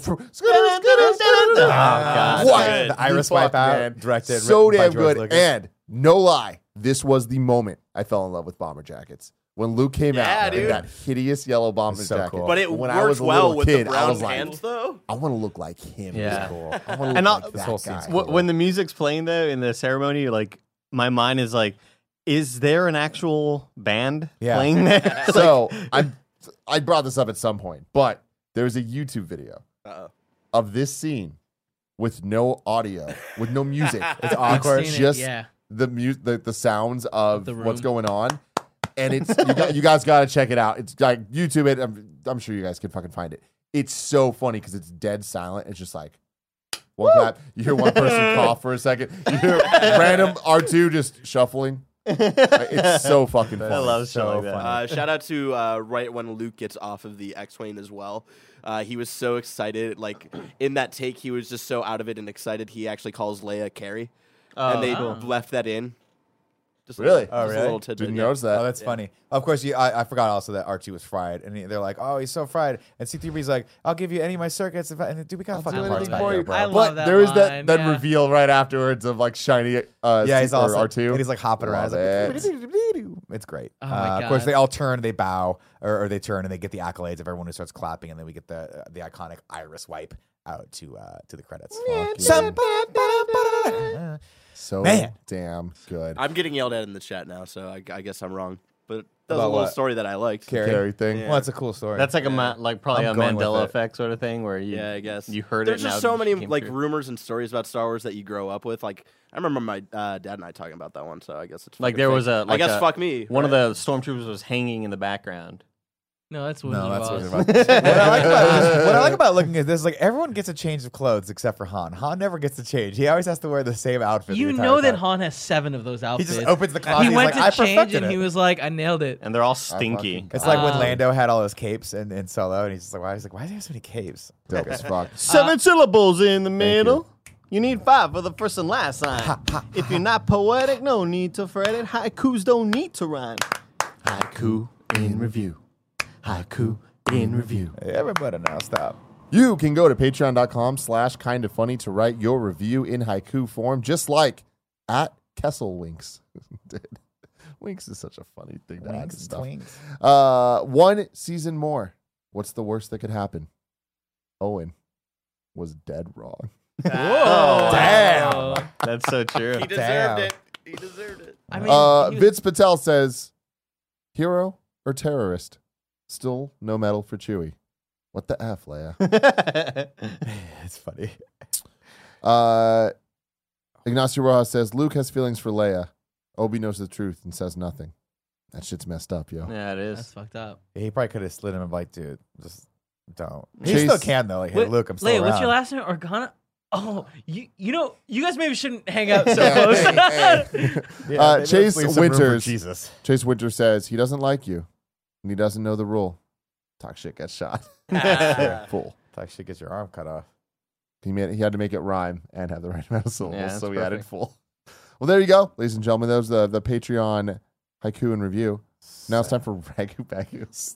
Oh, God. What good. The iris fuck, wipe out, man? directed, so written by damn George good. Lucas. And no lie, this was the moment I fell in love with bomber jackets. When Luke came Yeah, out in dude. that hideous yellow bomber so jacket, cool. But it when I worked was a well little with kid, the I brown was like, hands, though. I want to look like him. Yeah. cool. I want to look And like I'll- that This whole guy. scene's Wh- when the music's playing though in the ceremony, like my mind is like, is there an actual band Yeah. playing there? so I I brought this up at some point, but there's a YouTube video Uh-oh. of this scene with no audio, with no music. It's I've awkward. seen it, Just yeah. the mu- the, the sounds of the what's room. going on. And it's you, got, you guys got to check it out. It's like YouTube it. I'm, I'm sure you guys can fucking find it. It's so funny because it's dead silent. It's just like one clap. You hear one person cough for a second. You hear random R two just shuffling. It's so fucking funny. I love shit so like that. funny. Uh, shout out to uh, right when Luke gets off of the X-wing as well. Uh, he was so excited. Like in that take, he was just so out of it and excited. He actually calls Leia Carrie, and they cool. left that in. Just Really? little- Oh, just a really? little tidbit. Didn't yeah. notice that. Oh, that's funny. Of course, you, I, I forgot also that R2 was fried, and he, they're like, "Oh, he's so fried." And C3B's like, "I'll give you any of my circuits." If I, and dude, we got I'll fucking parts back here, you. bro. I but love that there is that line, that yeah. reveal right afterwards of like shiny uh yeah, he's or awesome. R2. And he's like hopping around. Love like, it's great. Oh uh, of course, they all turn, they bow, or, or they turn and they get the accolades of everyone who starts clapping, and then we get the uh, the iconic iris wipe out to uh, to the credits. Some- so Man. damn good. I'm getting yelled at in the chat now, so I, I guess I'm wrong. But that was a little what? story that I liked. Carrie. Carrie thing. Yeah. Well, that's a cool story. That's like a ma- like probably I'm a going with Mandela it. effect sort of thing where you Yeah, I guess you heard it. There's it. just now so many came like true. rumors and stories about Star Wars that you grow up with. Like I remember my uh, dad and I talking about that one. So I guess it's Like fucking there fake. was a I like guess a- fuck me. one of the stormtroopers was hanging in the background. No, that's no, Wizard that's of what, Oz. what I like about what I like about looking at this, like everyone gets a change of clothes except for Han. Han never gets to change. He always has to wear the same outfit. the You entire know that time. Han has seven of those He outfits. just opens the closet. he he's went like, I to change perfected and it. he was like, I nailed it. And they're all stinky. It's like when Lando had all his capes in, in Solo, and he's just like, why? He's like, why do you have so many capes? Dope as fuck. Seven uh, syllables in the middle. You need five for the first and last sign. if you're not poetic, no need to fret it. Haikus don't need to rhyme. Haiku in review. Haiku in review. Hey, everybody now stop. You can go to patreon.com slash kind of funny to write your review in haiku form, just like at Kessel Winks. Dude, Winks is such a funny thing to add to Winks, stuff. twinks. Uh, one season more. What's the worst that could happen? Owen was dead wrong. Whoa. Damn. That's so true. he deserved Damn. it. He deserved it. I mean, Uh, was- Vince Patel says, hero or terrorist? Still no medal for Chewie. What the F, Leia? it's funny. Uh, Ignacio Rojas says Luke has feelings for Leia. Obi knows the truth and says nothing. That shit's messed up, yo. yeah, it is. that's fucked up. He probably could have slid him and like, dude, just don't. He still can though. Like, hey, Wait, Luke, I'm still Leia, around. what's your last name? Organa? Oh, you you know, you guys maybe shouldn't hang out so close. hey, hey. Yeah, Uh, Chase leave some room for Winters. Jesus. Chase Winter says he doesn't like you and he doesn't know the rule. Talk shit, gets shot. Fool. Talk shit, gets your arm cut off. He made he had to make it rhyme and have the right amount of syllables, Yeah, so that's he added perfect. full. Well, there you go, ladies and gentlemen. That was the the Patreon haiku and review. Now it's time for Ragu Bagus.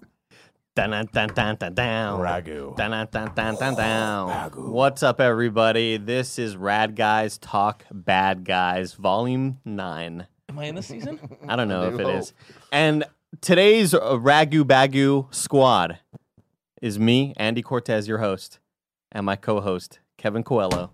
Dun, dun, dun, dun, dun, down. Ragu. Dun, dun, dun, dun, dun, down. What's up, everybody? This is Rad Guys Talk Bad Guys, Volume 9. Am I in this season? I don't know I if do it is. And today's uh, Ragu Bagu squad is me, Andy Cortez, your host, and my co host, Kevin Coelho,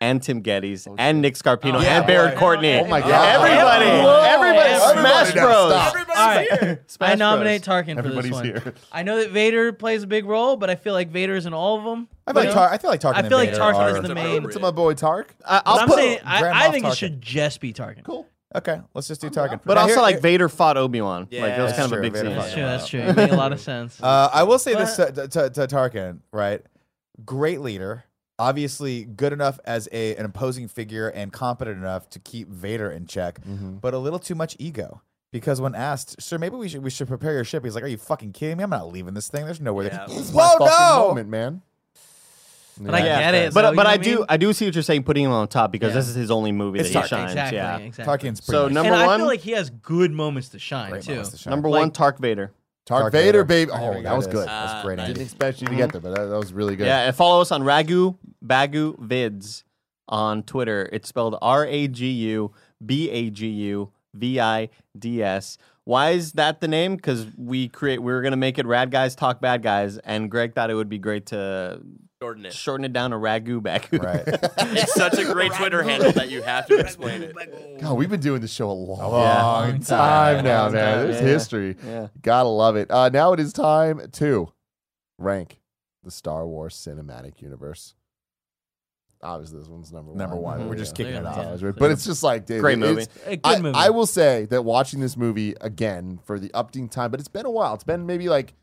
and Tim Gettys, and Nick Scarpino, Oh, yeah, and Barrett boy. Courtney. Oh my God. Everybody! Whoa. Everybody! Everybody Smash now, Bros! stop. All right. Smash I nominate Bros. Tarkin for Everybody's this one. here. I know that Vader plays a big role, but I feel like Vader's in all of them. I feel like, Tar- I feel like Tarkin. I feel like Tarkin is the main. appropriate. What's up, my boy Tark? I, i'll I'm put, saying I, I Moff think it should just be Tarkin. Cool. Okay, let's just do Tarkin. but Now, also here- like here- Vader fought Obi Wan. Yeah, like that was that's kind of a true. big Vader scene. fought That's true. That's true. It made a lot of sense. Uh, I will say this to, to, to Tarkin, right? Great leader, obviously good enough as a an opposing figure and competent enough to keep Vader in check, Mm-hmm. but a little too much ego. Because when asked, sir, maybe we should we should prepare your ship. He's like, "Are you fucking kidding me? I'm not leaving this thing. There's nowhere." Yeah. That- This Whoa, my fucking no! moment, man. But I Yeah. get it. But though, you but know I what do mean? I do see what you're saying, putting him on top because Yeah. this is his only movie It's that he Tarkin. shines. Exactly. Yeah. Exactly. Tarkin's pretty So much number and I one, feel like he has good moments to shine great too. moments to shine. number Like- one, Tark Vader. Tark, Tark Vader, Vader. baby. Here Oh, we that was it is. good. That's Ah, great. nice. Andy. Didn't expect you to get there, but that, that was really good. Yeah, and follow us on Ragu Bagu Vids on Twitter. It's spelled R A G U B A G U V I D S. Why is that the name? Because we create we were gonna make it Rad Guys Talk Bad Guys, and Greg thought it would be great to Jordan it. shorten it down to Ragu Bagu. Right. It's such a great Twitter handle that you have to explain it. God, we've been doing this show a long, long time, time. now, man. time, There's yeah. history. yeah. Gotta love it. Uh, now it is time to rank the Star Wars cinematic universe. obviously this one's number one. Number one. We're just Yeah. kicking it off. Yeah. But it's just like, dude, Great movie. A good I, movie. I will say that watching this movie again for the upting time, but it's been a while. It's been maybe like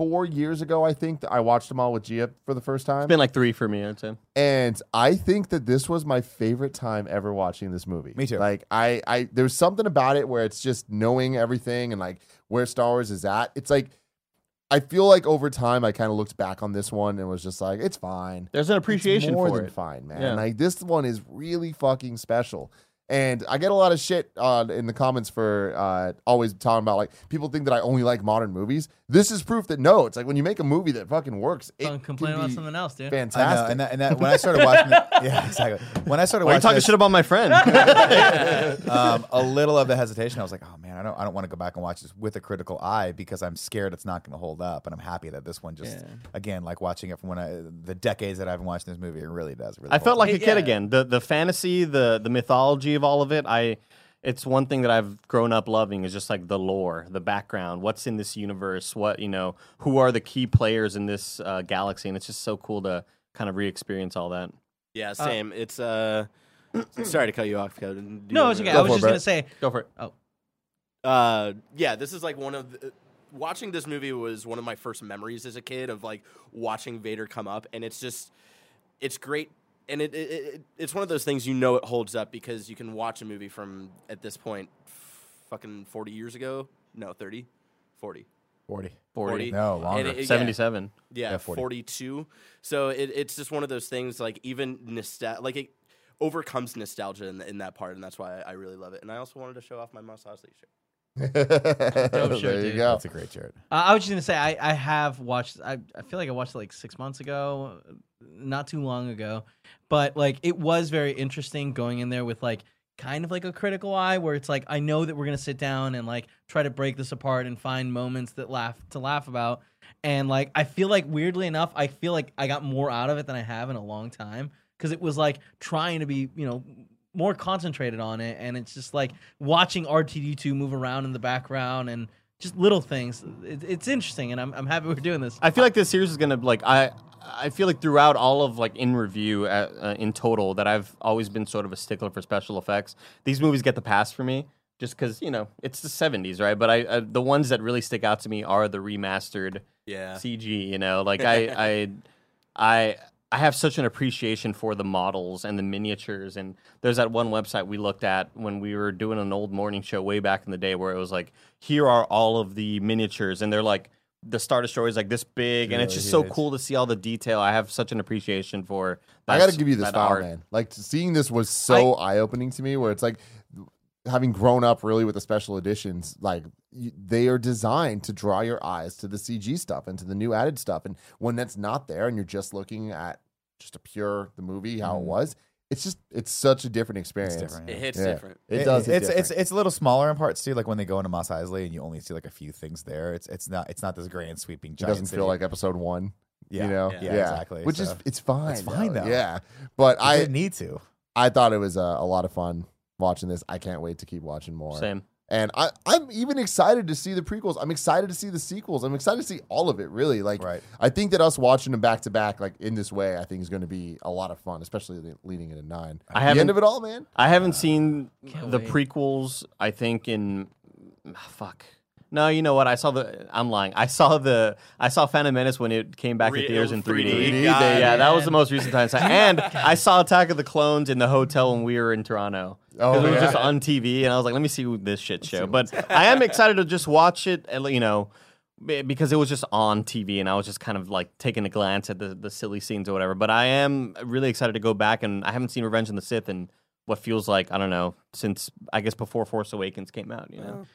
four years ago, I think, that I watched them all with Gia for the first time. It's been like three for me, I'd say. and I think that this was my favorite time ever watching this movie. Me too. Like I, I there's something about it where it's just knowing everything and like where Star Wars is at. It's like I feel like over time I kind of looked back on this one and was just like, it's fine. There's an appreciation it's more for than it. fine, man. Yeah. Like this one is really fucking special. And I get a lot of shit uh, in the comments for uh, always talking about like people think that I only like modern movies. This is proof that no, it's like when you make a movie that fucking works, it Don't can complain about something else, dude. I know, fantastic. and that, and that when I started watching, it, yeah, exactly. When I started Why are you watching, talking this, shit about my friend? um, a little of the hesitation, I was like, oh man, I don't, I don't want to go back and watch this with a critical eye because I'm scared it's not going to hold up, and I'm happy that this one just, Yeah. again, like watching it from when I, the decades that I've been watching this movie, it really does. Really I felt hold like up. a kid Yeah. again. The the fantasy, the the mythology of all of it. I it's one thing that I've grown up loving is just like the lore, the background, what's in this universe, what you know, who are the key players in this uh, galaxy, and it's just so cool to kind of re-experience all that. Yeah, same. it's uh, sorry to cut you off, Kevin. Do you No, it's okay. to- I was for it, just gonna say, Go for it. Oh, uh, yeah, this is like one of the, watching this movie was one of my first memories as a kid of like watching Vader come up, and it's just it's great, and it, it, it it's one of those things you know it holds up because you can watch a movie from at this point, fucking forty years ago, no, 30, 40. 40. 40. No, longer. it- Seventy-seven. Yeah, Yeah, 40. 42. So it, it's just one of those things like even nostalgia, like it overcomes nostalgia in, in that part, and that's why I, I really love it. And I also wanted to show off my Mos Eisley shirt. there shirt, you dude. go. That's a great shirt. Uh, I was just gonna say I, I have watched I, I feel like I watched it like six months ago, not too long ago, but like it was very interesting going in there with like kind of like a critical eye where it's like I know that we're gonna sit down and like try to break this apart and find moments that laugh to laugh about, and like I feel like weirdly enough I feel like I got more out of it than I have in a long time because it was like trying to be you know more concentrated on it. And it's just like watching R2D2 move around in the background and just little things. It, it's interesting, and I'm, I'm happy we're doing this. I feel like this series is gonna like I. I feel like throughout all of like in review uh, uh, in total that I've always been sort of a stickler for special effects. These movies get the pass for me just because you know it's the '70s, right? But I uh, the ones that really stick out to me are the remastered Yeah. CG. You know, like I I I I have such an appreciation for the models and the miniatures. And there's that one website we looked at when we were doing an old morning show way back in the day, where it was like, here are all of the miniatures, and they're like. The Star Destroyer is like this big, and it's just so cool to see all the detail. I have such an appreciation for. That, I got to give you this that file, art. man. Like seeing this was so eye opening to me. Where it's like having grown up really with the special editions, like they are designed to draw your eyes to the CG stuff and to the new added stuff. And when that's not there, and you're just looking at just a pure the movie how it Mhm. was, it's just it's such a different experience. different, It hits Yeah. different. It, does. hit It's it's different. it's a little smaller in parts too. Like when they go into Mos Eisley and you only see like a few things there. It's it's not it's not this grand sweeping. it doesn't city. feel like episode one. yeah, you know, yeah, exactly. Which is it's fine. It's fine, though. Yeah, but I I didn't need to. I thought it was a, a lot of fun watching this. I can't wait to keep watching more. Same. And I, I'm even excited to see the prequels. I'm excited to see the sequels. I'm excited to see all of it, really. Like, Right. I think that us watching them back to back, like in this way, I think is going to be a lot of fun, especially leading into nine. I the haven't- end of it all, man. I haven't seen the wait. prequels. I think in ah, fuck. No, you know what? I saw the. I'm lying. I saw the. I saw Phantom Menace when it came back Re- in theaters in 3D. 3D, got it. yeah, that was the most recent time. I saw- And I saw Attack of the Clones in the hotel when we were in Toronto. Oh, it was yeah. just on TV, and I was like, "Let me see this shit show." But I am excited to just watch it. and, You know, be- because it was just on TV, and I was just kind of like taking a glance at the the silly scenes or whatever. But I am really excited to go back, and I haven't seen Revenge of the Sith in what feels like I don't know since I guess before Force Awakens came out. You know, oh.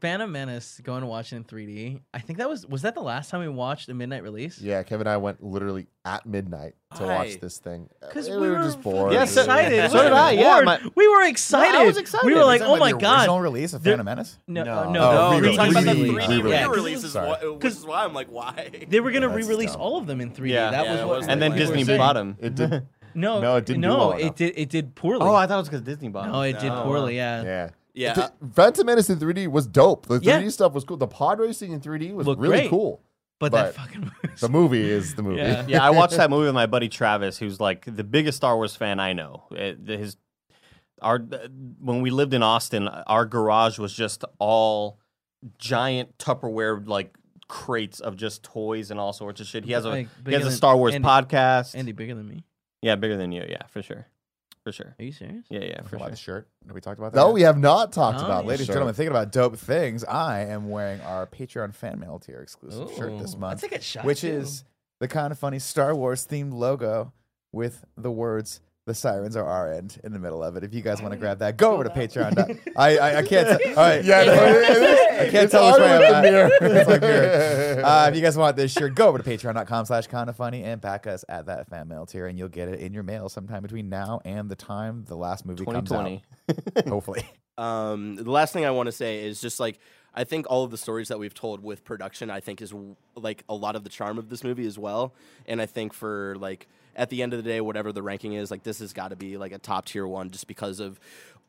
Phantom Menace, going to watch it in 3D. I think that was was that the last time we watched the midnight release? Yeah, Kevin and I went literally at midnight to Why? watch this thing. Because we, were just bored. Yeah, fucking so- excited. so did I, yeah, my- we were excited. I was excited. We were like, oh my god. Original release of Phantom Menace. No, No. uh, Oh, no, No, the we're talking about the 3D. 3D re-release. Yeah, 'cause re-releases, Sorry. wh- which is why I'm like, why? They were gonna That's re-release dumb. all of them in 3D. Yeah. that Yeah, was it what. was and then what we were Disney bought him. It did. No, No, it didn't No, well it did. It did poorly. Oh, I thought it was because Disney bought him. no, it did poorly. Yeah. Yeah. Yeah, The- Phantom Menace in 3D was dope. The 3D Yeah. stuff was cool. The pod racing in 3D was Looked really great. cool. but, But that fucking movie. The movie is the movie. Yeah. yeah, I watched that movie with my buddy Travis, who's like the biggest Star Wars fan I know. It- his our when we lived in Austin, our garage was just all giant Tupperware like crates of just toys and all sorts of shit. He has a Like, he has a Star Wars Andy- podcast. Andy bigger than me. Yeah, bigger than you. Yeah, for sure, for sure. Are you serious? Yeah, yeah, for About sure. the shirt. Have we talked about that? No, yet? we have not talked Oh, about yeah. this Ladies and shirt. gentlemen, thinking about dope things, I am wearing our Patreon fan mail tier exclusive shirt this Ooh, month, That's a good shot. which too. is the kind of funny Star Wars themed logo with the words "The sirens are our end" in the middle of it. If you guys want to grab that, go over to Patreon. I, I I can't. T- all right, Yeah, no. I can't It's tell which way already I'm at. It's like mirror. mirror. Uh, if you guys want this shirt, go over to patreon.com slash kind of funny and back us at that fan mail tier, and you'll get it in your mail sometime between now and the time the last movie comes out. Hopefully. Um, the last thing I want to say is just like I think all of the stories that we've told with production, I think is w- like a lot of the charm of this movie as well. And I think for like at the end of the day, whatever the ranking is, like this has got to be like a top tier one, just because of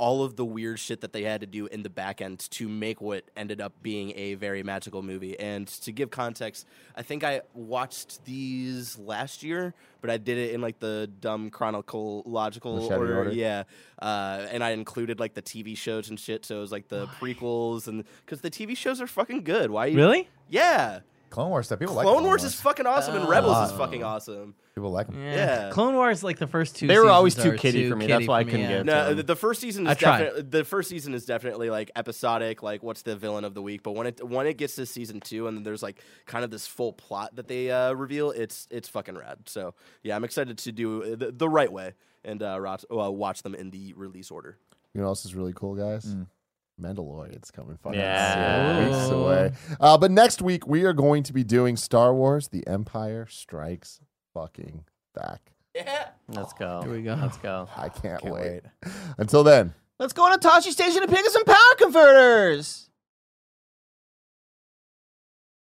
all of the weird shit that they had to do in the back end to make what ended up being a very magical movie. And to give context, I think I watched these last year, but I did it in like the dumb chronological Machete order. order? Yeah, uh, and I included like the TV shows and shit. So it was like the prequels and because the TV shows are fucking good. Why? You, really. Yeah, Clone Wars stuff. People like Clone Wars is fucking awesome, and Rebels is fucking awesome. People like them. Yeah. Clone Wars like the first two. They were always too kiddie too for me. That's why I couldn't yeah. get it. No, the, the first season I is tried. definitely the first season is definitely like episodic, like what's the villain of the week. But when it when it gets to season two, and then there's like kind of this full plot that they uh, reveal, it's it's fucking rad. So yeah, I'm excited to do the, the right way and uh, rot- uh, watch them in the release order. You know what else is really cool, guys? Mm. Mandalorian's coming fucking Yeah. weeks away. Uh, but next week we are going to be doing Star Wars: The Empire Strikes fucking back. Yeah. Let's go. Here we go. Let's go. I can't, Can't wait. wait. Until then. Let's go on a Tosche Station and pick up some power converters.